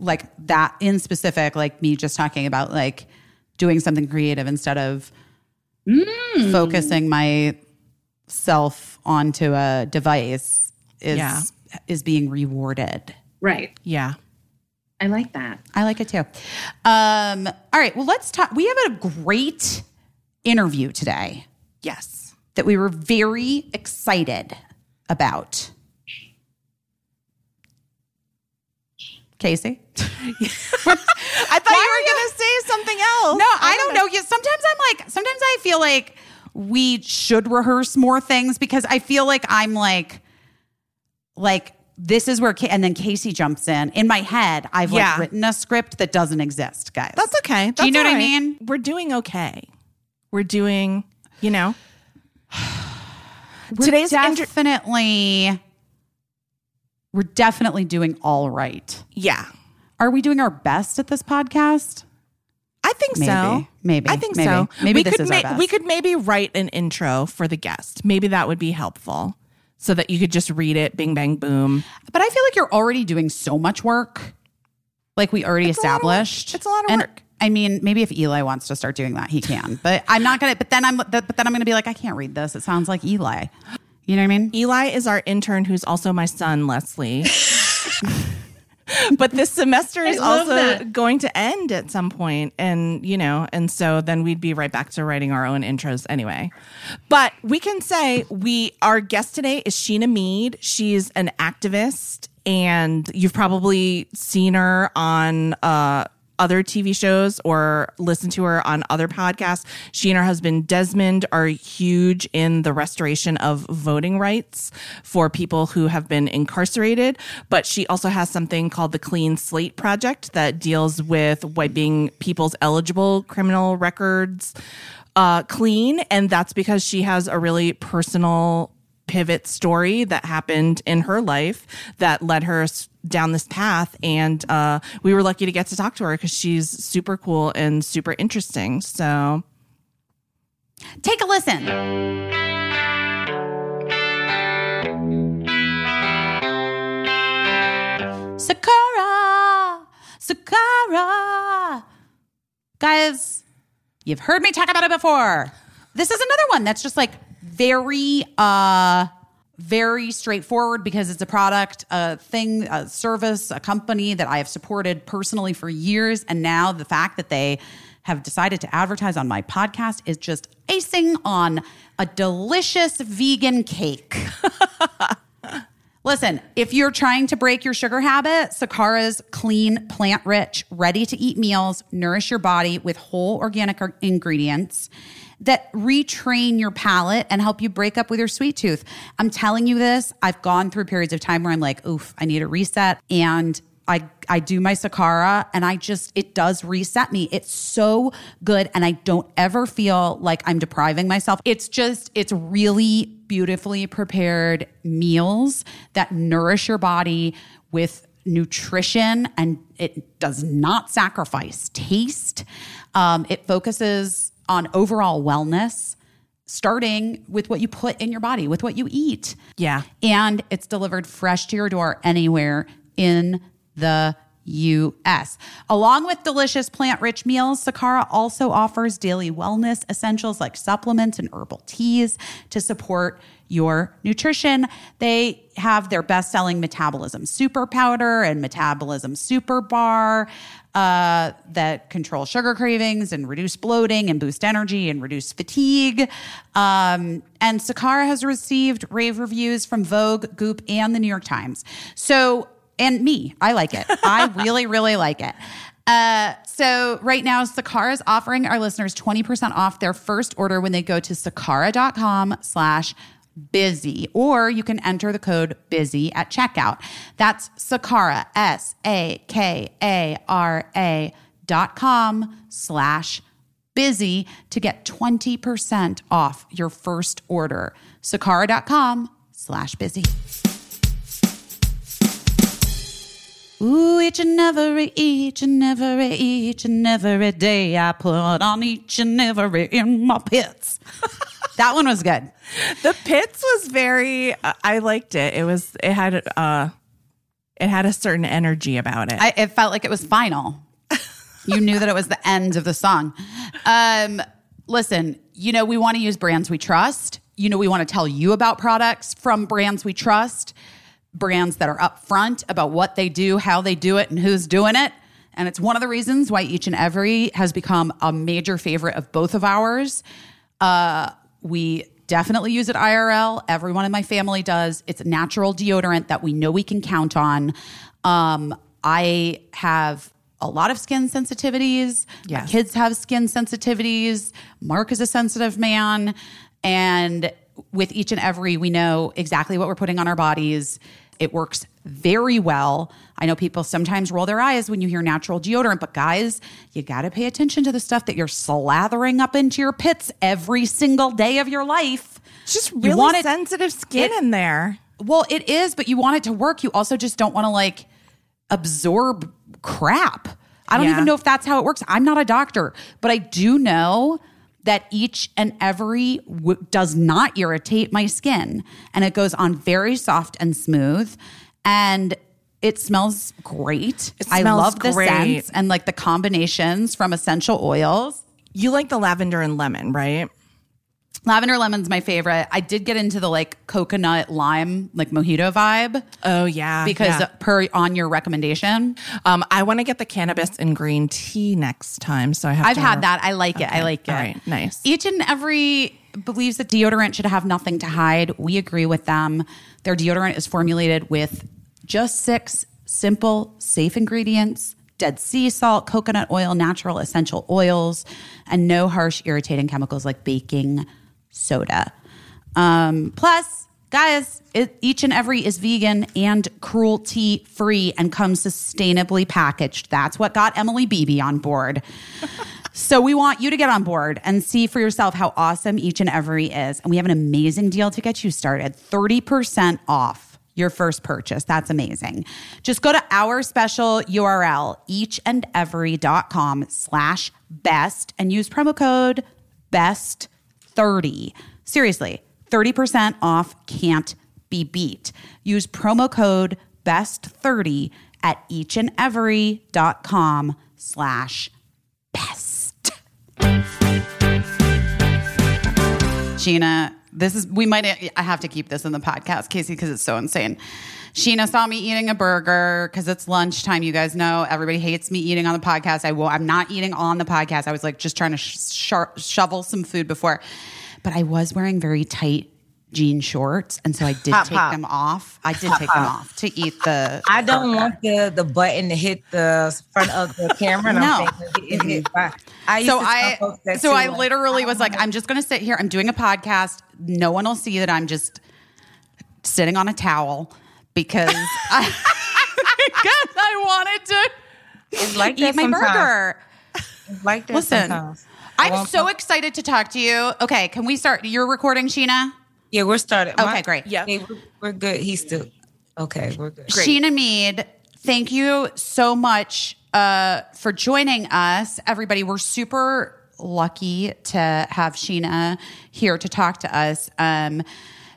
[SPEAKER 1] like that in specific like me just talking about like doing something creative instead of
[SPEAKER 3] Mm.
[SPEAKER 1] focusing myself onto a device is
[SPEAKER 4] Yeah.
[SPEAKER 1] is being rewarded.
[SPEAKER 3] Right.
[SPEAKER 4] yeah.
[SPEAKER 3] I like that.
[SPEAKER 1] I like it too. Um, all right, well, let's talk. We have a great interview today
[SPEAKER 4] Yes.
[SPEAKER 1] that we were very excited about. Caissie?
[SPEAKER 4] I thought you were going to say something else.
[SPEAKER 1] No, I don't know. Sometimes I'm like, sometimes I feel like we should rehearse more things because I feel like I'm like, like this is where, Ca- and then Caissie jumps in. In my head, I've
[SPEAKER 4] Yeah.
[SPEAKER 1] like written a script that doesn't exist, guys.
[SPEAKER 4] That's okay.
[SPEAKER 1] Do you
[SPEAKER 4] That's
[SPEAKER 1] know what I
[SPEAKER 4] all right.
[SPEAKER 1] mean?
[SPEAKER 4] We're doing okay. We're doing, you know. Today's inter-
[SPEAKER 1] definitely we're definitely doing all right.
[SPEAKER 4] yeah.
[SPEAKER 1] Are we doing our best at this podcast?
[SPEAKER 4] I think so.
[SPEAKER 1] Maybe. Maybe.
[SPEAKER 4] I think
[SPEAKER 1] Maybe.
[SPEAKER 4] so.
[SPEAKER 1] Maybe
[SPEAKER 4] we
[SPEAKER 1] this
[SPEAKER 4] could
[SPEAKER 1] is our best.
[SPEAKER 4] We could maybe write an intro for the guest. Maybe that would be helpful, so that you could just read it. Bing bang boom.
[SPEAKER 1] But I feel like you're already doing so much work. Like we already
[SPEAKER 4] It's a lot of work.
[SPEAKER 1] established.
[SPEAKER 4] It's a lot of
[SPEAKER 1] And,
[SPEAKER 4] work.
[SPEAKER 1] I mean, maybe if Eli wants to start doing that, he can. But I'm not gonna. But then I'm. But then I'm gonna be like, I can't read this. It sounds like Eli. You know what I mean?
[SPEAKER 4] Eli is our intern, who's also my son, Leslie. but this semester is also
[SPEAKER 3] that.
[SPEAKER 4] going to end at some point and you know and so then we'd be right back to writing our own intros anyway but we can say we our guest today is sheena meade she's an activist and you've probably seen her on uh other TV shows or listen to her on other podcasts. She and her husband Desmond are huge in the restoration of voting rights for people who have been incarcerated. But she also has something called the Clean Slate Project that deals with wiping people's eligible criminal records uh, clean. And that's because she has a really personal pivot story that happened in her life that led her down this path and uh, we were lucky to get to talk to her because she's super cool and super interesting so
[SPEAKER 1] Take a listen. Sakara, Sakara. Guys, you've heard me talk about it before. This is another one that's just like very uh very straightforward because it's a product, a thing, a service, a company that I have supported personally for years. And now the fact that they have decided to advertise on my podcast is just icing on a delicious vegan cake. Listen, if you're trying to break your sugar habit, Sakara's clean, plant rich, ready to eat meals nourish your body with whole organic ingredients that retrain your palate and help you break up with your sweet tooth. I'm telling you this, I've gone through periods of time where I'm like, oof, I need a reset. And I, I do my Sakara and I just, it does reset me. It's so good. And I don't ever feel like I'm depriving myself. It's just, it's really beautifully prepared meals that nourish your body with nutrition and it does not sacrifice taste. Um, it focuses on overall wellness, starting with what you put in your body, with what you eat.
[SPEAKER 4] Yeah.
[SPEAKER 1] And it's delivered fresh to your door anywhere in the US. Along with delicious plant rich meals, Sakara also offers daily wellness essentials like supplements and herbal teas to support your nutrition. They have their best selling metabolism super powder and metabolism super bar uh, that control sugar cravings and reduce bloating and boost energy and reduce fatigue. Um, and Sakara has received rave reviews from Vogue, Goop, and the New York Times. So, and me, I like it. I really, really like it. Uh, so right now, Sakara is offering our listeners 20% off their first order when they go to sakara.com slash busy, or you can enter the code busy at checkout. That's Sakara, S A K A R A dot com slash busy to get 20% off your first order. Sakara.com slash busy. Ooh, each and every, each and every, each and every day I put on each and every in my pits. that one was good.
[SPEAKER 4] the pits was very uh, i liked it it was it had uh it had a certain energy about it
[SPEAKER 1] I, it felt like it was final. you knew that it was the end of the song. Um, listen, you know, we want to use brands we trust. You know, we want to tell you about products from brands we trust, brands that are upfront about what they do, how they do it, and who's doing it. And it's one of the reasons why each and every has become a major favorite of both of ours. Uh, we definitely use it IRL. Everyone in my family does. It's a natural deodorant that we know we can count on. Um, I have a lot of skin sensitivities. My kids have skin sensitivities. Marc is a sensitive man. And with each and every, we know exactly what we're putting on our bodies. It works very well. I know people sometimes roll their eyes when you hear natural deodorant, but guys, you got to pay attention to the stuff that you're slathering up into your pits every single day of your life.
[SPEAKER 4] It's just
[SPEAKER 1] You
[SPEAKER 4] really
[SPEAKER 1] want it-
[SPEAKER 4] sensitive skin
[SPEAKER 1] it-
[SPEAKER 4] in there
[SPEAKER 1] Well, it is, but you want it to work. You also just don't want to like absorb crap. I don't
[SPEAKER 4] Yeah.
[SPEAKER 1] even know if that's how it works. I'm not a doctor, but I do know that each and every w- does not irritate my skin and it goes on very soft and smooth and it smells great.
[SPEAKER 4] It
[SPEAKER 1] I
[SPEAKER 4] smells
[SPEAKER 1] love the
[SPEAKER 4] great.
[SPEAKER 1] scents and like the combinations from essential oils.
[SPEAKER 4] you like the lavender and lemon right
[SPEAKER 1] lavender lemon's my favorite. I did get into the like coconut lime, like mojito vibe
[SPEAKER 4] Oh yeah,
[SPEAKER 1] because
[SPEAKER 4] yeah.
[SPEAKER 1] per on your recommendation.
[SPEAKER 4] um, I want to get the cannabis and green tea next time. So I have.
[SPEAKER 1] I've had that. I like it. I like it.
[SPEAKER 4] All right, nice.
[SPEAKER 1] Each and every believes that deodorant should have nothing to hide. We agree with them. Their deodorant is formulated with just six simple, safe ingredients dead sea salt, coconut oil, natural essential oils, and no harsh, irritating chemicals like baking soda. Um, plus, guys, it, each and every is vegan and cruelty free and comes sustainably packaged. That's what got Emily Beebe on board. So we want you to get on board and see for yourself how awesome each and every is. And we have an amazing deal to get you started 30% off your first purchase. That's amazing. Just go to our special URL, eachandevery.com slash best and use promo code best30. Seriously, 30% off can't be beat. Use promo code best30 at eachandevery.com slash best. Sheena, this is we might I have to keep this in the podcast, Caissie, because it's so insane. Sheena saw me eating a burger because it's lunchtime. You guys know everybody hates me eating on the podcast. I will. I'm not eating on the podcast. I was like just trying to sh- sh- shovel some food before, but I was wearing very tight jean shorts, and so I did
[SPEAKER 6] Pop,
[SPEAKER 1] take
[SPEAKER 6] pop.
[SPEAKER 1] them off. I did take them off to eat the.
[SPEAKER 6] I don't want the the button to hit the front of the camera.
[SPEAKER 1] No.
[SPEAKER 6] I'm thinking it mm-hmm. I
[SPEAKER 1] so I so
[SPEAKER 6] too,
[SPEAKER 1] I
[SPEAKER 6] like,
[SPEAKER 1] literally was like, I'm just gonna sit here. I'm doing a podcast. No one will see that I'm just sitting on a towel because I because I wanted to
[SPEAKER 6] It's like
[SPEAKER 1] eat my
[SPEAKER 6] sometimes.
[SPEAKER 1] burger.
[SPEAKER 6] It's like that
[SPEAKER 1] Listen,
[SPEAKER 6] sometimes. I
[SPEAKER 1] I'm so excited to talk to you. Okay, can we start? You're recording, Sheena.
[SPEAKER 6] Yeah, we're started.
[SPEAKER 1] Okay, great.
[SPEAKER 4] Yeah.
[SPEAKER 6] Hey, we're, we're good. He's still okay. We're good.
[SPEAKER 1] Sheena Meade, thank you so much uh, for joining us, everybody. We're super lucky to have Sheena here to talk to us. Um,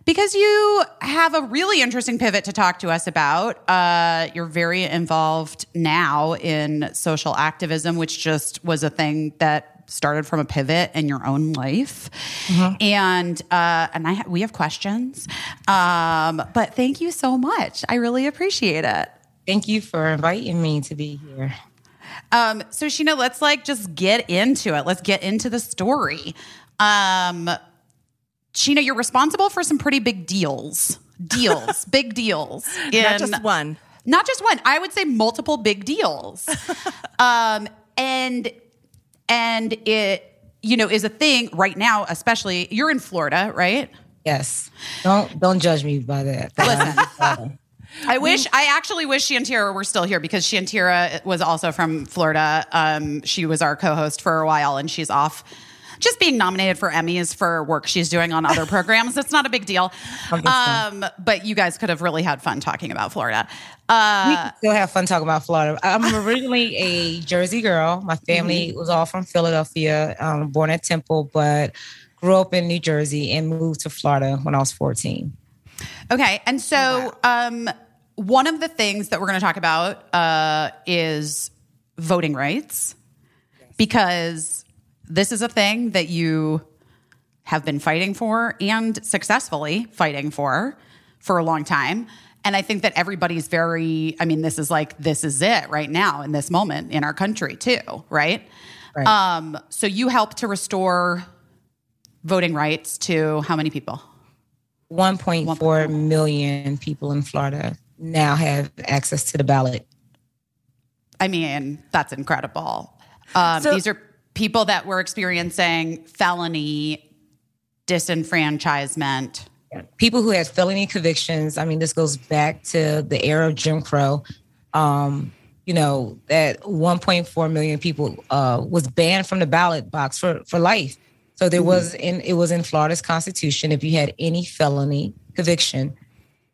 [SPEAKER 1] because you have a really interesting pivot to talk to us about. Uh, you're very involved now in social activism, which just was a thing that started from a pivot in your own life. And uh, and I ha- we have questions, um, but thank you so much. I really appreciate it.
[SPEAKER 6] Thank you for inviting me to be here.
[SPEAKER 1] Um, so Sheena, let's like just get into it. Let's get into the story. Um, Sheena, you're responsible for some pretty big deals. Deals, big deals.
[SPEAKER 4] Not just one.
[SPEAKER 1] Not just one. I would say multiple big deals. um, and and it you know is a thing right now. Especially you're in Florida, right?
[SPEAKER 6] Yes. Don't don't judge me by that.
[SPEAKER 1] Listen. I wish I actually wish Shantira were still here because Shantira was also from Florida. Um, she was our co-host for a while, and she's off. Just being nominated for Emmys for work she's doing on other programs. It's not a big deal. Um, but you guys could have really had fun talking about Florida. Uh,
[SPEAKER 6] we can still have fun talking about Florida. I'm originally a Jersey girl. My family
[SPEAKER 1] Mm-hmm.
[SPEAKER 6] was all from Philadelphia, um, born at Temple, but grew up in New Jersey and moved to Florida when I was 14.
[SPEAKER 1] Okay. And so um, one of the things that we're going to talk about uh, is voting rights because this is a thing that you have been fighting for and successfully fighting for for a long time. And I think that everybody's very, I mean, this is like, this is it right now in this moment in our country, too, right?
[SPEAKER 6] Right.
[SPEAKER 1] Um, so you helped to restore voting rights to how many people?
[SPEAKER 6] 1.4 million people in Florida now have access to the ballot.
[SPEAKER 1] I mean, that's incredible. Um,
[SPEAKER 4] So-
[SPEAKER 1] these are people that were experiencing felony disenfranchisement.
[SPEAKER 6] People who had felony convictions. I mean, this goes back to the era of Jim Crow. Um, you know that 1.4 million people uh, was banned from the ballot box for for life. So there was in it was in Florida's constitution. If you had any felony conviction,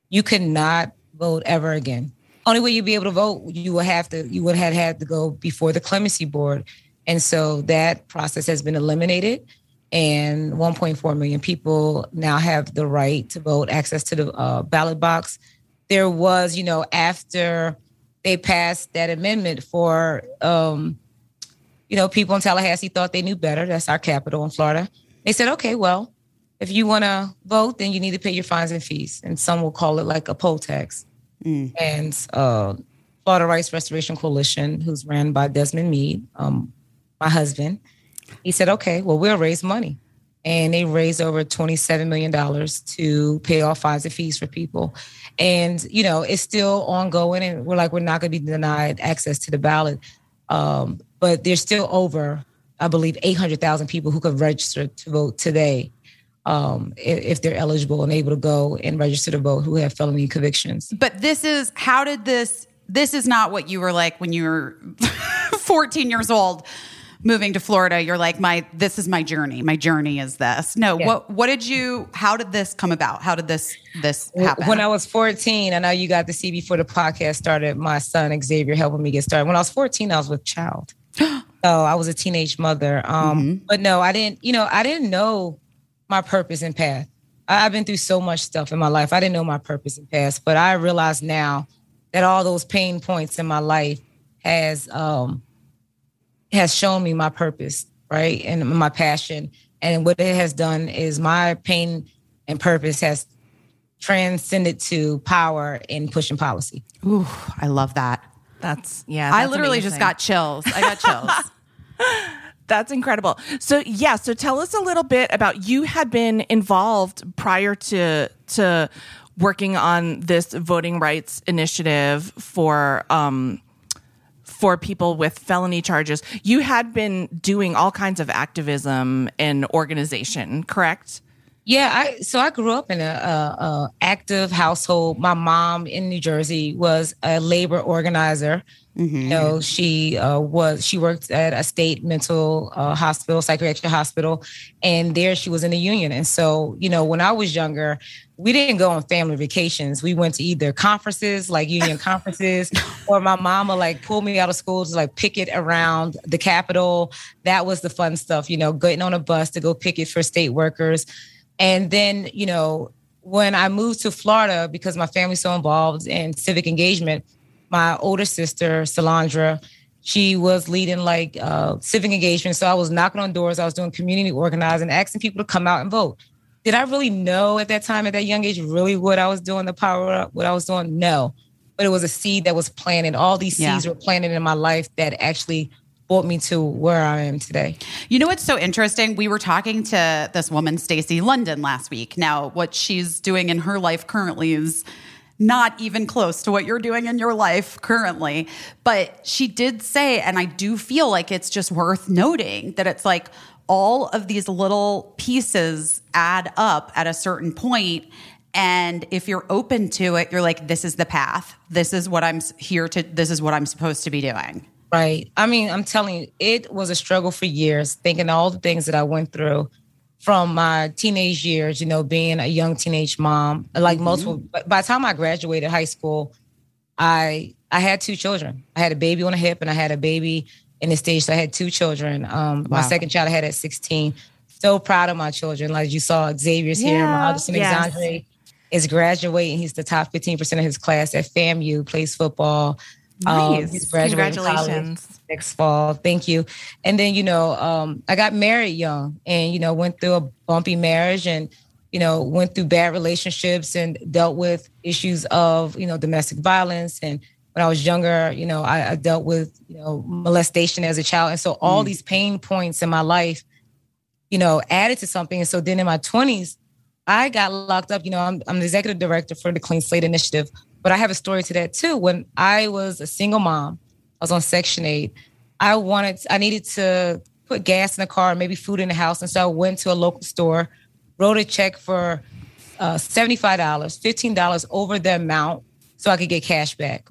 [SPEAKER 6] you could not vote ever again. Only way you'd be able to vote, you would have to you would have had to go before the clemency board, and so that process has been eliminated. And 1.4 million people now have the right to vote, access to the uh, ballot box. There was, you know, after they passed that amendment for, um, you know, people in Tallahassee thought they knew better. That's our capital in Florida. They said, okay, well, if you want to vote, then you need to pay your fines and fees. And some will call it like a poll tax. And uh, Florida Rights Restoration Coalition, who's ran by Desmond Meade, um, my husband, he said, okay, well, we'll raise money. And they raised over $27 million to pay off fines and fees for people. And, you know, it's still ongoing. And we're like, we're not going to be denied access to the ballot. Um, but there's still over, I believe, 800,000 people who could register to vote today um, if they're eligible and able to go and register to vote who have felony convictions.
[SPEAKER 1] But this is how did this? This is not what you were like when you were 14 years old, moving to Florida. You're like my. This is my journey. My journey is this. No.
[SPEAKER 6] Yeah.
[SPEAKER 1] What? What did you? How did this come about? How did this this happen?
[SPEAKER 6] When I was 14, I know you got to see before the podcast started, my son Xavier helping me get started. When I was 14, I was with child. so I was a teenage mother. Um, But no, I didn't, you know, I didn't know my purpose and path. I- I've been through so much stuff in my life. I didn't know my purpose and path, but I realize now that all those pain points in my life has um has shown me my purpose, right? And my passion. And what it has done is my pain and purpose has transcended to power in pushing policy.
[SPEAKER 1] Ooh, I love that.
[SPEAKER 4] That's yeah.
[SPEAKER 1] I
[SPEAKER 4] that's
[SPEAKER 1] literally just got chills. I got chills.
[SPEAKER 4] That's incredible. So yeah, so tell us a little bit about you had been involved prior to to working on this voting rights initiative for um for people with felony charges. You had been doing all kinds of activism and organization, correct?
[SPEAKER 6] Yeah, I so I grew up in a, a, a active household. My mom in New Jersey was a labor organizer. You know, she uh, was she worked at a state mental uh, hospital, psychiatric hospital, and there she was in the union. And so, you know, when I was younger, we didn't go on family vacations. We went to either conferences, like union conferences, or my mama like pulled me out of school to like picket around the Capitol. That was the fun stuff, you know, getting on a bus to go picket for state workers. And then, you know, when I moved to Florida, because my family's so involved in civic engagement, my older sister, Solandra, she was leading like uh, civic engagement. So I was knocking on doors, I was doing community organizing, asking people to come out and vote. Did I really know at that time, at that young age, really what I was doing, the power up, what I was doing? No. But it was a seed that was planted. All these
[SPEAKER 1] Yeah.
[SPEAKER 6] seeds were planted in my life that actually brought me to where I am today.
[SPEAKER 1] You know what's so interesting? We were talking to this woman, Stacy London, last week. Now, what she's doing in her life currently is not even close to what you're doing in your life currently. But she did say, and I do feel like it's just worth noting that it's like all of these little pieces add up at a certain point and if you're open to it you're like this is the path this is what i'm here to this is what i'm supposed to be doing
[SPEAKER 6] Right. I mean, I'm telling you, it was a struggle for years, thinking all the things that I went through from my teenage years, you know, being a young teenage mom. Like multiple by the time I graduated high school, I I had two children. I had a baby on a hip and I had a baby in the stage. So I had two children. Um my second child I had at 16. So proud of my children. Like you saw Xavier's here, my
[SPEAKER 4] Yeah.
[SPEAKER 6] other son
[SPEAKER 4] Yes.
[SPEAKER 6] Alexandre is graduating. He's the top 15% of his class at FAMU, plays football. Um,
[SPEAKER 4] Nice.
[SPEAKER 6] he's graduating college
[SPEAKER 4] Congratulations.
[SPEAKER 6] next fall. Thank you. And then, you know, um, I got married young and, you know, went through a bumpy marriage and, you know, went through bad relationships and dealt with issues of, you know, domestic violence. And when I was younger, you know, I, I dealt with, you know, molestation as a child. And so all these pain points in my life, you know, added to something. And so then in my 20s, I got locked up. You know, I'm, I'm the executive director for the Clean Slate Initiative, but I have a story to that too. When I was a single mom, I was on Section 8. I wanted, I needed to put gas in the car, maybe food in the house. And so I went to a local store, wrote a check for uh, $75, $15 over the amount so I could get cash back.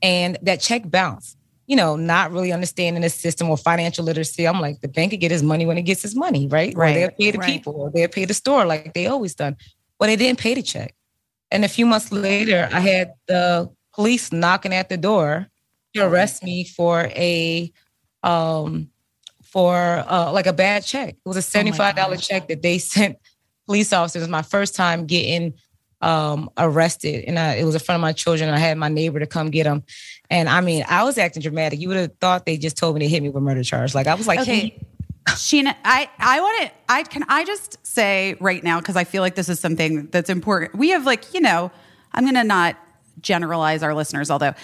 [SPEAKER 6] And that check bounced, you know, not really understanding the system or financial literacy. I'm like, the bank could get his money when it gets his money, right? Or
[SPEAKER 1] Right,
[SPEAKER 6] they'll pay the
[SPEAKER 4] right.
[SPEAKER 6] people or they'll pay the store like they always done. But they didn't pay the check. And a few months later, I had the police knocking at the door to arrest me for a um for uh like a bad check. It was a $75 check that they sent police officers. It was my first time getting um arrested and I, it was in front of my children. I had my neighbor to come get them. And I mean, I was acting dramatic. You would have thought they just told me to hit me with murder charge. Like I was like,
[SPEAKER 1] Okay. Sheena, I, I want to, I can, I just say right now, because I feel like this is something that's important. We have like, you know, I'm going to not generalize our listeners, although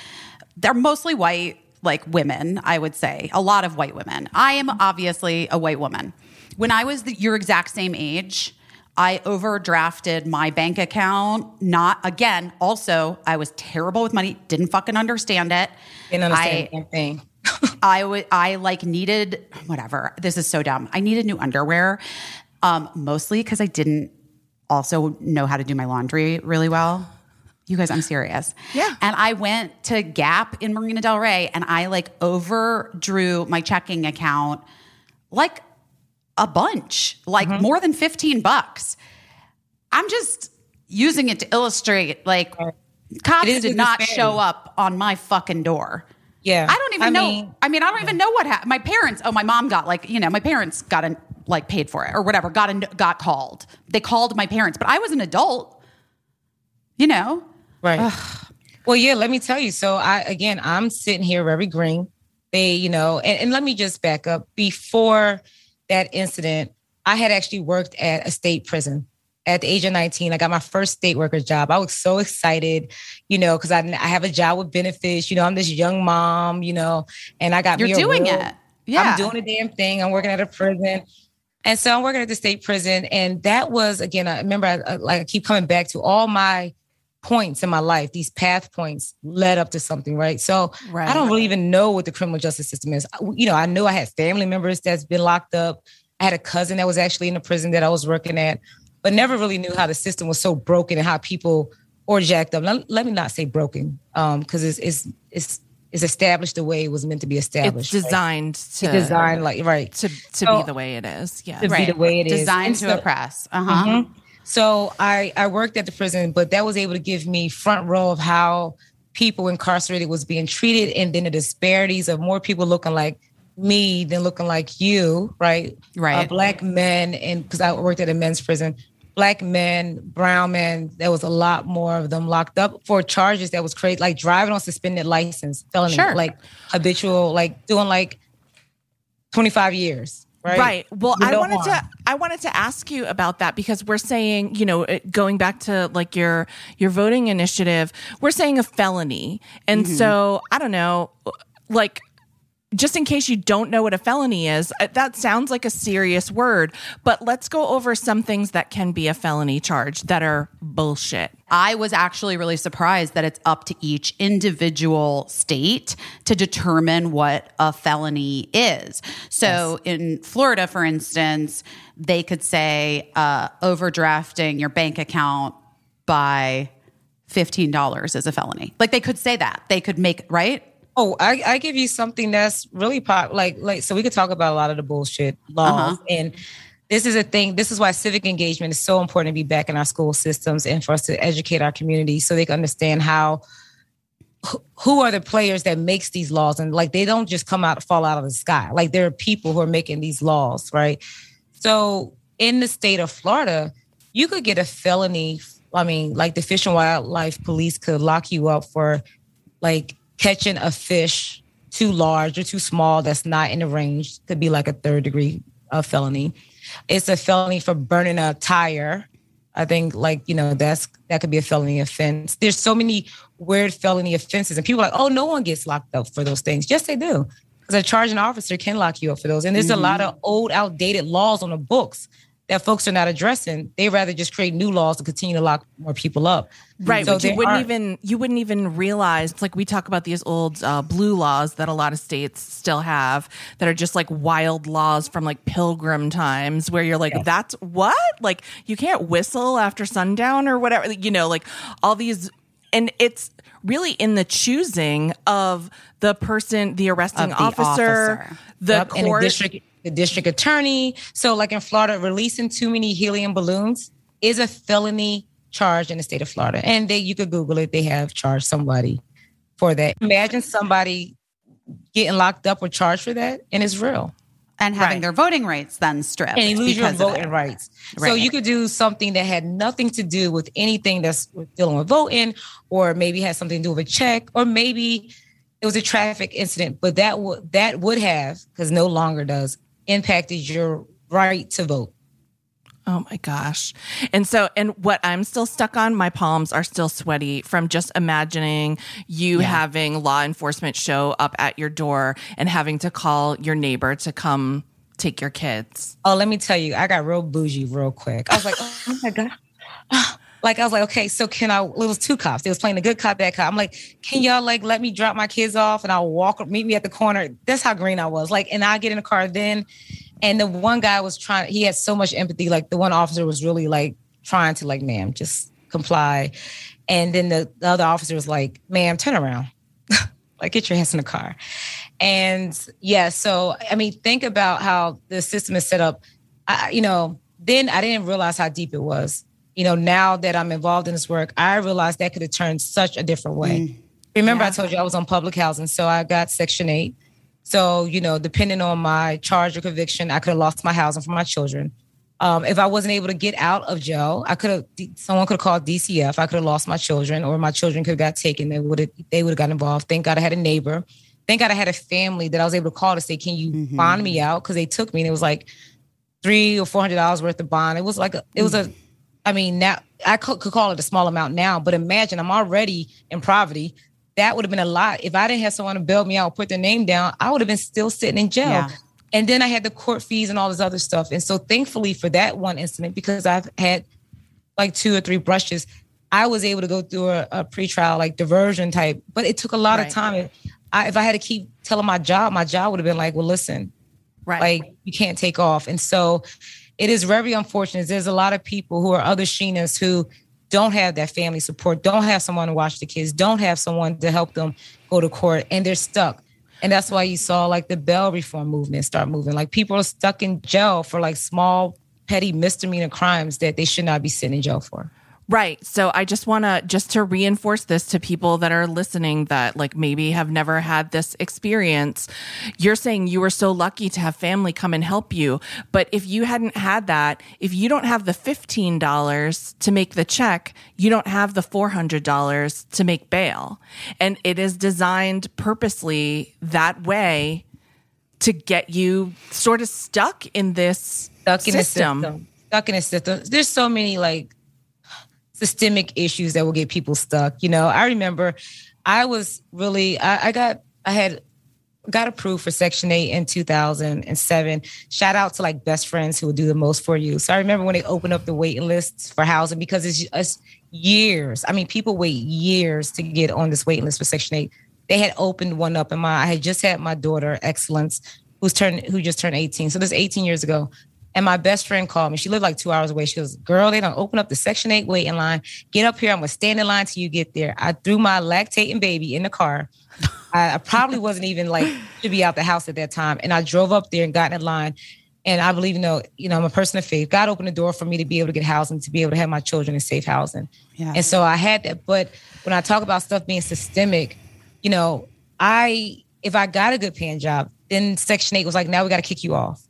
[SPEAKER 1] they're mostly white, like women, I would say, a lot of white women. I am obviously a white woman. When I was the, your exact same age, I overdrafted my bank account. Not again. Also, I was terrible with money. Didn't fucking understand it.
[SPEAKER 6] Didn't understand
[SPEAKER 1] I-
[SPEAKER 6] one thing.
[SPEAKER 1] I would I like needed whatever. This is so dumb. I needed new underwear. Um, mostly because I didn't also know how to do my laundry really well. You guys, I'm serious.
[SPEAKER 4] Yeah.
[SPEAKER 1] And I went to Gap in Marina Del Rey and I like overdrew my checking account like a bunch, like
[SPEAKER 6] Mm-hmm.
[SPEAKER 1] more than 15 bucks. I'm just using it to illustrate like cops did not show up on my fucking door.
[SPEAKER 6] Yeah.
[SPEAKER 1] I don't even
[SPEAKER 6] I
[SPEAKER 1] know.
[SPEAKER 6] mean-
[SPEAKER 1] I mean, I don't even know what happened. My parents. Oh, my mom got like you know, my parents got an like paid for it or whatever. Got an, got called. They called my parents, but I was an adult. You know.
[SPEAKER 6] Right. Well, yeah, let me tell you. So I again I'm sitting here very green. They, you know, and, and let me just back up. Before that incident, I had actually worked at a state prison. At the age of 19, I got my first state worker job. I was so excited, you know, because I, I have a job with benefits. You know, I'm this young mom, you know, and I got
[SPEAKER 1] You're doing
[SPEAKER 6] real-
[SPEAKER 1] it. Yeah.
[SPEAKER 6] I'm doing a damn thing. I'm working at a prison. And so I'm working at the state prison. And that was, again, I remember, I, I- like, I keep coming back to all my points in my life, these path points led up to something, right? So
[SPEAKER 1] Right.
[SPEAKER 6] I don't really even know what the criminal justice system is. You know, I know I had family members that's been locked up. I had a cousin that was actually in the prison that I was working at, but never really knew how the system was so broken and how people or jacked up. Let, let me not say broken, um, because it's, it's it's it's established the way it was meant to be
[SPEAKER 4] It's
[SPEAKER 6] established. right?
[SPEAKER 4] designed to
[SPEAKER 6] designed like right
[SPEAKER 4] to to
[SPEAKER 6] So-
[SPEAKER 4] be the way it is. Yeah.
[SPEAKER 6] to be the way it is.
[SPEAKER 1] Designed
[SPEAKER 6] And
[SPEAKER 1] to
[SPEAKER 6] so-
[SPEAKER 1] oppress. Uh huh.
[SPEAKER 6] Mhm. So I I worked at the prison, but that was able to give me front row of how people incarcerated was being treated, and then the disparities of more people looking like me than looking like you, right?
[SPEAKER 1] Right.
[SPEAKER 6] Uh, black men, and because I worked at a men's prison, black men, brown men, there was a lot more of them locked up for charges that was crazy, like driving on suspended license, felony,
[SPEAKER 1] Sure.
[SPEAKER 6] like habitual, like doing like twenty five years, right?
[SPEAKER 4] Right. Well,
[SPEAKER 6] You
[SPEAKER 4] I wanted
[SPEAKER 6] want-
[SPEAKER 4] to I wanted to ask you about that because we're saying, you know, going back to like your your voting initiative, we're saying a felony. And
[SPEAKER 6] Mm-hmm.
[SPEAKER 4] so, I don't know, like just in case you don't know what a felony is, uh, that sounds like a serious word, but let's go over some things that can be a felony charge that are bullshit.
[SPEAKER 1] I was actually really surprised that it's up to each individual state to determine what a felony is. So in Florida, for instance, they could say uh, overdrafting your bank account by $15 is a felony. Like they could say that. They could make, right?
[SPEAKER 6] Oh, I, I give you something that's really pop like like so we could talk about a lot of the bullshit laws
[SPEAKER 1] Uh-huh.
[SPEAKER 6] and this is a thing this is why civic engagement is so important to be back in our school systems and for us to educate our community so they can understand how who- who are the players that makes these laws and like they don't just come out fall out of the sky like there are people who are making these laws right so in the state of Florida you could get a felony I mean like the Fish and Wildlife Police could lock you up for like catching a fish too large or too small that's not in the range could be like a third degree uh, felony. It's a felony for burning a tire. I think like you know that's that could be a felony offense. There's so many weird felony offenses, and people are like, oh, no one gets locked up for those things. Yes, they do, because a charging officer can lock you up for those. And there's a lot of old, outdated laws on the books that folks are not addressing. They rather just create new laws to continue to lock more people up.
[SPEAKER 4] Right,
[SPEAKER 6] So
[SPEAKER 4] but you wouldn't even you wouldn't even realize. It's like we talk about these old uh, blue laws that a lot of states still have that are just like wild laws from like pilgrim times, where you're like, "That's what? Like you can't whistle after sundown or whatever." You know, like all these, and it's really in the choosing of the person, the arresting
[SPEAKER 1] Of the
[SPEAKER 4] officer,
[SPEAKER 1] officer.
[SPEAKER 4] the
[SPEAKER 6] Yep,
[SPEAKER 4] court.
[SPEAKER 6] district the district attorney. So like in Florida, releasing too many helium balloons is a felony charge in the state of Florida. And they you could Google it, they have charged somebody for that. Imagine somebody getting locked up or charged for that, and it's real.
[SPEAKER 1] And having
[SPEAKER 4] Right.
[SPEAKER 1] their voting rights then stripped.
[SPEAKER 6] And you lose your voting rights. So you could do something that had nothing to do with anything that's dealing with voting, or maybe had something to do with a check, or maybe it was a traffic incident, but that would that would have, because no longer does, impacted your right to vote.
[SPEAKER 4] Oh my gosh. And so, and what I'm still stuck on, my palms are still sweaty from just imagining you having law enforcement show up at your door and having to call your neighbor to come take your kids.
[SPEAKER 6] Oh, let me tell you, I got real bougie real quick. I was like, oh my God. Like I was like, okay, so can I? It was two cops. They was playing the good cop, bad cop. I'm like, can y'all like let me drop my kids off and I'll walk, meet me at the corner. That's how green I was. Like, and I get in the car then, and the one guy was trying. He had so much empathy. Like the one officer was really like trying to like, ma'am, just comply. And then the, the other officer was like, ma'am, turn around. like get your ass in the car. And yeah, so I mean, think about how the system is set up. I, you know, then I didn't realize how deep it was. You know, now that I'm involved in this work, I realized that could have turned such a different way. Mm. Remember, I told you I was on public housing, so I got Section 8. So, you know, depending on my charge or conviction, I could have lost my housing for my children. Um, if I wasn't able to get out of jail, I could have someone could have called DCF. I could have lost my children, or my children could have got taken. They would have they would have got involved. Thank God I had a neighbor. Thank God I had a family that I was able to call to say, "Can you mm-hmm. bond me out?" Because they took me, and it was like three or four hundred dollars worth of bond. It was like a, it was a. Mm. I mean, now I could, could call it a small amount now, but imagine I'm already in poverty. That would have been a lot. If I didn't have someone to bail me out, put their name down, I would have been still sitting in jail.
[SPEAKER 1] Yeah.
[SPEAKER 6] And then I had the court fees and all this other stuff. And so thankfully for that one incident, because I've had like two or three brushes, I was able to go through a, a pretrial like diversion type, but it took a lot
[SPEAKER 4] Right.
[SPEAKER 6] of time. I, if I had to keep telling my job, my job would have been like, well, listen,
[SPEAKER 4] Right.
[SPEAKER 6] like you can't take off. And so it is very unfortunate. There's a lot of people who are other Sheenas who don't have that family support, don't have someone to watch the kids, don't have someone to help them go to court, and they're stuck. And that's why you saw like the bail reform movement start moving. Like people are stuck in jail for like small, petty misdemeanor crimes that they should not be sitting in jail for.
[SPEAKER 4] Right. So I just want to just to reinforce this to people that are listening that like maybe have never had this experience. You're saying you were so lucky to have family come and help you, but if you hadn't had that, if you don't have the $15 to make the check, you don't have the $400 to make bail. And it is designed purposely that way to get you sort of stuck in this
[SPEAKER 6] stuck in
[SPEAKER 4] system.
[SPEAKER 6] system. Stuck in the system. There's so many like systemic issues that will get people stuck. You know, I remember I was really I, I got I had got approved for Section 8 in 2007. Shout out to like best friends who will do the most for you. So I remember when they opened up the waiting lists for housing because it's, it's years. I mean, people wait years to get on this waiting list for Section 8. They had opened one up in my I had just had my daughter, Excellence, who's turned who just turned 18. So this is 18 years ago. And my best friend called me. She lived like two hours away. She goes, Girl, they don't open up the Section 8 waiting line. Get up here. I'm going to stand in line till you get there. I threw my lactating baby in the car. I, I probably wasn't even like to be out the house at that time. And I drove up there and got in line. And I believe, you know, you know, I'm a person of faith. God opened the door for me to be able to get housing, to be able to have my children in safe housing.
[SPEAKER 1] Yeah.
[SPEAKER 6] And so I had that. But when I talk about stuff being systemic, you know, I if I got a good paying job, then Section 8 was like, now we got to kick you off.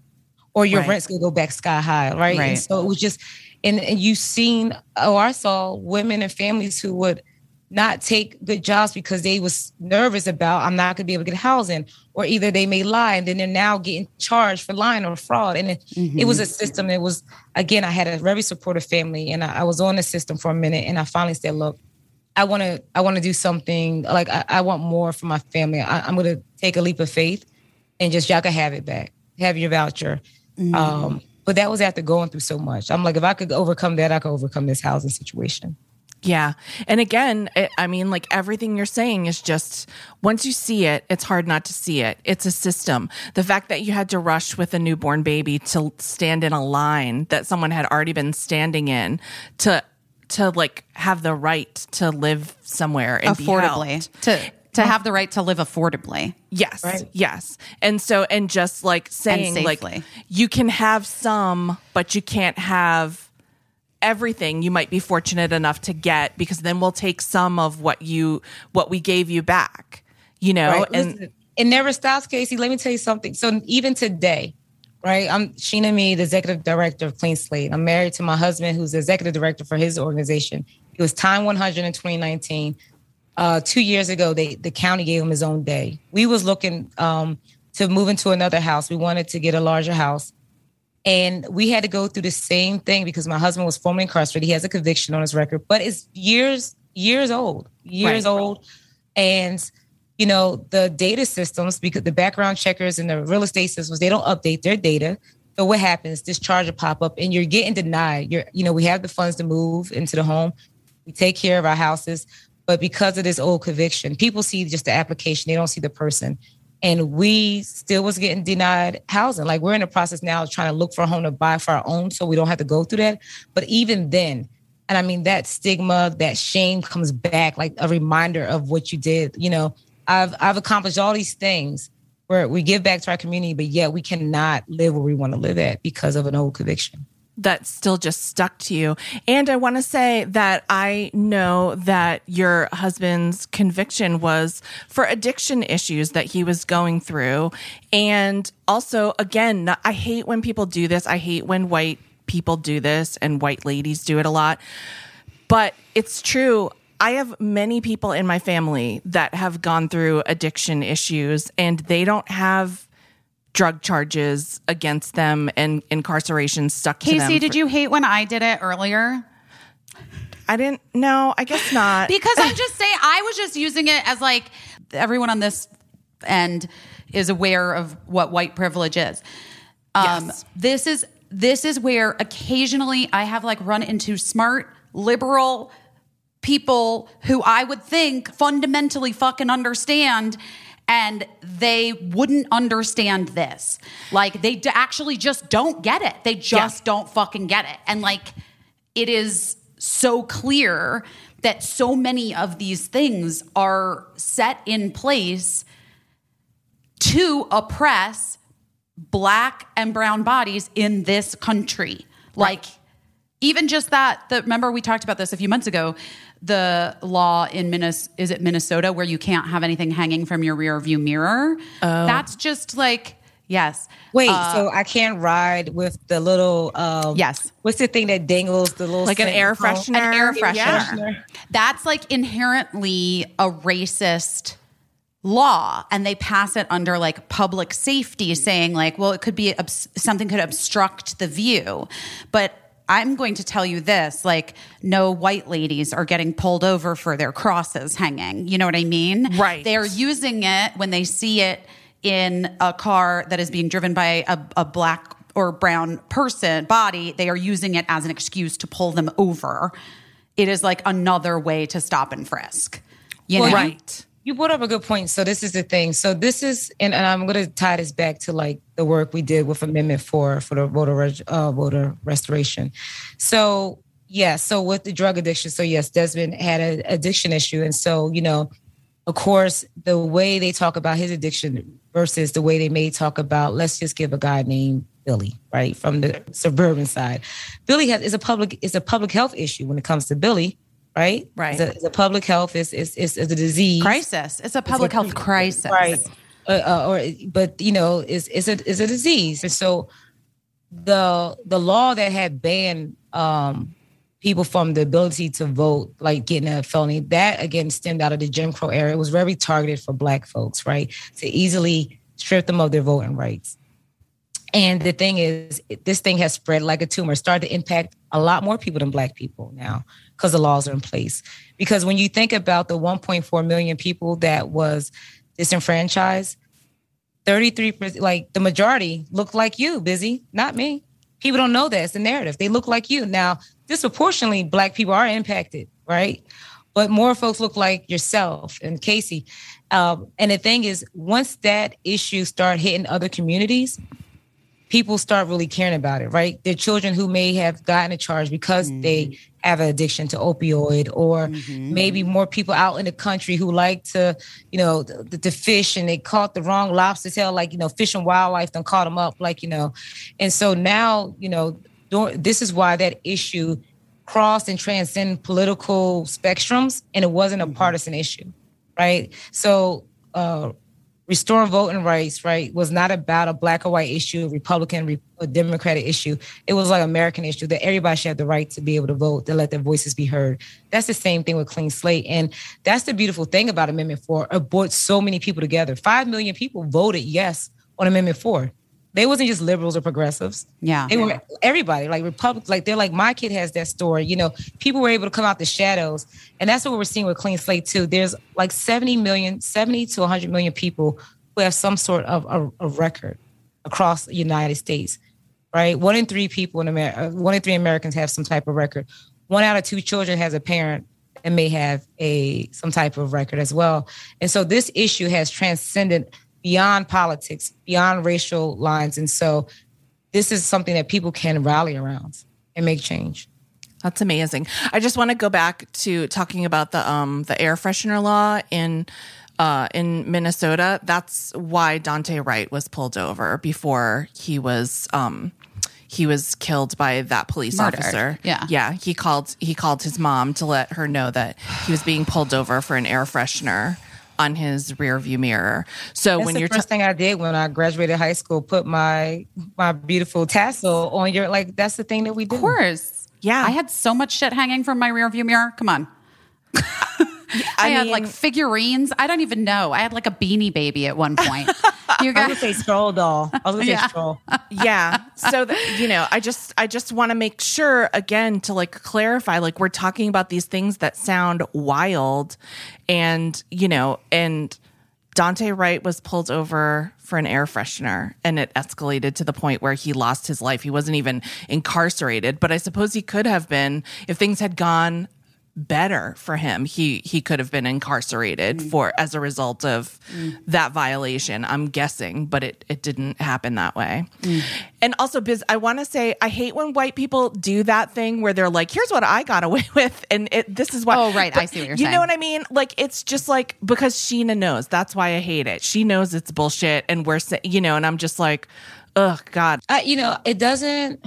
[SPEAKER 6] Or your
[SPEAKER 1] Right.
[SPEAKER 6] rent's gonna go back sky high, right?
[SPEAKER 1] Right.
[SPEAKER 6] And so it was just and, and you seen oh, I saw women and families who would not take good jobs because they was nervous about I'm not gonna be able to get housing, or either they may lie and then they're now getting charged for lying or fraud. And it, it was a mm-hmm. system. It was again, I had a very supportive family, and I, I was on the system for a minute, and I finally said, look, I want to I want to do something like I, I want more for my family. I, I'm going to take a leap of faith and just y'all can have it back, have your voucher. Um, but that was after going through so much. I'm like, if I could overcome that, I could overcome this housing situation.
[SPEAKER 4] Yeah. And again, it, I mean, like everything you're saying is just once you see it, it's hard not to see it. It's a system. The fact that you had to rush with a newborn baby to stand in a line that someone had already been standing in to to like have the right to live somewhere and
[SPEAKER 1] affordably to to have the right to live affordably.
[SPEAKER 4] Yes.
[SPEAKER 6] Right.
[SPEAKER 4] Yes. And so, and just like saying, like, you can have some, but you can't have everything you might be fortunate enough to get because then we'll take some of what you, what we gave you back, you know?
[SPEAKER 6] Right?
[SPEAKER 4] And
[SPEAKER 6] Listen, it never stops, Caissie. Let me tell you something. So even today, right? I'm Sheena Meade, the executive director of Clean Slate. I'm married to my husband, who's the executive director for his organization. It was Time 100 in 2019. Uh, two years ago, they the county gave him his own day. We was looking um, to move into another house. We wanted to get a larger house. And we had to go through the same thing because my husband was formerly incarcerated. He has a conviction on his record, but it's years, years old, years
[SPEAKER 4] Right.
[SPEAKER 6] old. And, you know, the data systems, because the background checkers and the real estate systems, they don't update their data. So what happens? This charge will pop up and you're getting denied. You're, you know, we have the funds to move into the home. We take care of our houses. But because of this old conviction, people see just the application, they don't see the person. And we still was getting denied housing. Like we're in the process now of trying to look for a home to buy for our own so we don't have to go through that. But even then, and I mean that stigma, that shame comes back like a reminder of what you did. You know, I've I've accomplished all these things where we give back to our community, but yet we cannot live where we want to live at because of an old conviction.
[SPEAKER 4] That still just stuck to you. And I want to say that I know that your husband's conviction was for addiction issues that he was going through. And also, again, I hate when people do this. I hate when white people do this and white ladies do it a lot. But it's true. I have many people in my family that have gone through addiction issues and they don't have drug charges against them and incarceration stuck to them.
[SPEAKER 1] Caissie, did
[SPEAKER 4] for-
[SPEAKER 1] you hate when I did it earlier?
[SPEAKER 4] I didn't. No, I guess not.
[SPEAKER 1] Because I'm just saying, I was just using it as like everyone on this end is aware of what white privilege is. Um,
[SPEAKER 4] Yes.
[SPEAKER 1] This is this is where occasionally I have like run into smart liberal people who I would think fundamentally fucking understand. And they wouldn't understand this. Like, they d- actually just don't get it. They just don't fucking get it. And like, it is so clear that so many of these things are set in place to oppress black and brown bodies in this country. Like even just that the remember we talked about this a few months ago the law in Minnes is it Minnesota where you can't have anything hanging from your rear view mirror. That's just like yes.
[SPEAKER 6] Wait,
[SPEAKER 1] Uh,
[SPEAKER 6] so I can't ride with the little um
[SPEAKER 1] Yes.
[SPEAKER 6] What's the thing that dangles the little
[SPEAKER 4] like an air
[SPEAKER 6] cone?
[SPEAKER 4] freshener.
[SPEAKER 1] An air freshener.
[SPEAKER 4] Yeah.
[SPEAKER 1] That's like inherently a racist law and they pass it under like public safety saying like well it could be obs- something could obstruct the view but i'm going to tell you this like no white ladies are getting pulled over for their crosses hanging. You know what i mean?
[SPEAKER 4] Right.
[SPEAKER 1] they're using it when they see it in a car that is being driven by a, a black or brown person body they are using it as an excuse to pull them over. It is like another way to stop and frisk. You
[SPEAKER 6] Well,
[SPEAKER 1] know?
[SPEAKER 6] you- You brought up a good point. So this is the thing. So this is, and, and I'm going to tie this back to like the work we did with Amendment Four for the voter uh, voter restoration. So yeah, so with the drug addiction, so yes, Desmond had an addiction issue, and so you know, of course, the way they talk about his addiction versus the way they may talk about, let's just give a guy named Billy, right, from the suburban side. Billy has is a public is a public health issue when it comes to Billy, right?
[SPEAKER 4] Right.
[SPEAKER 6] It's a, it's a public health is is is a disease,
[SPEAKER 1] crisis it's a public health crisis
[SPEAKER 6] right? Uh, uh, or but you know, is is a is a disease, and so the the law that had banned um people from the ability to vote, like getting a felony, that again stemmed out of the Jim Crow era. It was very targeted for black folks, right? To easily strip them of their voting rights. And the thing is, this thing has spread like a tumor, started to impact a lot more people than black people now because the laws are in place. Because when you think about the 1.4 million people that was disenfranchised, 33%, like the majority look like you, busy, not me. People don't know that. It's the narrative. They look like you. Now, disproportionately, black people are impacted, right? But more folks look like yourself and Caissie. Um, and the thing is, once that issue start hitting other communities, people start really caring about it, right? Their children who may have gotten a charge because mm-hmm. they have an addiction to opioid, or mm-hmm. maybe more people out in the country who like to, you know, the, the fish and they caught the wrong lobster tail, like, you know, fish and wildlife done caught them up, like, you know. And so now, you know, this is why that issue crossed and transcend political spectrums and it wasn't a mm-hmm. partisan issue, right? So, uh, restoring voting rights, right, was not about a black or white issue, Republican, re- a Democratic issue. It was like American issue that everybody should have the right to be able to vote, to let their voices be heard. That's the same thing with clean slate, and that's the beautiful thing about Amendment Four. It brought so many people together. Five million people voted yes on Amendment Four. They wasn't just liberals or progressives.
[SPEAKER 1] Yeah.
[SPEAKER 6] They were everybody, like Republicans, like they're like my kid has that story. You know, people were able to come out the shadows. And that's what we're seeing with Clean Slate too. There's like 70 million, 70 to 100 million people who have some sort of a, a record across the United States, right? One in three people in America, uh, one in three Americans have some type of record. One out of two children has a parent that may have a some type of record as well. And so this issue has transcended beyond politics, beyond racial lines. And so this is something that people can rally around and make change.
[SPEAKER 4] That's amazing. I just want to go back to talking about the um the air freshener law in uh in Minnesota. That's why Daunte Wright was pulled over before he was um he was killed by that police
[SPEAKER 1] Murdered.
[SPEAKER 4] officer.
[SPEAKER 1] Yeah.
[SPEAKER 4] Yeah, he called he called his mom to let her know that he was being pulled over for an air freshener on his rear view mirror. So
[SPEAKER 6] That's
[SPEAKER 4] when you're
[SPEAKER 6] first thing I did when I graduated high school, put my my beautiful tassel on your like that's the thing that we do.
[SPEAKER 1] Of course.
[SPEAKER 4] Yeah.
[SPEAKER 1] I had so much shit hanging from my rearview mirror. Come on. I, had like figurines. I don't even know. I had like a beanie baby at one point. you
[SPEAKER 6] I was
[SPEAKER 1] guys,
[SPEAKER 6] gonna say stroll doll. I was gonna say
[SPEAKER 1] Yeah.
[SPEAKER 6] stroll.
[SPEAKER 4] yeah so that you know i just i just want to make sure again to like clarify like we're talking about these things that sound wild and you know and daunte wright was pulled over for an air freshener and it escalated to the point where he lost his life he wasn't even incarcerated but i suppose he could have been if things had gone better for him. He he could have been incarcerated for as a result of that violation i'm guessing but it it didn't happen that way. And also biz i want to say i hate when white people do that thing where they're like here's what i got away with and it this is why
[SPEAKER 1] Oh, right. I see what you're
[SPEAKER 4] you
[SPEAKER 1] saying.
[SPEAKER 4] You know what i mean? Like it's just like because sheena knows that's why i hate it. She knows it's bullshit and we're sa- you know and i'm just like oh god.
[SPEAKER 6] Uh, you know, it doesn't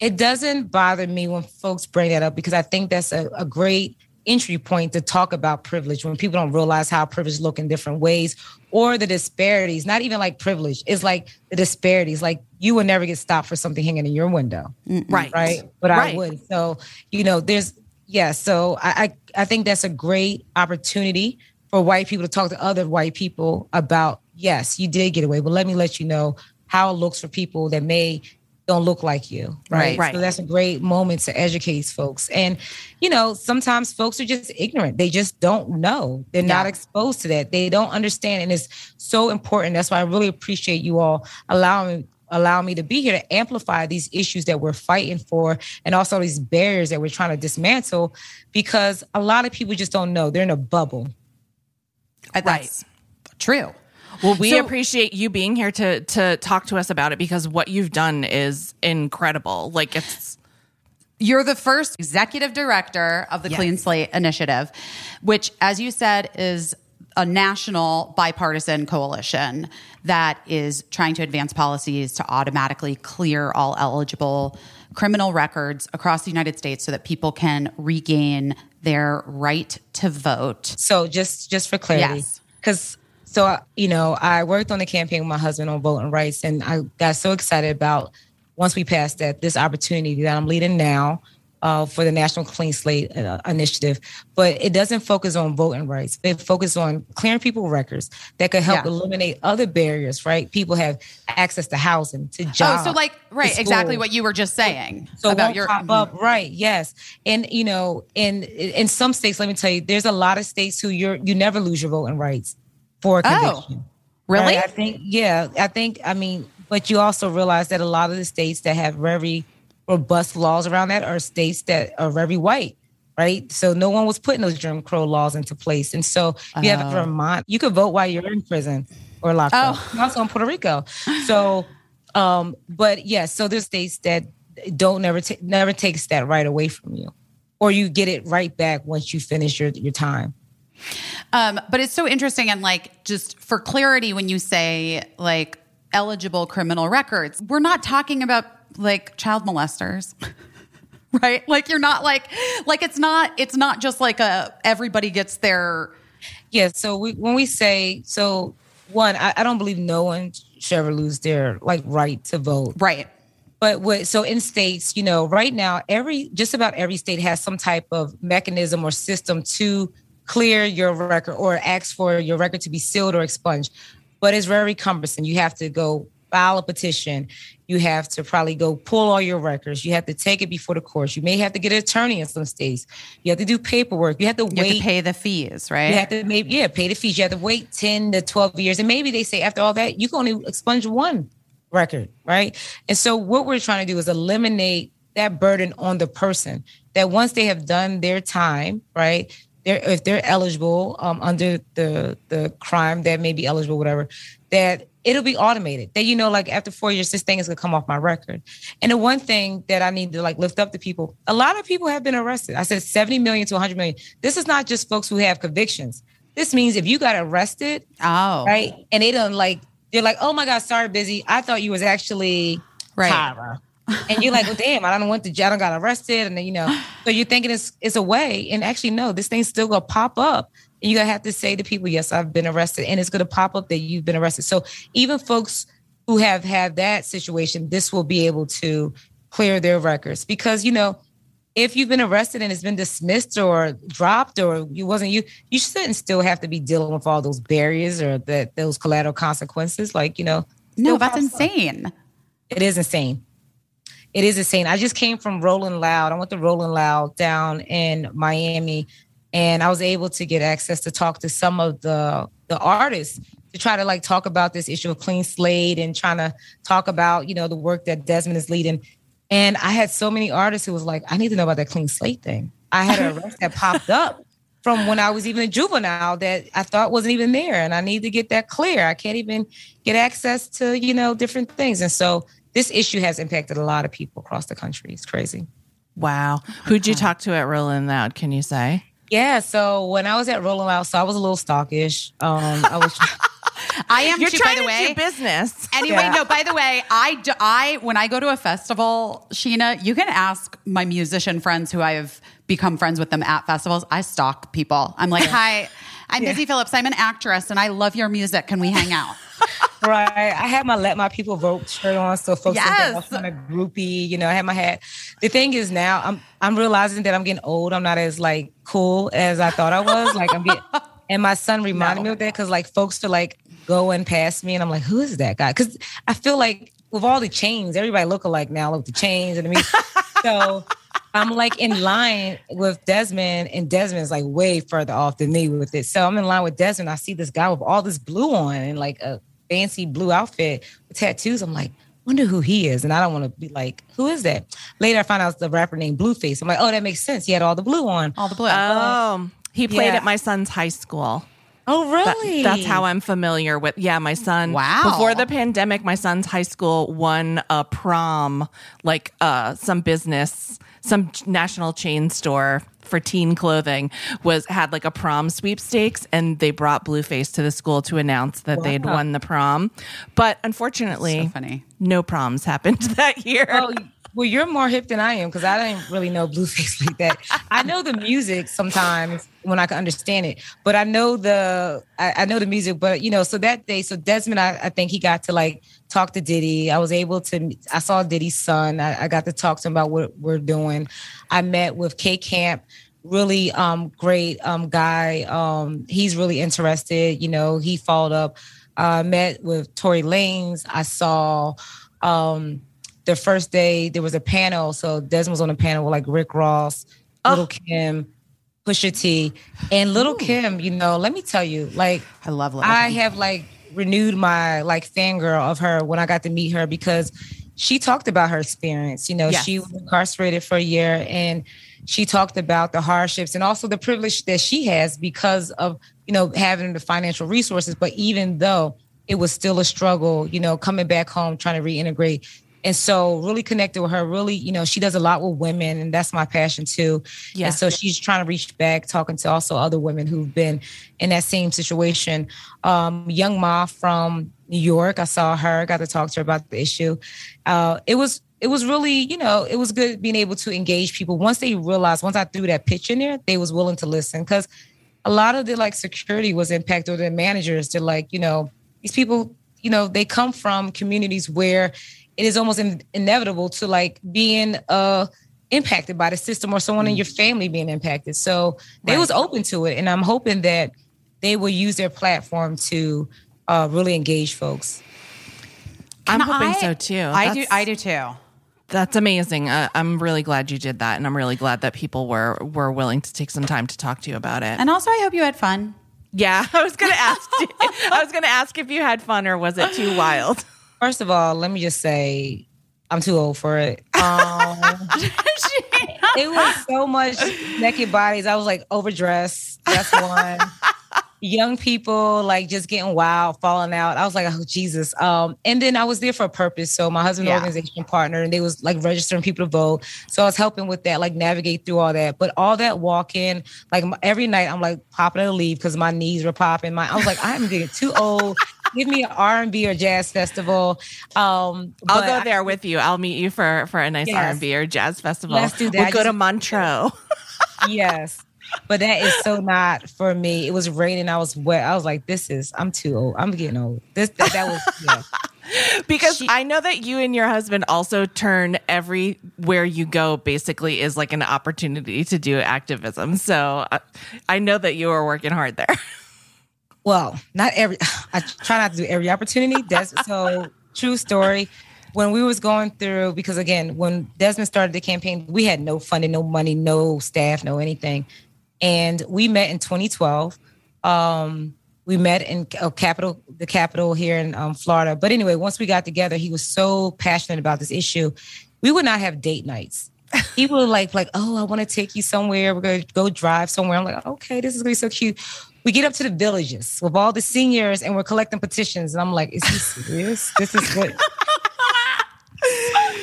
[SPEAKER 6] it doesn't bother me when folks bring that up because I think that's a, a great entry point to talk about privilege when people don't realize how privilege look in different ways or the disparities, not even like privilege. It's like the disparities. Like you would never get stopped for something hanging in your window.
[SPEAKER 4] right
[SPEAKER 6] right? But
[SPEAKER 4] Right.
[SPEAKER 6] I would. So you know, there's yeah. So I, I I think that's a great opportunity for white people to talk to other white people about. Yes, you did get away, but let me let you know how it looks for people that may don't look like you, right?
[SPEAKER 4] Right.
[SPEAKER 6] So that's a great moment to educate folks. And you know, sometimes folks are just ignorant. They just don't know. They're not exposed to that. They don't understand, and it's so important. That's why I really appreciate you all allowing allow me to be here to amplify these issues that we're fighting for and also these barriers that we're trying to dismantle because a lot of people just don't know they're in a bubble
[SPEAKER 1] Uh, that's true.
[SPEAKER 4] Well, we
[SPEAKER 1] So-
[SPEAKER 4] appreciate you being here to to talk to us about it because what you've done is incredible. Like it's
[SPEAKER 1] You're the first executive director of the
[SPEAKER 4] Yes.
[SPEAKER 1] Clean Slate Initiative, which, as you said, is a national bipartisan coalition that is trying to advance policies to automatically clear all eligible criminal records across the United States so that people can regain their right to vote.
[SPEAKER 6] so just just for clarity
[SPEAKER 1] Yes.
[SPEAKER 6] So you know i worked on the campaign with my husband on voting rights and i got so excited about once we passed that this opportunity that i'm leading now uh, for the National Clean Slate uh, Initiative, but it doesn't focus on voting rights. It focuses on clearing people records that could help
[SPEAKER 1] Yeah.
[SPEAKER 6] eliminate other barriers. Right? People have access to housing, to jobs.
[SPEAKER 1] Oh, so like, right, exactly what you were just saying
[SPEAKER 6] so
[SPEAKER 1] about your.
[SPEAKER 6] pop up right yes and you know in in some states let me tell you there's a lot of states who you're you never lose your voting rights for a
[SPEAKER 1] Oh, really?
[SPEAKER 6] Right? i think yeah i think i mean but you also realize that a lot of the states that have very robust laws around that are states that are very white right so no one was putting those jim crow laws into place and so you have
[SPEAKER 1] Oh.
[SPEAKER 6] vermont you could vote while you're in prison or locked up
[SPEAKER 1] Oh.
[SPEAKER 6] And also in puerto rico so um but yes so there's states that don't never ta- never takes that right away from you or you get it right back once you finish your your time
[SPEAKER 1] Um, but it's so interesting and like just for clarity, when you say like eligible criminal records, we're not talking about like child molesters. right? Like you're not like like it's not it's not just like a everybody gets their
[SPEAKER 6] yeah so we, when we say so one I, I don't believe no one should ever lose their like right to vote
[SPEAKER 1] right.
[SPEAKER 6] But what so in states, you know, right now, every just about every state has some type of mechanism or system to clear your record or ask for your record to be sealed or expunged. but it's very cumbersome. You have to go file a petition. You have to probably go pull all your records. You have to take it before the courts. You may have to get an attorney in some states. You have to do paperwork. You have to
[SPEAKER 1] You
[SPEAKER 6] wait.
[SPEAKER 1] have to pay the fees, right?
[SPEAKER 6] You have to maybe yeah pay the fees. You have to wait ten to twelve years, and maybe they say after all that you can only expunge one record, right? And so what we're trying to do is eliminate that burden on the person. That once they have done their time, right? They're, if they're eligible um, under the the crime that may be eligible, whatever, that it'll be automated. That you know, like after four years, this thing is gonna come off my record. And the one thing that I need to like lift up to people, a lot of people have been arrested. I said 70 million to 100 million. This is not just folks who have convictions. This means if you got arrested,
[SPEAKER 1] oh,
[SPEAKER 6] right, and they don't like, they're like, oh my God, sorry, busy. I thought you was actually
[SPEAKER 1] Right.
[SPEAKER 6] Tyra. And you're like, well, damn, I don't want to I done got arrested. And then, you know, so you're thinking it's it's a way. And actually, no, this thing's still gonna pop up. And you're going to have to say to people, yes, I've been arrested. And it's gonna pop up that you've been arrested. So even folks who have had that situation, this will be able to clear their records. Because, you know, if you've been arrested and it's been dismissed or dropped or you wasn't you, you shouldn't still have to be dealing with all those barriers or that those collateral consequences. Like, you know,
[SPEAKER 1] no, that's
[SPEAKER 6] pops up.
[SPEAKER 1] insane.
[SPEAKER 6] It is insane. It is insane. I just came from Rolling Loud. I went to Rolling Loud down in Miami, and I was able to get access to talk to some of the the artists to try to like talk about this issue of clean slate and trying to talk about you know the work that Desmond is leading. And I had so many artists who was like, I need to know about that clean slate thing. I had a arrest that popped up from when I was even a juvenile that I thought wasn't even there. And I need to get that clear. I can't even get access to, you know, different things. And so this issue has impacted a lot of people across the country. It's crazy.
[SPEAKER 4] Wow. Who'd you talk to at Rolling Loud? Can you say?
[SPEAKER 6] Yeah. So when I was at Rolling Loud, so I was a little stalkish. Um, I was
[SPEAKER 1] I am
[SPEAKER 4] You're
[SPEAKER 1] too,
[SPEAKER 4] trying
[SPEAKER 1] by the
[SPEAKER 4] to do business.
[SPEAKER 1] Anyway,
[SPEAKER 6] Yeah.
[SPEAKER 1] no, by the way, I, do, I, when I go to a festival, Sheena, you can ask my musician friends who I have become friends with them at festivals. I stalk people. I'm like, hi, I'm Busy Philipps. I'm an actress and I love your music. Can we hang out?
[SPEAKER 6] right. I had my "Let My People Vote" shirt on, so folks think that I was
[SPEAKER 1] Yes.
[SPEAKER 6] kind of groupie. You know, I had my hat. The thing is, now I'm I'm realizing that I'm getting old. I'm not as like cool as I thought I was. Like I'm getting, and my son reminded me of that because like folks are like going past me, and I'm like, who is that guy? Because I feel like with all the chains, everybody look alike now with the chains and I mean, so. I'm like in line with Desmond, and Desmond's like way further off than me with it. So I'm in line with Desmond. I see this guy with all this blue on and like a fancy blue outfit with tattoos. I'm like, wonder who he is. And I don't want to be like, who is that? Later, I found out it's the rapper named Blueface. I'm like, oh, that makes sense. He had all the blue on.
[SPEAKER 1] All the blue.
[SPEAKER 4] Uh, oh, he played
[SPEAKER 6] Yeah.
[SPEAKER 4] at my son's high school.
[SPEAKER 6] Oh,
[SPEAKER 4] That-
[SPEAKER 6] really?
[SPEAKER 4] that's how I'm familiar with. Yeah, my son.
[SPEAKER 1] Wow.
[SPEAKER 4] Before the pandemic, my son's high school won a prom, like uh, some business, some national chain store for teen clothing was had like a prom sweepstakes, and they brought Blueface to the school to announce that they'd won the prom. But unfortunately,
[SPEAKER 1] So funny.
[SPEAKER 4] no proms happened that year.
[SPEAKER 6] Oh, well, you're more hip than I am because I didn't really know Blueface like that. I know the music sometimes when I can understand it, but I know the I, I know the music. But you know, so that day, so Desmond, I, I think he got to like talk to Diddy. I was able to. I saw Diddy's son. I, I got to talk to him about what we're doing. I met with K Camp. Really um great um guy. Um he's really interested. You know, he followed up. Uh met with Tory Lanez. I saw um the first day there was a panel. So Desmond was on a panel with like Rick Ross, Lil' Kim, Pusha T, and Lil' Kim. You know, let me tell you, like
[SPEAKER 1] I love Little
[SPEAKER 6] I
[SPEAKER 1] Kim.
[SPEAKER 6] have like renewed my like fangirl of her when I got to meet her because she talked about her experience. You know,
[SPEAKER 1] Yes.
[SPEAKER 6] she was incarcerated for a year and she talked about the hardships and also the privilege that she has because of, you know, having the financial resources. But even though it was still a struggle, you know, coming back home, trying to reintegrate. And so really connected with her, really, you know, she does a lot with women and that's my passion too.
[SPEAKER 4] Yeah.
[SPEAKER 6] And so she's trying to reach back, talking to also other women who've been in that same situation. Um, Young M.A from New York, I saw her, got to talk to her about the issue. Uh, it was it was really, you know, it was good being able to engage people. Once they realized, once I threw that pitch in there, they was willing to listen because a lot of the like security was impacted or the managers. They're like, you know, these people, you know, they come from communities where it is almost in- inevitable to like being uh impacted by the system or someone in your family being impacted. So they
[SPEAKER 1] Right.
[SPEAKER 6] was open to it. And I'm hoping that they will use their platform to uh, really engage folks.
[SPEAKER 4] I'm
[SPEAKER 1] Can
[SPEAKER 4] hoping
[SPEAKER 1] I-
[SPEAKER 4] so too.
[SPEAKER 1] I do. I do too.
[SPEAKER 4] That's amazing. Uh, I'm really glad you did that, and I'm really glad that people were were willing to take some time to talk to you about it.
[SPEAKER 1] And also, I hope you had fun.
[SPEAKER 4] yeah, I was gonna ask. I was gonna ask if you had fun or was it too wild.
[SPEAKER 6] First of all, let me just say I'm too old for it. Um, it was so much naked bodies. I was like overdressed. That's one. Young people like just getting wild, falling out. I was like, oh Jesus. Um, and then I was there for a purpose. So my husband
[SPEAKER 1] Yeah.
[SPEAKER 6] organization partner, and they was like registering people to vote. So I was helping with that, like navigate through all that. But all that walking, like every night, I'm like popping to leave because my knees were popping. My I was like, I'm getting too old. Give me an R and B or jazz festival. Um,
[SPEAKER 4] I'll go
[SPEAKER 6] I-
[SPEAKER 4] there with you. I'll meet you for for a nice
[SPEAKER 6] Yes.
[SPEAKER 4] R and B or jazz festival.
[SPEAKER 6] Let's do that.
[SPEAKER 4] We'll
[SPEAKER 6] I
[SPEAKER 4] go to Montreux.
[SPEAKER 6] yes. But that is so not for me. It was raining. I was wet. I was like, this is, I'm too old. I'm getting old. This, that, that was, yeah.
[SPEAKER 4] because I know that you and your husband also turn everywhere you go basically is like an opportunity to do activism. So uh, I know that you are working hard there.
[SPEAKER 6] Well, not every, I try not to do every opportunity. That's so true story. When we was going through, because again, when Desmond started the campaign, we had no funding, no money, no staff, no anything. And we met in 2012. Um, we met in uh, capital, the capital here in um, Florida. But anyway, once we got together, he was so passionate about this issue. We would not have date nights. He would like, like, oh, I want to take you somewhere. We're gonna go drive somewhere. I'm like, okay, this is gonna be so cute. We get up to the villages with all the seniors and we're collecting petitions. And I'm like, is he serious? This is what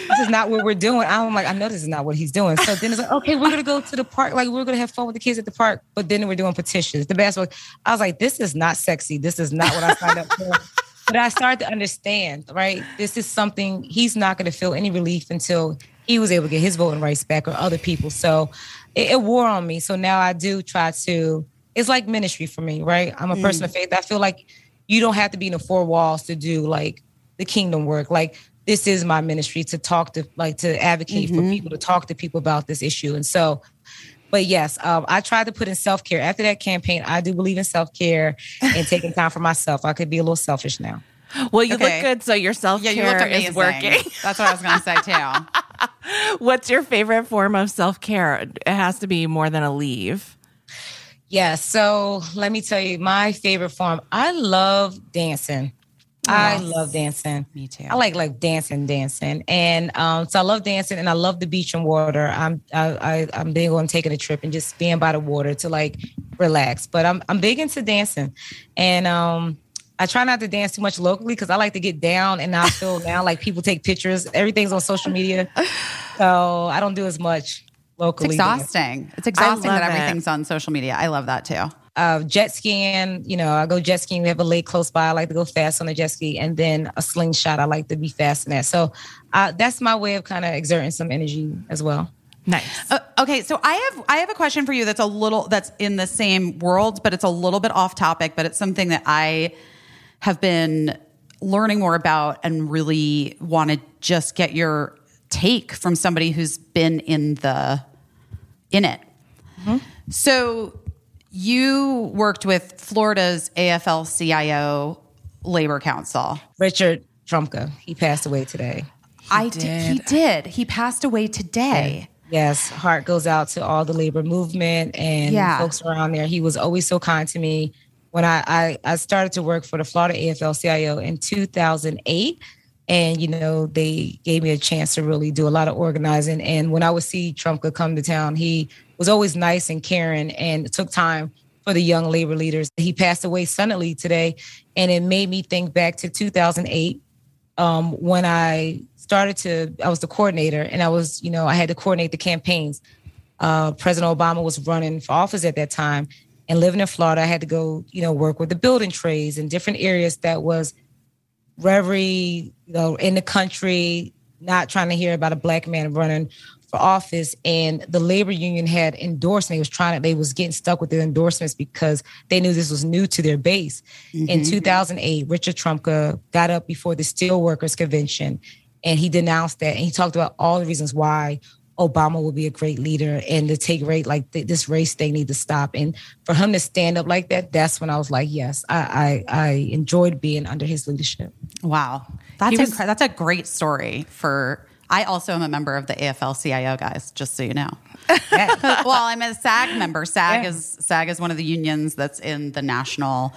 [SPEAKER 6] this is not what we're doing. I'm like, I know this is not what he's doing. So then it's like, okay, we're gonna go to the park. Like we're gonna have fun with the kids at the park. But then we're doing petitions. The basketball. I was like, this is not sexy. This is not what I signed up for. But I started to understand, right? This is something he's not gonna feel any relief until he was able to get his voting rights back or other people. So it, it wore on me. So now I do try to, it's like ministry for me, right? I'm a person of mm. faith. I feel like you don't have to be in the four walls to do like the kingdom work. Like this is my ministry to talk to like to advocate for people to talk to people about this issue and so but yes um, i tried to put in self-care after that campaign i do believe in self-care and taking time for myself i could be a little selfish now
[SPEAKER 4] Well, you
[SPEAKER 1] Okay.
[SPEAKER 4] look good, so your self
[SPEAKER 1] Yeah, you look
[SPEAKER 4] care is working.
[SPEAKER 1] That's what I was going to say too.
[SPEAKER 4] What's your favorite form of self care? It has to be more than a leave.
[SPEAKER 6] yeah so let me tell you my favorite form i love dancing i love dancing
[SPEAKER 1] Me too.
[SPEAKER 6] I like like dancing, dancing, and um, so I love dancing, and I love the beach and water. I'm I, I I'm big on taking a trip and just being by the water to like relax. But I'm I'm big into dancing, and um, I try not to dance too much locally because I like to get down, and I feel now like people take pictures. Everything's on social media, so I don't do as much locally.
[SPEAKER 1] It's exhausting. It's exhausting that
[SPEAKER 4] it.
[SPEAKER 1] everything's on social media. I love that too.
[SPEAKER 6] Uh, jet skiing. You know, I go jet skiing. We have a lake close by. I like to go fast on the jet ski, and then a slingshot. I like to be fast in that. So uh, that's my way of kind of exerting some energy as well.
[SPEAKER 4] Nice.
[SPEAKER 1] Uh, okay, so I have I have a question for you that's a little that's in the same world, but it's a little bit off topic, but it's something that I have been learning more about and really want to just get your take from somebody who's been in the in it. So you worked with Florida's AFL-CIO Labor Council.
[SPEAKER 6] Richard Trumka, he passed away today.
[SPEAKER 1] I did. He did. He passed away today.
[SPEAKER 6] Yes, heart goes out to all the labor movement and
[SPEAKER 1] Yeah.
[SPEAKER 6] folks around there. He was always so kind to me. When I, I, I started to work for the Florida AFL-CIO in 2008, and you know they gave me a chance to really do a lot of organizing. And when I would see Trumka come to town, he was always nice and caring, and took time for the young labor leaders. He passed away suddenly today, and it made me think back to 2008 um, when I started to, I was the coordinator and I was, you know, I had to coordinate the campaigns. Uh, President Obama was running for office at that time and living in Florida, I had to go, you know, work with the building trades in different areas that was very, you know, in the country, not trying to hear about a black man running for office. And the labor union had endorsed, and they was trying to, they was getting stuck with their endorsements because they knew this was new to their base. In mm-hmm. 2008, Richard Trumka got up before the Steelworkers Convention and he denounced that and he talked about all the reasons why Obama will be a great leader and to take rate like th- this race thing need to stop. And for him to stand up like that, that's when I was like, yes, I I, I enjoyed being under his leadership.
[SPEAKER 1] Wow. That's,
[SPEAKER 4] was-
[SPEAKER 1] incre- that's a great story for. I also am a member of the AFL CIO guys, just so you know. well, I'm a SAG member. SAG
[SPEAKER 6] Yeah.
[SPEAKER 1] is SAG is one of the unions that's in the national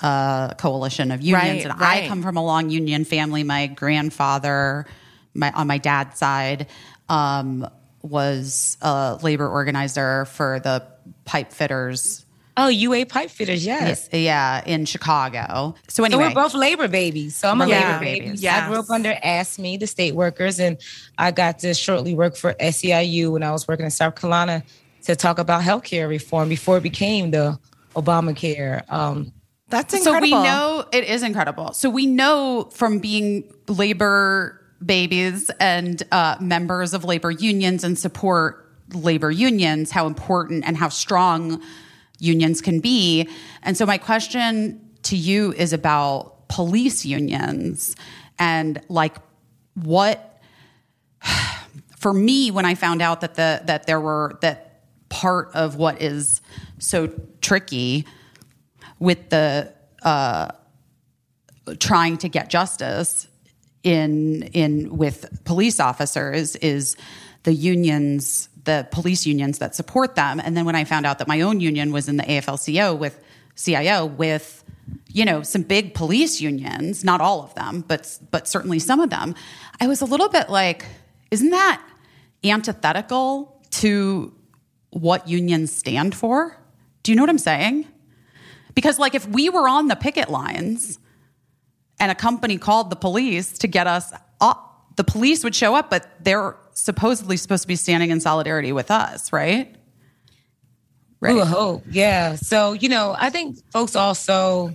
[SPEAKER 1] uh, coalition of unions,
[SPEAKER 4] Right,
[SPEAKER 1] and I come from a long union family. My grandfather, my on my dad's side, um, was a labor organizer for the pipe fitters.
[SPEAKER 6] Oh, UA pipe fitters, yes.
[SPEAKER 1] Yeah, in Chicago. So anyway.
[SPEAKER 6] So
[SPEAKER 1] anyway,
[SPEAKER 6] we're both labor babies. So I'm a
[SPEAKER 1] We're
[SPEAKER 6] labor
[SPEAKER 1] labor
[SPEAKER 6] baby.
[SPEAKER 4] Yeah.
[SPEAKER 6] I grew up under AFSCME, the state workers, and I got to shortly work for SEIU when I was working in South Carolina to talk about healthcare reform before it became the Obamacare. Um,
[SPEAKER 4] That's incredible.
[SPEAKER 1] So we know it is incredible. So we know from being labor babies and uh, members of labor unions and support labor unions how important and how strong unions can be. And so my question to you is about police unions and like what for me when I found out that the that there were that part of what is so tricky with the uh, trying to get justice in in with police officers is the unions the police unions that support them. And then when i found out that my own union was in the afl-cio with cio with you know some big police unions not all of them but but certainly some of them i was a little bit like isn't that antithetical to what unions stand for? Do you know what i'm saying? Because, like, if we were on the picket lines and a company called the police to get us up, the police would show up, but they're supposedly supposed to be standing in solidarity with us, right?
[SPEAKER 6] We would hope, yeah. So you know, I think folks also.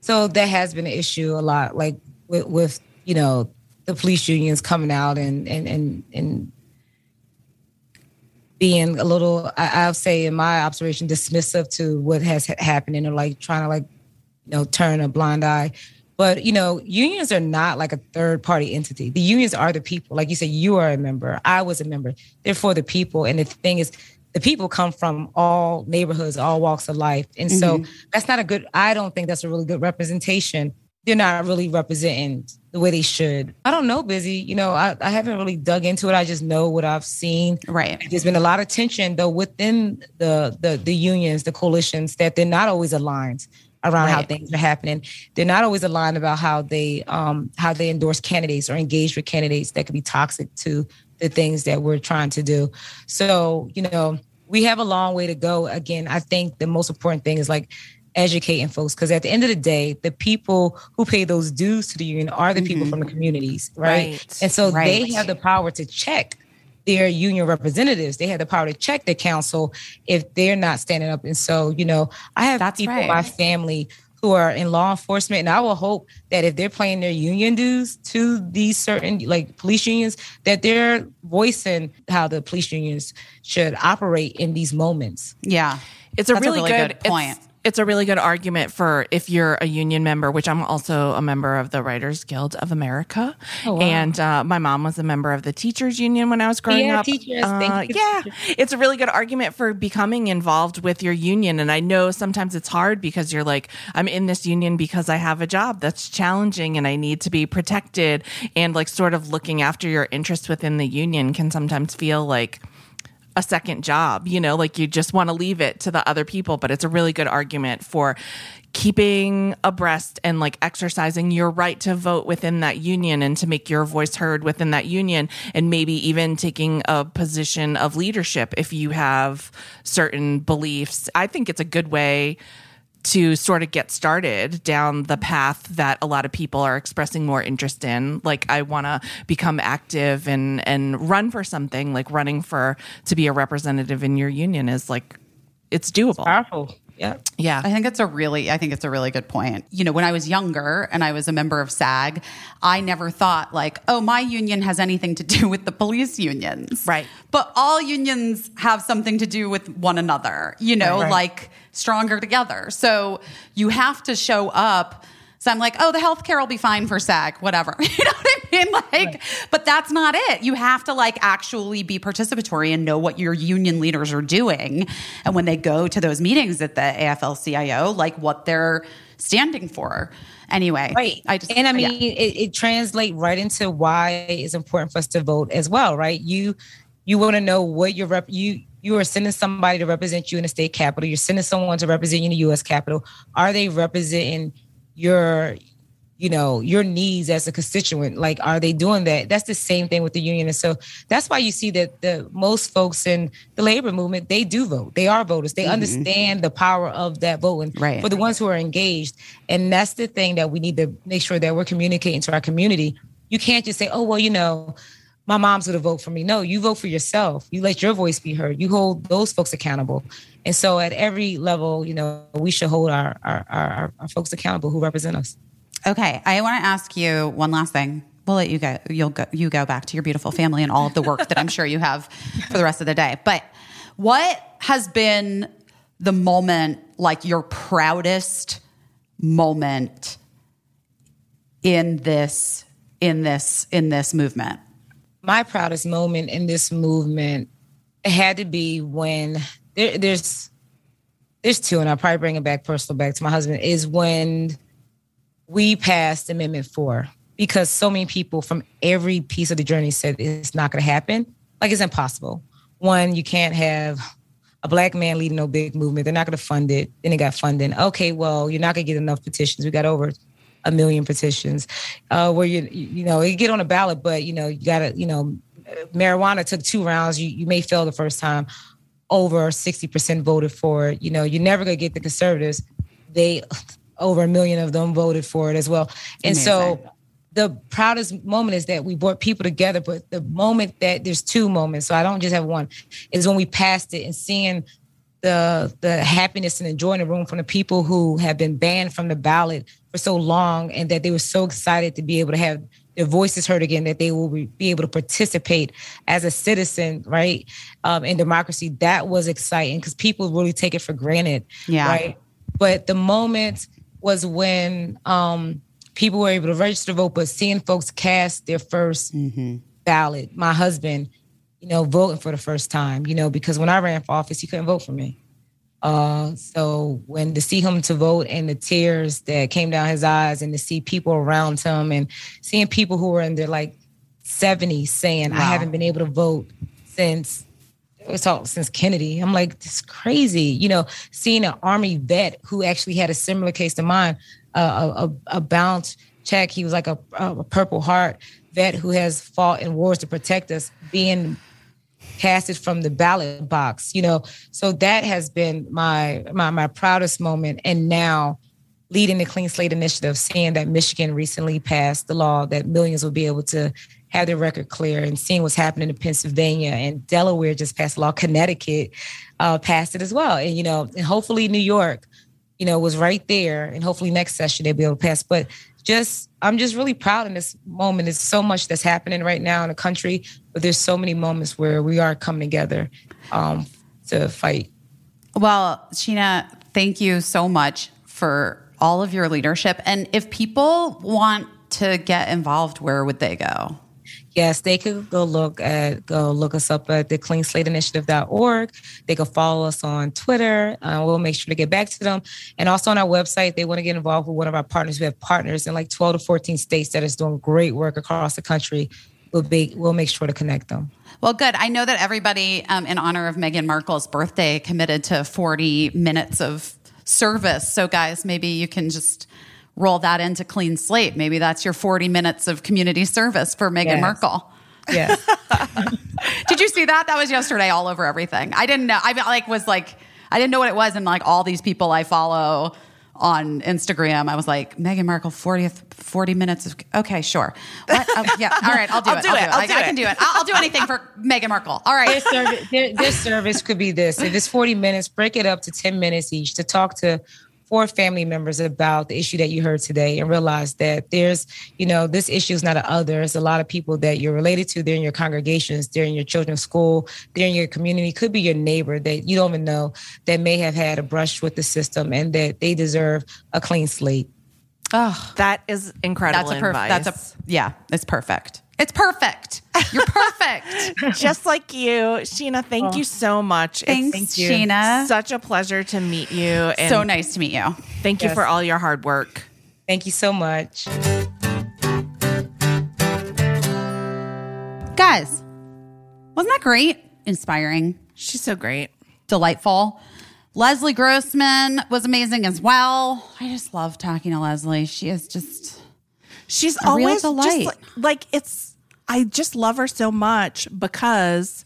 [SPEAKER 6] So that has been an issue a lot, like with, with you know the police unions coming out and and and and being a little, I, I'll say, in my observation, dismissive to what has ha- happened and like trying to like you know turn a blind eye. But you know, unions are not like a third party entity. The unions are the people. Like you said, you are a member. I was a member. They're for the people. And the thing is, the people come from all neighborhoods, all walks of life. And so mm-hmm. that's not a good, I don't think that's a really good representation. They're not really representing the way they should. I don't know, busy. You know, I, I haven't really dug into it. I just know what I've seen.
[SPEAKER 1] Right.
[SPEAKER 6] There's been a lot of tension though within the the the unions, the coalitions, that they're not always aligned around how things are happening. They're not always aligned about how they um how they endorse candidates or engage with candidates that could be toxic to the things that we're trying to do. So, you know, we have a long way to go. Again, I think the most important thing is like educating folks because at the end of the day, the people who pay those dues to the union are the people from the communities, right?
[SPEAKER 4] Right.
[SPEAKER 6] And so they have the power to check their union representatives. They have the power to check the council if they're not standing up. And so, you know, I have
[SPEAKER 1] That's
[SPEAKER 6] people
[SPEAKER 1] right.
[SPEAKER 6] in my family who are in law enforcement, and I will hope that if they're paying their union dues to these certain like police unions, that they're voicing how the police unions should operate in these moments.
[SPEAKER 1] Yeah.
[SPEAKER 4] It's a
[SPEAKER 1] That's
[SPEAKER 4] really, good, it's-
[SPEAKER 1] point.
[SPEAKER 4] It's, a really good argument for if you're a union member, which I'm also a member of the Writers Guild of America, and uh, my mom was a member of the teachers union when I was growing
[SPEAKER 6] Yeah,
[SPEAKER 4] up.
[SPEAKER 6] teachers.
[SPEAKER 4] Uh,
[SPEAKER 6] Thank you,
[SPEAKER 4] yeah, it's a really good argument for becoming involved with your union. And I know sometimes it's hard because you're like, I'm in this union because I have a job that's challenging and I need to be protected. And like, sort of looking after your interests within the union can sometimes feel like a second job, you know, like you just want to leave it to the other people, but it's a really good argument for keeping abreast and like exercising your right to vote within that union and to make your voice heard within that union and maybe even taking a position of leadership if you have certain beliefs. I think it's a good way to sort of get started down the path that a lot of people are expressing more interest in like i want to become active and and run for something like running for to be a representative in your union is like it's doable
[SPEAKER 6] Powerful. Yeah.
[SPEAKER 4] yeah
[SPEAKER 1] I think it's a really, I think it's a really good point. You know, when I was younger and I was a member of SAG, I never thought like, oh, my union has anything to do with the police unions.
[SPEAKER 4] Right.
[SPEAKER 1] But all unions have something to do with one another, you know,
[SPEAKER 6] Right.
[SPEAKER 1] like stronger together. So you have to show up So I'm like, oh, the healthcare will be fine for SAG, whatever. You know what I mean? Like, but that's not it. You have to like actually be participatory and know what your union leaders are doing. And when they go to those meetings at the AFL CIO, like what they're standing for. Anyway,
[SPEAKER 6] Right.
[SPEAKER 1] I just
[SPEAKER 6] and I
[SPEAKER 1] yeah.
[SPEAKER 6] mean, it, it translates right into why it's important for us to vote as well, right? You you want to know what your rep you you are sending somebody to represent you in the state capitol. You're sending someone to represent you in the U.S. Capitol. Are they representing your you know your needs as a constituent like are they doing that that's the same thing with the union and so that's why you see that the most folks in the labor movement they do vote they are voters they mm-hmm. understand the power of that vote and
[SPEAKER 1] Right.
[SPEAKER 6] for the ones who are engaged and that's the thing that we need to make sure that we're communicating to our community you can't just say oh well you know my mom's going to vote for me no you vote for yourself you let your voice be heard you hold those folks accountable and so at every level you know we should hold our our, our, our folks accountable who represent us
[SPEAKER 1] Okay, I want to ask you one last thing. We'll let you go. You'll go. You go back to your beautiful family and all of the work that I'm sure you have for the rest of the day. But what has been the moment, like your proudest moment in this, in this, in this movement?
[SPEAKER 6] My proudest moment in this movement had to be when there, there's there's two, and I'll probably bring it back personal back to my husband, is when we passed Amendment Four because so many people from every piece of the journey said it's not going to happen. Like it's impossible. One, you can't have a black man leading no big movement. They're not going to fund it. Then it got funding. Okay, well, you're not going to get enough petitions. We got over a million petitions. Uh, where you you know you get on a ballot, but you know you got to you know marijuana took two rounds. You you may fail the first time. Over sixty percent voted for it. You know you're never going to get the conservatives. They over a million of them voted for it as well. And so the proudest moment is that we brought people together, but the moment that there's two moments, so I don't just have one, is when we passed it and seeing the the happiness and the joy in the room from the people who have been banned from the ballot for so long and that they were so excited to be able to have their voices heard again, that they will be able to participate as a citizen, right? Um, in democracy. That was exciting because people really take it for granted.
[SPEAKER 1] Yeah.
[SPEAKER 6] Right. But the moment was when um, people were able to register to vote, but seeing folks cast their 1st ballot. My husband, you know, voting for the first time, you know, because when I ran for office, he couldn't vote for me. Uh, so when to see him to vote and the tears that came down his eyes and to see people around him and seeing people who were in their like 70s saying, I haven't been able to vote since it's all since Kennedy. I'm like, this is crazy. You know, seeing an army vet who actually had a similar case to mine, uh, a, a, a bounce check. He was like a, a Purple Heart vet who has fought in wars to protect us, being casted from the ballot box. You know, so that has been my my my proudest moment. And now leading the Clean Slate Initiative, seeing that Michigan recently passed the law that millions will be able to have their record clear and seeing what's happening in Pennsylvania and Delaware just passed law. Connecticut uh, passed it as well. And, you know, and hopefully New York, you know, was right there. And hopefully next session they'll be able to pass. But just, I'm just really proud in this moment. There's so much that's happening right now in the country, but there's so many moments where we are coming together um, to fight.
[SPEAKER 1] Well, Sheena, thank you so much for all of your leadership. And if people want to get involved, where would they go?
[SPEAKER 6] Yes, they could go look at go look us up at the cleanslate.initiative.org. They could follow us on Twitter. Uh, we'll make sure to get back to them. And also on our website, they want to get involved with one of our partners. We have partners in like 12 to 14 states that is doing great work across the country. We'll be we'll make sure to connect them.
[SPEAKER 1] Well, good. I know that everybody, um, in honor of Meghan Markle's birthday, committed to 40 minutes of service. So, guys, maybe you can just roll that into Clean Slate. Maybe that's your 40 minutes of community service for Meghan
[SPEAKER 6] Yes.
[SPEAKER 1] Markle.
[SPEAKER 6] Yeah.
[SPEAKER 1] Did you see that? That was yesterday all over everything. I didn't know. I like was like, I didn't know what it was. And like all these people I follow on Instagram, I was like, Meghan Markle, 40th, 40 minutes of, okay, sure. What? Oh, yeah. All right. I'll do
[SPEAKER 4] I'll
[SPEAKER 1] it.
[SPEAKER 4] do
[SPEAKER 1] I'll do it.
[SPEAKER 4] I'll do
[SPEAKER 1] I
[SPEAKER 4] it.
[SPEAKER 1] can do it. I'll, I'll do anything for Meghan Markle. All right.
[SPEAKER 6] This service, their service could be this. If it's 40 minutes, break it up to 10 minutes each to talk to four family members about the issue that you heard today and realize that there's, you know, this issue is not an other. There's a lot of people that you're related to. They're in your congregations, they're in your children's school, they're in your community, could be your neighbor that you don't even know that may have had a brush with the system and that they deserve a clean slate.
[SPEAKER 1] Oh,
[SPEAKER 4] That is incredible
[SPEAKER 1] that's a perfect. That's a yeah. It's perfect. It's perfect. You're perfect.
[SPEAKER 4] just like you, Sheena. Thank you oh. so much.
[SPEAKER 1] Thanks,
[SPEAKER 4] it's
[SPEAKER 1] Sheena.
[SPEAKER 4] such a pleasure to meet you. And
[SPEAKER 1] so nice to meet you.
[SPEAKER 4] Thank you for all your hard work.
[SPEAKER 6] Thank you so much.
[SPEAKER 1] Guys, wasn't that great? Inspiring,
[SPEAKER 4] She's so great.
[SPEAKER 1] delightful. Leslie Grossman was amazing as well. I just love talking to Leslie. She is just
[SPEAKER 4] She's
[SPEAKER 1] A real
[SPEAKER 4] always just
[SPEAKER 1] delight.
[SPEAKER 4] like, like it's. I just love her so much because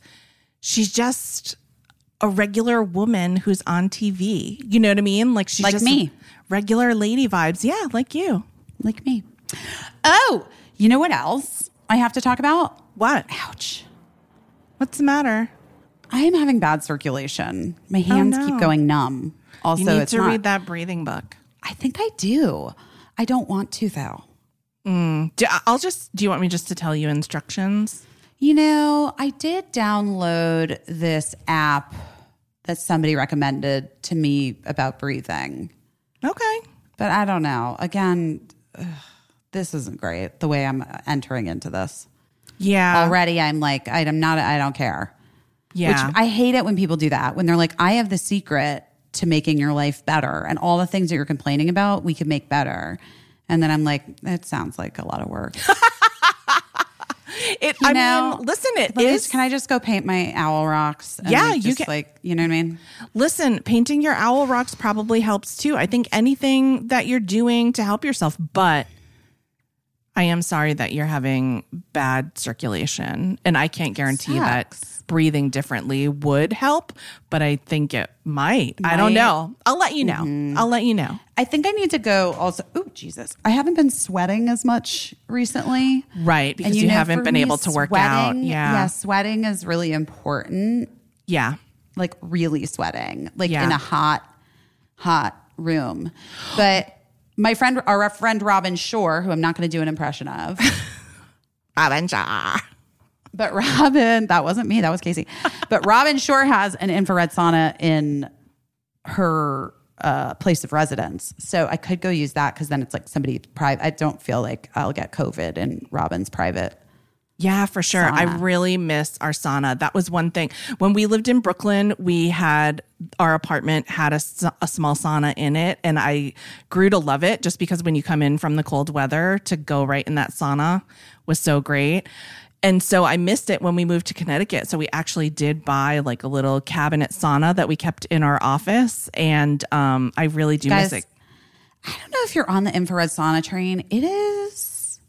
[SPEAKER 4] she's just a regular woman who's on TV. You know what I mean? Like she's
[SPEAKER 1] Like
[SPEAKER 4] just
[SPEAKER 1] me.
[SPEAKER 4] regular lady vibes. Yeah, like you.
[SPEAKER 1] like me. Oh, you know what else I have to talk about?
[SPEAKER 4] What?
[SPEAKER 1] Ouch.
[SPEAKER 4] What's the matter?
[SPEAKER 1] I am having bad circulation. My oh, hands
[SPEAKER 4] Oh, no.
[SPEAKER 1] keep going numb. Also,
[SPEAKER 4] You need to
[SPEAKER 1] not-
[SPEAKER 4] read that breathing book.
[SPEAKER 1] I think I do. I don't want to though. Mm.
[SPEAKER 4] Do, I'll just. Do you want me just to tell you instructions?
[SPEAKER 1] You know, I did download this app that somebody recommended to me about breathing,
[SPEAKER 4] Okay.
[SPEAKER 1] but I don't know. Again, ugh, this isn't great the way I'm entering into this.
[SPEAKER 4] Yeah.
[SPEAKER 1] Already, I'm like, I'm not, I don't care.
[SPEAKER 4] Yeah.
[SPEAKER 1] Which I hate it when people do that, when they're like, I have the secret to making your life better and all the things that you're complaining about, we could make better. And then I'm like, it sounds like a lot of work.
[SPEAKER 4] it.
[SPEAKER 1] You
[SPEAKER 4] I
[SPEAKER 1] know,
[SPEAKER 4] mean, listen. It
[SPEAKER 1] Like. Can I just go paint my owl rocks? and,
[SPEAKER 4] Yeah,
[SPEAKER 1] like,
[SPEAKER 4] you
[SPEAKER 1] just,
[SPEAKER 4] can-
[SPEAKER 1] Like, you know what I mean?
[SPEAKER 4] Listen, painting your owl rocks probably helps too. I think anything that you're doing to help yourself, but I am sorry that you're having bad circulation. And I can't guarantee that breathing differently would help, but I think it might. I don't know. I'll let you know. Mm-hmm. I'll let you know.
[SPEAKER 1] I think I need to go also. Oh, Jesus. I haven't been sweating as much recently.
[SPEAKER 4] Right. Because you,
[SPEAKER 1] know,
[SPEAKER 4] haven't been
[SPEAKER 1] me,
[SPEAKER 4] able to work out.
[SPEAKER 1] sweating-
[SPEAKER 4] Yeah.
[SPEAKER 1] Yeah, sweating is really important.
[SPEAKER 4] Yeah.
[SPEAKER 1] like really sweating, like
[SPEAKER 4] Yeah.
[SPEAKER 1] in a hot, hot room. But my friend, our friend Robin Shore, who I'm not going to do an impression of,
[SPEAKER 4] Avenger.
[SPEAKER 1] but Robin, that wasn't me, that was Caissie. But Robin Shore has an infrared sauna in her uh, place of residence. So I could go use that because then it's like somebody private. I don't feel like I'll get COVID in Robin's private.
[SPEAKER 4] Yeah, for sure. I really miss our sauna. That was one thing. When we lived in Brooklyn, we had our apartment had a small sauna in it, and I grew to love it just because when you come in from the cold weather to go right in that sauna was so great. And so I missed it when we moved to Connecticut. So we actually did buy like a little cabinet sauna that we kept in our office, and um, I really do
[SPEAKER 1] Guys,
[SPEAKER 4] miss it.
[SPEAKER 1] I don't know if you're on the infrared sauna train. It is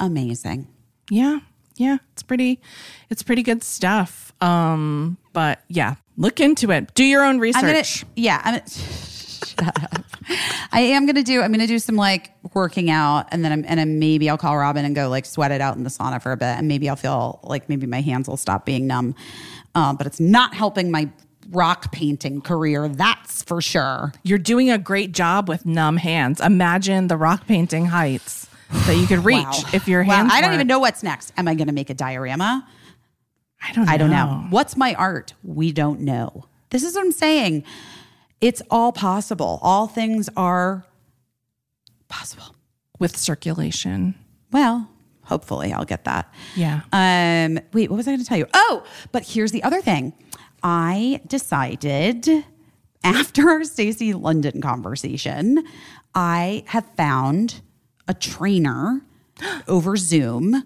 [SPEAKER 1] amazing.
[SPEAKER 4] Yeah. Yeah. It's pretty it's pretty good stuff. Um, but yeah, look into it. Do your own research.
[SPEAKER 1] I'm gonna, yeah, I'm shut up. I am gonna do. I'm gonna do some like working out, and then I'm and then maybe I'll call Robin and go like sweat it out in the sauna for a bit, and maybe I'll feel like maybe my hands will stop being numb. Um, but it's not helping my rock painting career. That's for sure.
[SPEAKER 4] You're doing a great job with numb hands. Imagine the rock painting heights that you could reach
[SPEAKER 1] Wow.
[SPEAKER 4] if your
[SPEAKER 1] Wow,
[SPEAKER 4] hands
[SPEAKER 1] I don't even know what's next. Am I gonna make a diorama?
[SPEAKER 4] I don't know.
[SPEAKER 1] I don't know. What's my art? We don't know. This is what I'm saying. It's all possible. All things are possible.
[SPEAKER 4] With circulation.
[SPEAKER 1] Well, hopefully I'll get that.
[SPEAKER 4] Yeah.
[SPEAKER 1] Um, wait, what was I going to tell you? Oh, but here's the other thing. I decided after our Stacy London conversation, I have found a trainer over Zoom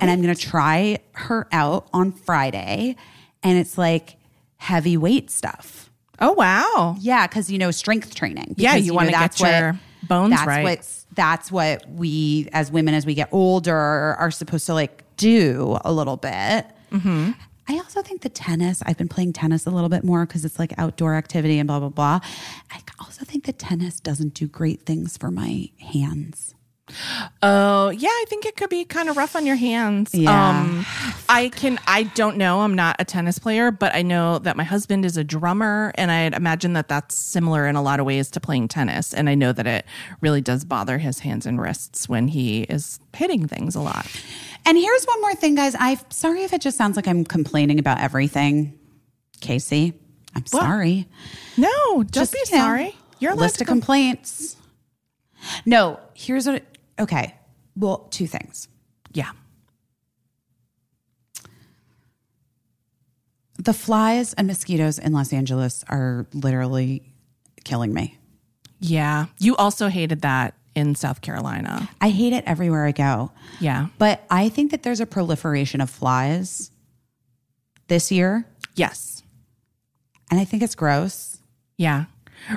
[SPEAKER 1] and I'm going to try her out on Friday. And it's like heavy weight stuff.
[SPEAKER 4] Oh wow.
[SPEAKER 1] Yeah, because you know strength training.
[SPEAKER 4] Yeah,
[SPEAKER 1] Because,
[SPEAKER 4] you wanna get
[SPEAKER 1] that's
[SPEAKER 4] your bones
[SPEAKER 1] that's
[SPEAKER 4] right.
[SPEAKER 1] What's, that's what we as women, as we get older, are supposed to like do a little bit.
[SPEAKER 4] Mm-hmm.
[SPEAKER 1] I also think the tennis. I've been playing tennis a little bit more because it's like outdoor activity and blah blah blah. I also think that tennis doesn't do great things for my hands.
[SPEAKER 4] Oh, yeah, I think it could be kind of rough on your hands.
[SPEAKER 1] Yeah.
[SPEAKER 4] Um, I can, I don't know. I'm not a tennis player, but I know that my husband is a drummer, and I'd imagine that that's similar in a lot of ways to playing tennis. And I know that it really does bother his hands and wrists when he is hitting things a lot.
[SPEAKER 1] And here's one more thing, guys. I'm sorry if it just sounds like I'm complaining about everything, Caissie. I'm sorry.
[SPEAKER 4] No, don't
[SPEAKER 1] Just,
[SPEAKER 4] be sorry. You're allowed
[SPEAKER 1] list
[SPEAKER 4] to
[SPEAKER 1] of
[SPEAKER 4] com-
[SPEAKER 1] complaints. No, here's what. Okay. Well, two things.
[SPEAKER 4] Yeah.
[SPEAKER 1] The flies and mosquitoes in Los Angeles are literally killing me.
[SPEAKER 4] Yeah. You also hated that in South Carolina.
[SPEAKER 1] I hate it everywhere I go.
[SPEAKER 4] Yeah.
[SPEAKER 1] But I think that there's a proliferation of flies this year,
[SPEAKER 4] Yes.
[SPEAKER 1] and I think it's gross.
[SPEAKER 4] Yeah.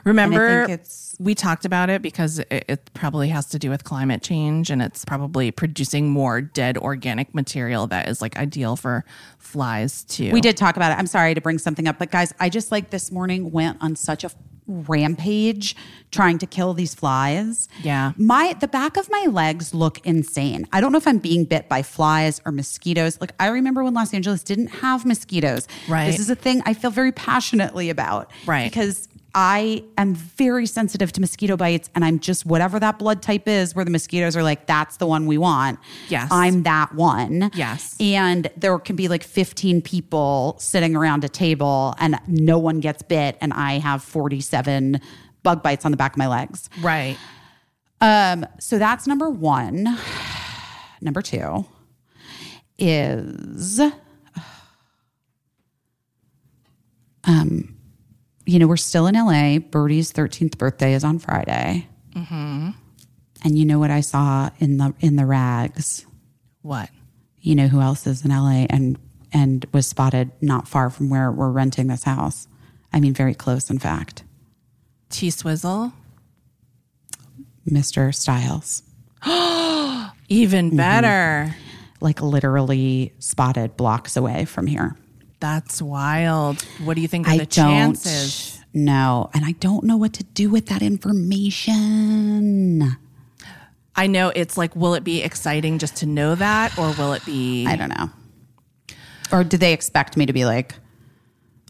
[SPEAKER 4] Remember,
[SPEAKER 1] it's-
[SPEAKER 4] we talked about it because it, it probably has to do with climate change and it's probably producing more dead organic material that is like ideal for flies too.
[SPEAKER 1] We did talk about it. I'm sorry to bring something up, but guys, I just like this morning went on such a rampage trying to kill these flies.
[SPEAKER 4] Yeah.
[SPEAKER 1] My the back of my legs look insane. I don't know if I'm being bit by flies or mosquitoes. Like I remember when Los Angeles didn't have mosquitoes.
[SPEAKER 4] Right.
[SPEAKER 1] This is a thing I feel very passionately about.
[SPEAKER 4] Right.
[SPEAKER 1] Because I am very sensitive to mosquito bites and I'm just whatever that blood type is where the mosquitoes are like that's the one we want.
[SPEAKER 4] Yes.
[SPEAKER 1] I'm that one.
[SPEAKER 4] Yes.
[SPEAKER 1] And there can be like 15 people sitting around a table and no one gets bit and I have 47 bug bites on the back of my legs.
[SPEAKER 4] Right.
[SPEAKER 1] Um so that's number 1. Number 2 is um you know, we're still in LA. Birdie's 13th birthday is on Friday. Mm-hmm. And you know what I saw in the in the rags?
[SPEAKER 4] What?
[SPEAKER 1] you know who else is in LA and and was spotted not far from where we're renting this house. I mean very close in fact.
[SPEAKER 4] T Swizzle?
[SPEAKER 1] Mr. Styles.
[SPEAKER 4] Even mm-hmm. better.
[SPEAKER 1] Like literally spotted blocks away from here.
[SPEAKER 4] That's wild. What do you think are
[SPEAKER 1] I
[SPEAKER 4] the chances?
[SPEAKER 1] No, And I don't know what to do with that information.
[SPEAKER 4] I know it's like, will it be exciting just to know that, or will it be?
[SPEAKER 1] I don't know. Or do they expect me to be like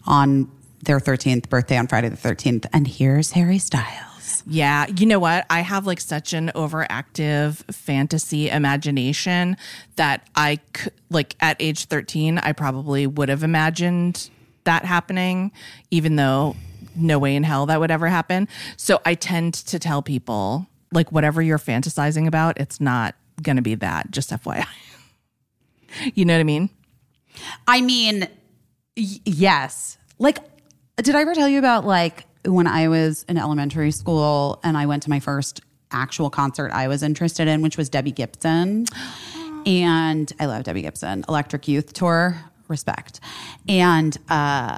[SPEAKER 1] on their 13th birthday on Friday the 13th and here's Harry Styles.
[SPEAKER 4] Yeah, you know what? I have like such an overactive fantasy imagination that I c- like at age 13, I probably would have imagined that happening, even though no way in hell that would ever happen. So I tend to tell people, like, whatever you're fantasizing about, it's not going to be that, just FYI. you know what I mean?
[SPEAKER 1] I mean, y- yes. Like, did I ever tell you about like when I was in elementary school and I went to my first actual concert I was interested in, which was Debbie Gibson. And I love Debbie Gibson, Electric Youth Tour, respect. And uh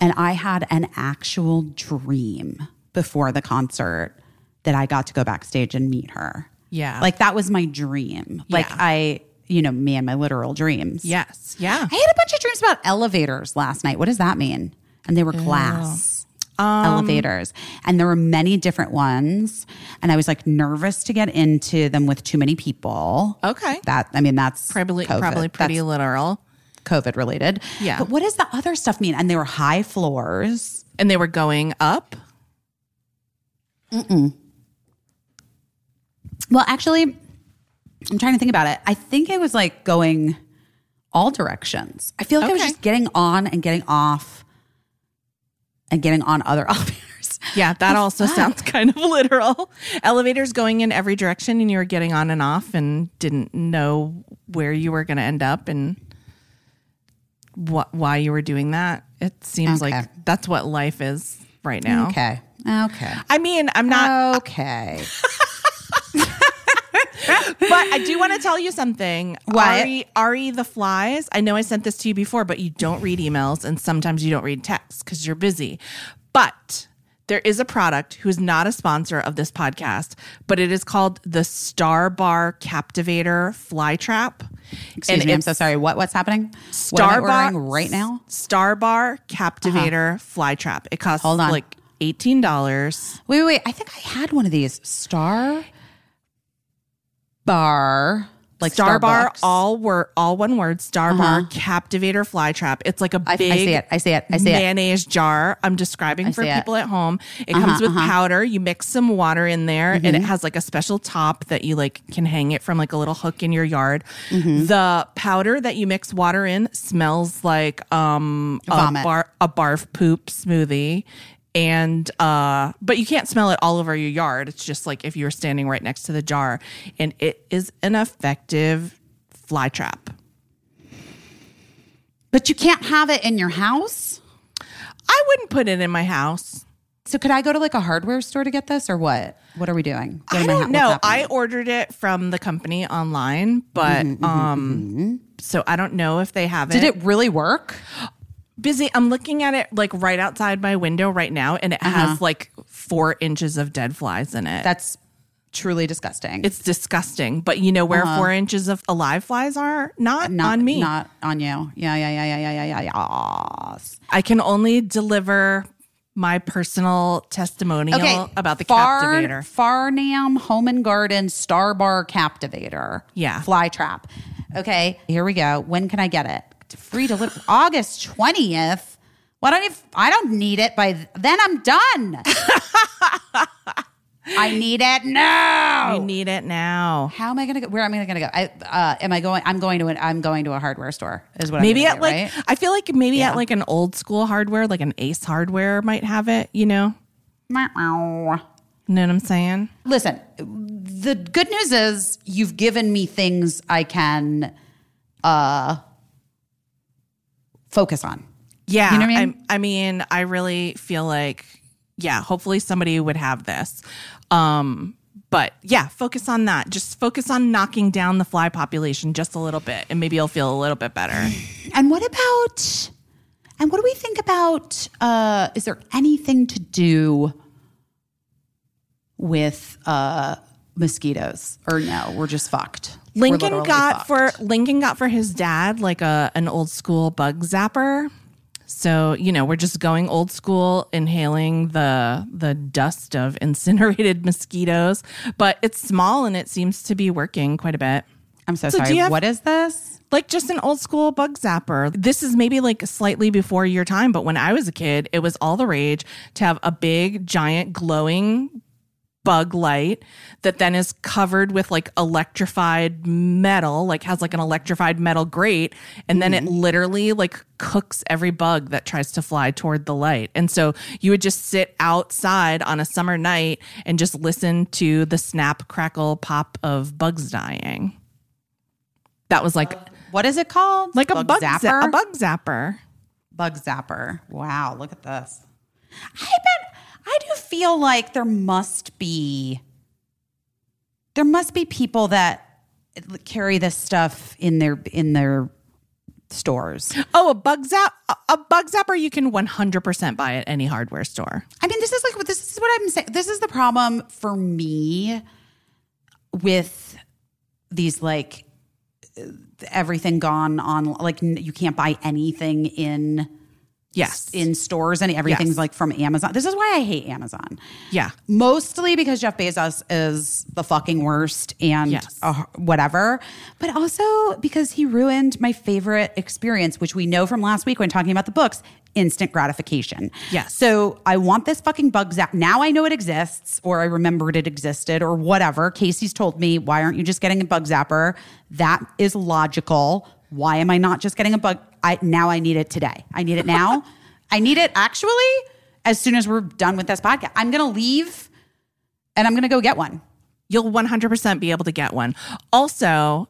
[SPEAKER 1] and I had an actual dream before the concert that I got to go backstage and meet her.
[SPEAKER 4] Yeah.
[SPEAKER 1] Like that was my dream. Like
[SPEAKER 4] Yeah.
[SPEAKER 1] I, you know, me and my literal dreams.
[SPEAKER 4] Yes. Yeah.
[SPEAKER 1] I had a bunch of dreams about elevators last night. What does that mean? And they were glass elevators. And there were many different ones. And I was like nervous to get into them with too many people.
[SPEAKER 4] Okay.
[SPEAKER 1] That, I mean, that's
[SPEAKER 4] Probably,
[SPEAKER 1] COVID.
[SPEAKER 4] probably pretty
[SPEAKER 1] That's
[SPEAKER 4] literal.
[SPEAKER 1] COVID related.
[SPEAKER 4] Yeah.
[SPEAKER 1] But what does the other stuff mean? And they were high floors.
[SPEAKER 4] And they were going up. Mm-mm.
[SPEAKER 1] Well, actually, I'm trying to think about it. I think it was like going all directions. I feel like I was just getting on and getting off and getting on other elevators.
[SPEAKER 4] Yeah, that also sounds kind of literal. Elevators going in every direction and you were getting on and off and didn't know where you were going to end up and what why you were doing that. It seems
[SPEAKER 1] Okay.
[SPEAKER 4] like that's what life is right now.
[SPEAKER 1] Okay. Okay.
[SPEAKER 4] I mean, I'm not
[SPEAKER 1] Okay.
[SPEAKER 4] but I do want to tell you something.
[SPEAKER 1] What?
[SPEAKER 4] Ari, Ari the flies. I know I sent this to you before, but you don't read emails and sometimes you don't read texts because you're busy. But there is a product who's not a sponsor of this podcast, but it is called the Star Bar Captivator Fly Trap.
[SPEAKER 1] Excuse me. I'm so sorry. What what's happening?
[SPEAKER 4] Star
[SPEAKER 1] I
[SPEAKER 4] Bar
[SPEAKER 1] right now? Uh-huh.
[SPEAKER 4] Star Bar Captivator Fly Trap. It costs
[SPEAKER 1] Hold on.
[SPEAKER 4] like eighteen dollars.
[SPEAKER 1] Wait, wait, wait. I think I had one of these. Star Bar. Like
[SPEAKER 4] Star Bar, all word, all one word. Star Bar Captivator Fly Trap. It's like a
[SPEAKER 1] I, I
[SPEAKER 4] big.
[SPEAKER 1] I see it. I see it. I see it.
[SPEAKER 4] mayonnaise jar. I'm describing for
[SPEAKER 1] see it.
[SPEAKER 4] people at home. It comes with powder. You mix some water in there, and
[SPEAKER 1] Mm-hmm.
[SPEAKER 4] it has like a special top that you like can hang it from like a little hook in your yard.
[SPEAKER 1] Mm-hmm.
[SPEAKER 4] The powder that you mix water in smells like um a bar a barf poop smoothie. And uh but you can't smell it all over your yard it's just like if you were standing right next to the jar and it is an effective fly trap
[SPEAKER 1] But you can't have it in your house.
[SPEAKER 4] i wouldn't put it in my house
[SPEAKER 1] So could I go to like a hardware store to get this or what? What are we doing? What
[SPEAKER 4] i don't
[SPEAKER 1] what's
[SPEAKER 4] know i ordered it from the company online but um so i don't know if they have it.
[SPEAKER 1] Did it really work?
[SPEAKER 4] Busy i'm looking at it like right outside my window right now and it uh-huh. has like four inches of dead flies in it
[SPEAKER 1] That's truly disgusting.
[SPEAKER 4] it's disgusting but you know where uh-huh. four inches of alive flies are not,
[SPEAKER 1] not
[SPEAKER 4] on me
[SPEAKER 1] Not on you. Yeah, yeah, yeah, yeah, yeah, yeah, yeah. Yes.
[SPEAKER 4] I can only deliver my personal testimonial
[SPEAKER 1] Okay.
[SPEAKER 4] about the captivator.
[SPEAKER 1] Far,
[SPEAKER 4] captivator.
[SPEAKER 1] Farnam Home and Garden Star Bar Captivator.
[SPEAKER 4] Yeah.
[SPEAKER 1] Fly trap. Okay, here we go. When can I get it? Free delivery August 20th. Why don't you I don't need it by th- then I'm done. I need it now.
[SPEAKER 4] I need it now.
[SPEAKER 1] How am I gonna go? Where am I gonna go? I uh, am I going? I'm going to an. I'm going to a hardware store. Is what
[SPEAKER 4] Maybe at
[SPEAKER 1] gonna
[SPEAKER 4] like
[SPEAKER 1] right?
[SPEAKER 4] I feel like maybe
[SPEAKER 1] Yeah.
[SPEAKER 4] at like an old school hardware, like an Ace Hardware might have it. You know,
[SPEAKER 1] Meow.
[SPEAKER 4] you know what I'm saying?
[SPEAKER 1] Listen, the good news is you've given me things I can uh focus on.
[SPEAKER 4] Yeah,
[SPEAKER 1] You know what I mean?
[SPEAKER 4] I'm- I mean, I really feel like yeah. Hopefully, somebody would have this. Um, but yeah, focus on that. Just focus on knocking down the fly population just a little bit, and maybe you'll feel a little bit better.
[SPEAKER 1] And what about and what do we think about uh is there anything to do with uh mosquitoes or no, we're just fucked.
[SPEAKER 4] Lincoln got
[SPEAKER 1] fucked.
[SPEAKER 4] for Lincoln got for his dad like a an old school bug zapper. So, you know, we're just going old school inhaling the the dust of incinerated mosquitoes, but it's small and it seems to be working quite a bit.
[SPEAKER 1] I'm so,
[SPEAKER 4] So
[SPEAKER 1] sorry.
[SPEAKER 4] have-
[SPEAKER 1] what is this?
[SPEAKER 4] Like just an old school bug zapper. This is maybe like slightly before your time, but when I was a kid, it was all the rage to have a big giant glowing bug light that then is covered with like electrified metal, like has like an electrified metal grate. And then it mm-hmm. literally like cooks every bug that tries to fly toward the light. And so you would just sit outside on a summer night and just listen to the snap, crackle, pop of bugs dying. That was like uh,
[SPEAKER 1] What is it called?
[SPEAKER 4] like a bug
[SPEAKER 1] zapper.
[SPEAKER 4] zapper. a bug zapper.
[SPEAKER 1] bug zapper. Wow, look at this. I bet I do feel like there must be there must be people that carry this stuff in their in their stores.
[SPEAKER 4] Oh, a bug zap a- bug zapper you can 100% buy at any hardware store.
[SPEAKER 1] I mean, this is like this is what I'm saying. This is the problem for me with these like everything gone on like you can't buy anything in
[SPEAKER 4] Yes.
[SPEAKER 1] in stores and everything's
[SPEAKER 4] Yes.
[SPEAKER 1] like from Amazon. This is why I hate Amazon.
[SPEAKER 4] yeah.
[SPEAKER 1] Mostly because Jeff Bezos is the fucking worst and
[SPEAKER 4] Yes.
[SPEAKER 1] uh, whatever, but also because he ruined my favorite experience, which we know from last week when talking about the books instant gratification.
[SPEAKER 4] Yes.
[SPEAKER 1] So I want this fucking bug zap. Now I know it exists, or I remembered it existed, or whatever. Caissie's told me, why aren't you just getting a bug zapper? That is logical. Why am I not just getting a bug? I now I need it today. I need it now. I need it actually as soon as we're done with this podcast. I'm gonna leave and I'm gonna go get one.
[SPEAKER 4] You'll 100% be able to get one. Also,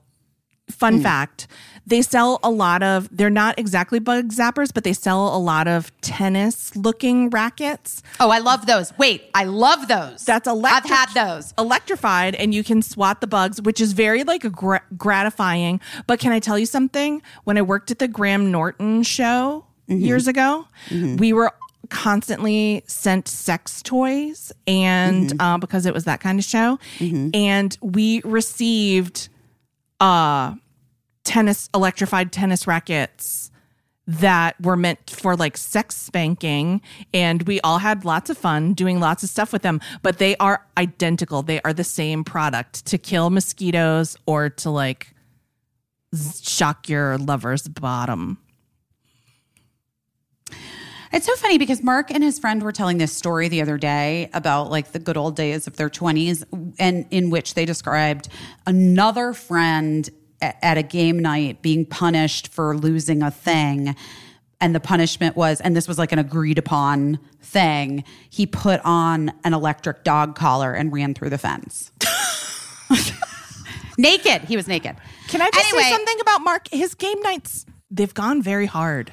[SPEAKER 4] fun mm. fact, they sell a lot of they're not exactly bug zappers, but they sell a lot of tennis looking rackets.
[SPEAKER 1] Oh, I love those. Wait, I love those.
[SPEAKER 4] That's electric.
[SPEAKER 1] I've had those.
[SPEAKER 4] electrified, and you can swat the bugs, which is very like gra- gratifying. But can I tell you something? When I worked at the Graham Norton show years ago, we were constantly sent sex toys, and uh, because it was that kind of show, and we received uh tennis electrified tennis rackets that were meant for like sex spanking and we all had lots of fun doing lots of stuff with them but they are identical. They are the same product. To kill mosquitoes or to like shock your lover's bottom.
[SPEAKER 1] It's so funny because Marc and his friend were telling this story the other day about like the good old days of their 20s and in which they described another friend at a game night being punished for losing a thing and the punishment was, and this was like an agreed upon thing. He put on an electric dog collar and ran through the fence. naked. He was naked.
[SPEAKER 4] Can I just
[SPEAKER 1] Anyway,
[SPEAKER 4] say something about Marc? His game nights, they've gone very hard.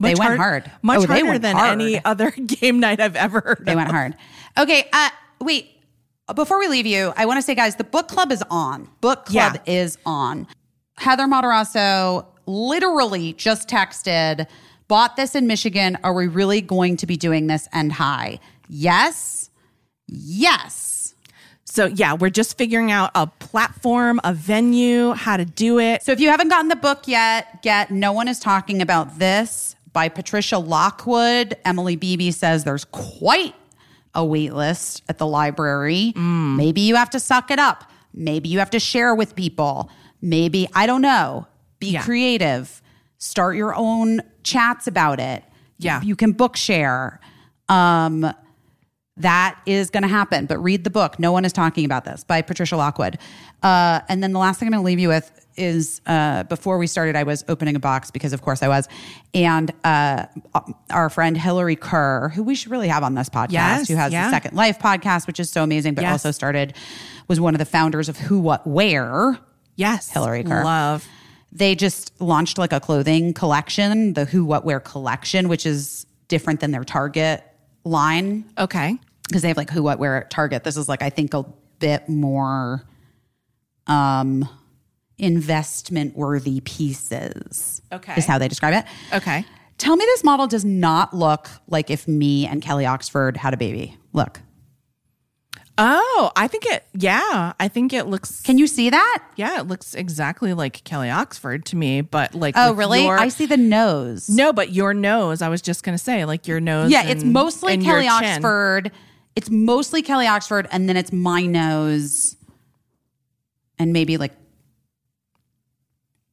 [SPEAKER 1] They went hard.
[SPEAKER 4] Much
[SPEAKER 1] Oh,
[SPEAKER 4] harder than
[SPEAKER 1] hard.
[SPEAKER 4] any other game night I've ever heard.
[SPEAKER 1] They
[SPEAKER 4] of.
[SPEAKER 1] went hard. Okay. Uh, wait. Before we leave you, I want to say, guys, the book club is on. Book club
[SPEAKER 4] Yeah.
[SPEAKER 1] is on. Heather Matarazzo literally just texted, bought this in Michigan. Are we really going to be doing this end high? Yes. Yes.
[SPEAKER 4] So yeah, we're just figuring out a platform, a venue, how to do it.
[SPEAKER 1] So if you haven't gotten the book yet, get No One is Talking About This by Patricia Lockwood. Emily Beebe says there's quite a wait list at the library. Mm. Maybe you have to suck it up. Maybe you have to share with people. Maybe, I don't know. Be
[SPEAKER 4] Yeah.
[SPEAKER 1] creative. Start your own chats about it.
[SPEAKER 4] Yeah.
[SPEAKER 1] You can book share. Um, that is going to happen. But read the book. No one is talking about this by Patricia Lockwood. Uh, and then the last thing I'm going to leave you with is uh, before we started, I was opening a box because, of course, I was. And uh, our friend Hillary Kerr, who we should really have on this podcast,
[SPEAKER 4] Yes,
[SPEAKER 1] who has
[SPEAKER 4] yeah.
[SPEAKER 1] the Second Life podcast, which is so amazing, but
[SPEAKER 4] Yes.
[SPEAKER 1] also started, was one of the founders of Who, What, Wear.
[SPEAKER 4] Yes,
[SPEAKER 1] Hillary Kerr.
[SPEAKER 4] Love.
[SPEAKER 1] They just launched like a clothing collection, the Who, What, Wear collection, which is different than their Target line
[SPEAKER 4] Okay.
[SPEAKER 1] because they have like who, what, wear at Target. This is like I think a bit more um investment worthy pieces.
[SPEAKER 4] Okay.
[SPEAKER 1] Is how they describe it.
[SPEAKER 4] Okay.
[SPEAKER 1] Tell me this model does not look like if me and Kelly Oxford had a baby. Look.
[SPEAKER 4] Oh, I think it. Yeah, I think it looks.
[SPEAKER 1] Can you see that?
[SPEAKER 4] Yeah, it looks exactly like Kelly Oxford to me, but like.
[SPEAKER 1] Oh, really?
[SPEAKER 4] your-
[SPEAKER 1] I see the nose.
[SPEAKER 4] No, but your nose. I was just gonna say, like your nose.
[SPEAKER 1] Yeah, it's mostly
[SPEAKER 4] and
[SPEAKER 1] Kelly. Oxford. It's mostly Kelly Oxford, and then it's my nose, and maybe like,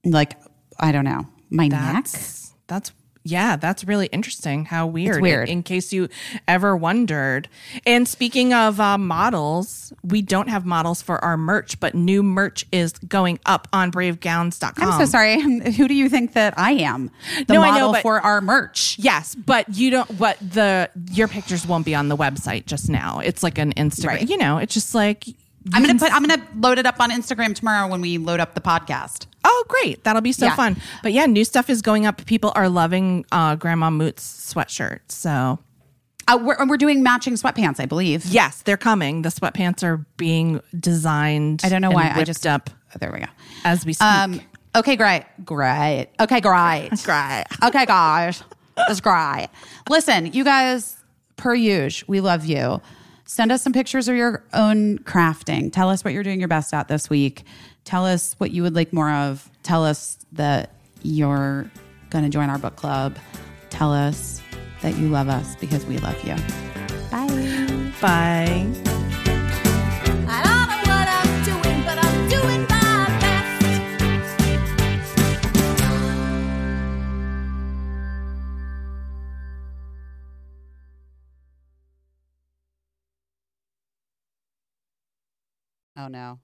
[SPEAKER 1] like I don't know, my neck.
[SPEAKER 4] That's that's yeah, that's really interesting. How weird.
[SPEAKER 1] weird.
[SPEAKER 4] In, case you ever wondered. And speaking of uh, models, we don't have models for our merch, but new merch is going up on bravegowns.com.
[SPEAKER 1] I'm so sorry. Who do you think that I am? The
[SPEAKER 4] No, I know,
[SPEAKER 1] model
[SPEAKER 4] but-
[SPEAKER 1] for our merch.
[SPEAKER 4] Yes, but you don't. But the your pictures won't be on the website just now. It's like an Instagram.
[SPEAKER 1] Right.
[SPEAKER 4] You know, it's just like
[SPEAKER 1] I'm gonna put. I'm gonna load it up on Instagram tomorrow when we load up the podcast.
[SPEAKER 4] Oh, great! That'll be so
[SPEAKER 1] Yeah.
[SPEAKER 4] fun. But yeah, new stuff is going up. People are loving uh, Grandma Moot's sweatshirt. So
[SPEAKER 1] Uh, we're, we're doing matching sweatpants, I believe.
[SPEAKER 4] yes, they're coming. The sweatpants are being designed.
[SPEAKER 1] I don't know
[SPEAKER 4] and
[SPEAKER 1] why. I just
[SPEAKER 4] up
[SPEAKER 1] Oh, there we go.
[SPEAKER 4] as we speak.
[SPEAKER 1] Um. Okay. Great. Great. Okay. Great.
[SPEAKER 4] Great.
[SPEAKER 1] Okay, guys. It's great. Listen, you guys, per usual, we love you. Send us some pictures of your own crafting. Tell us what you're doing your best at this week. Tell us what you would like more of. Tell us that you're going to join our book club. Tell us that you love us because we love you. Bye.
[SPEAKER 4] Bye.
[SPEAKER 1] Oh, no.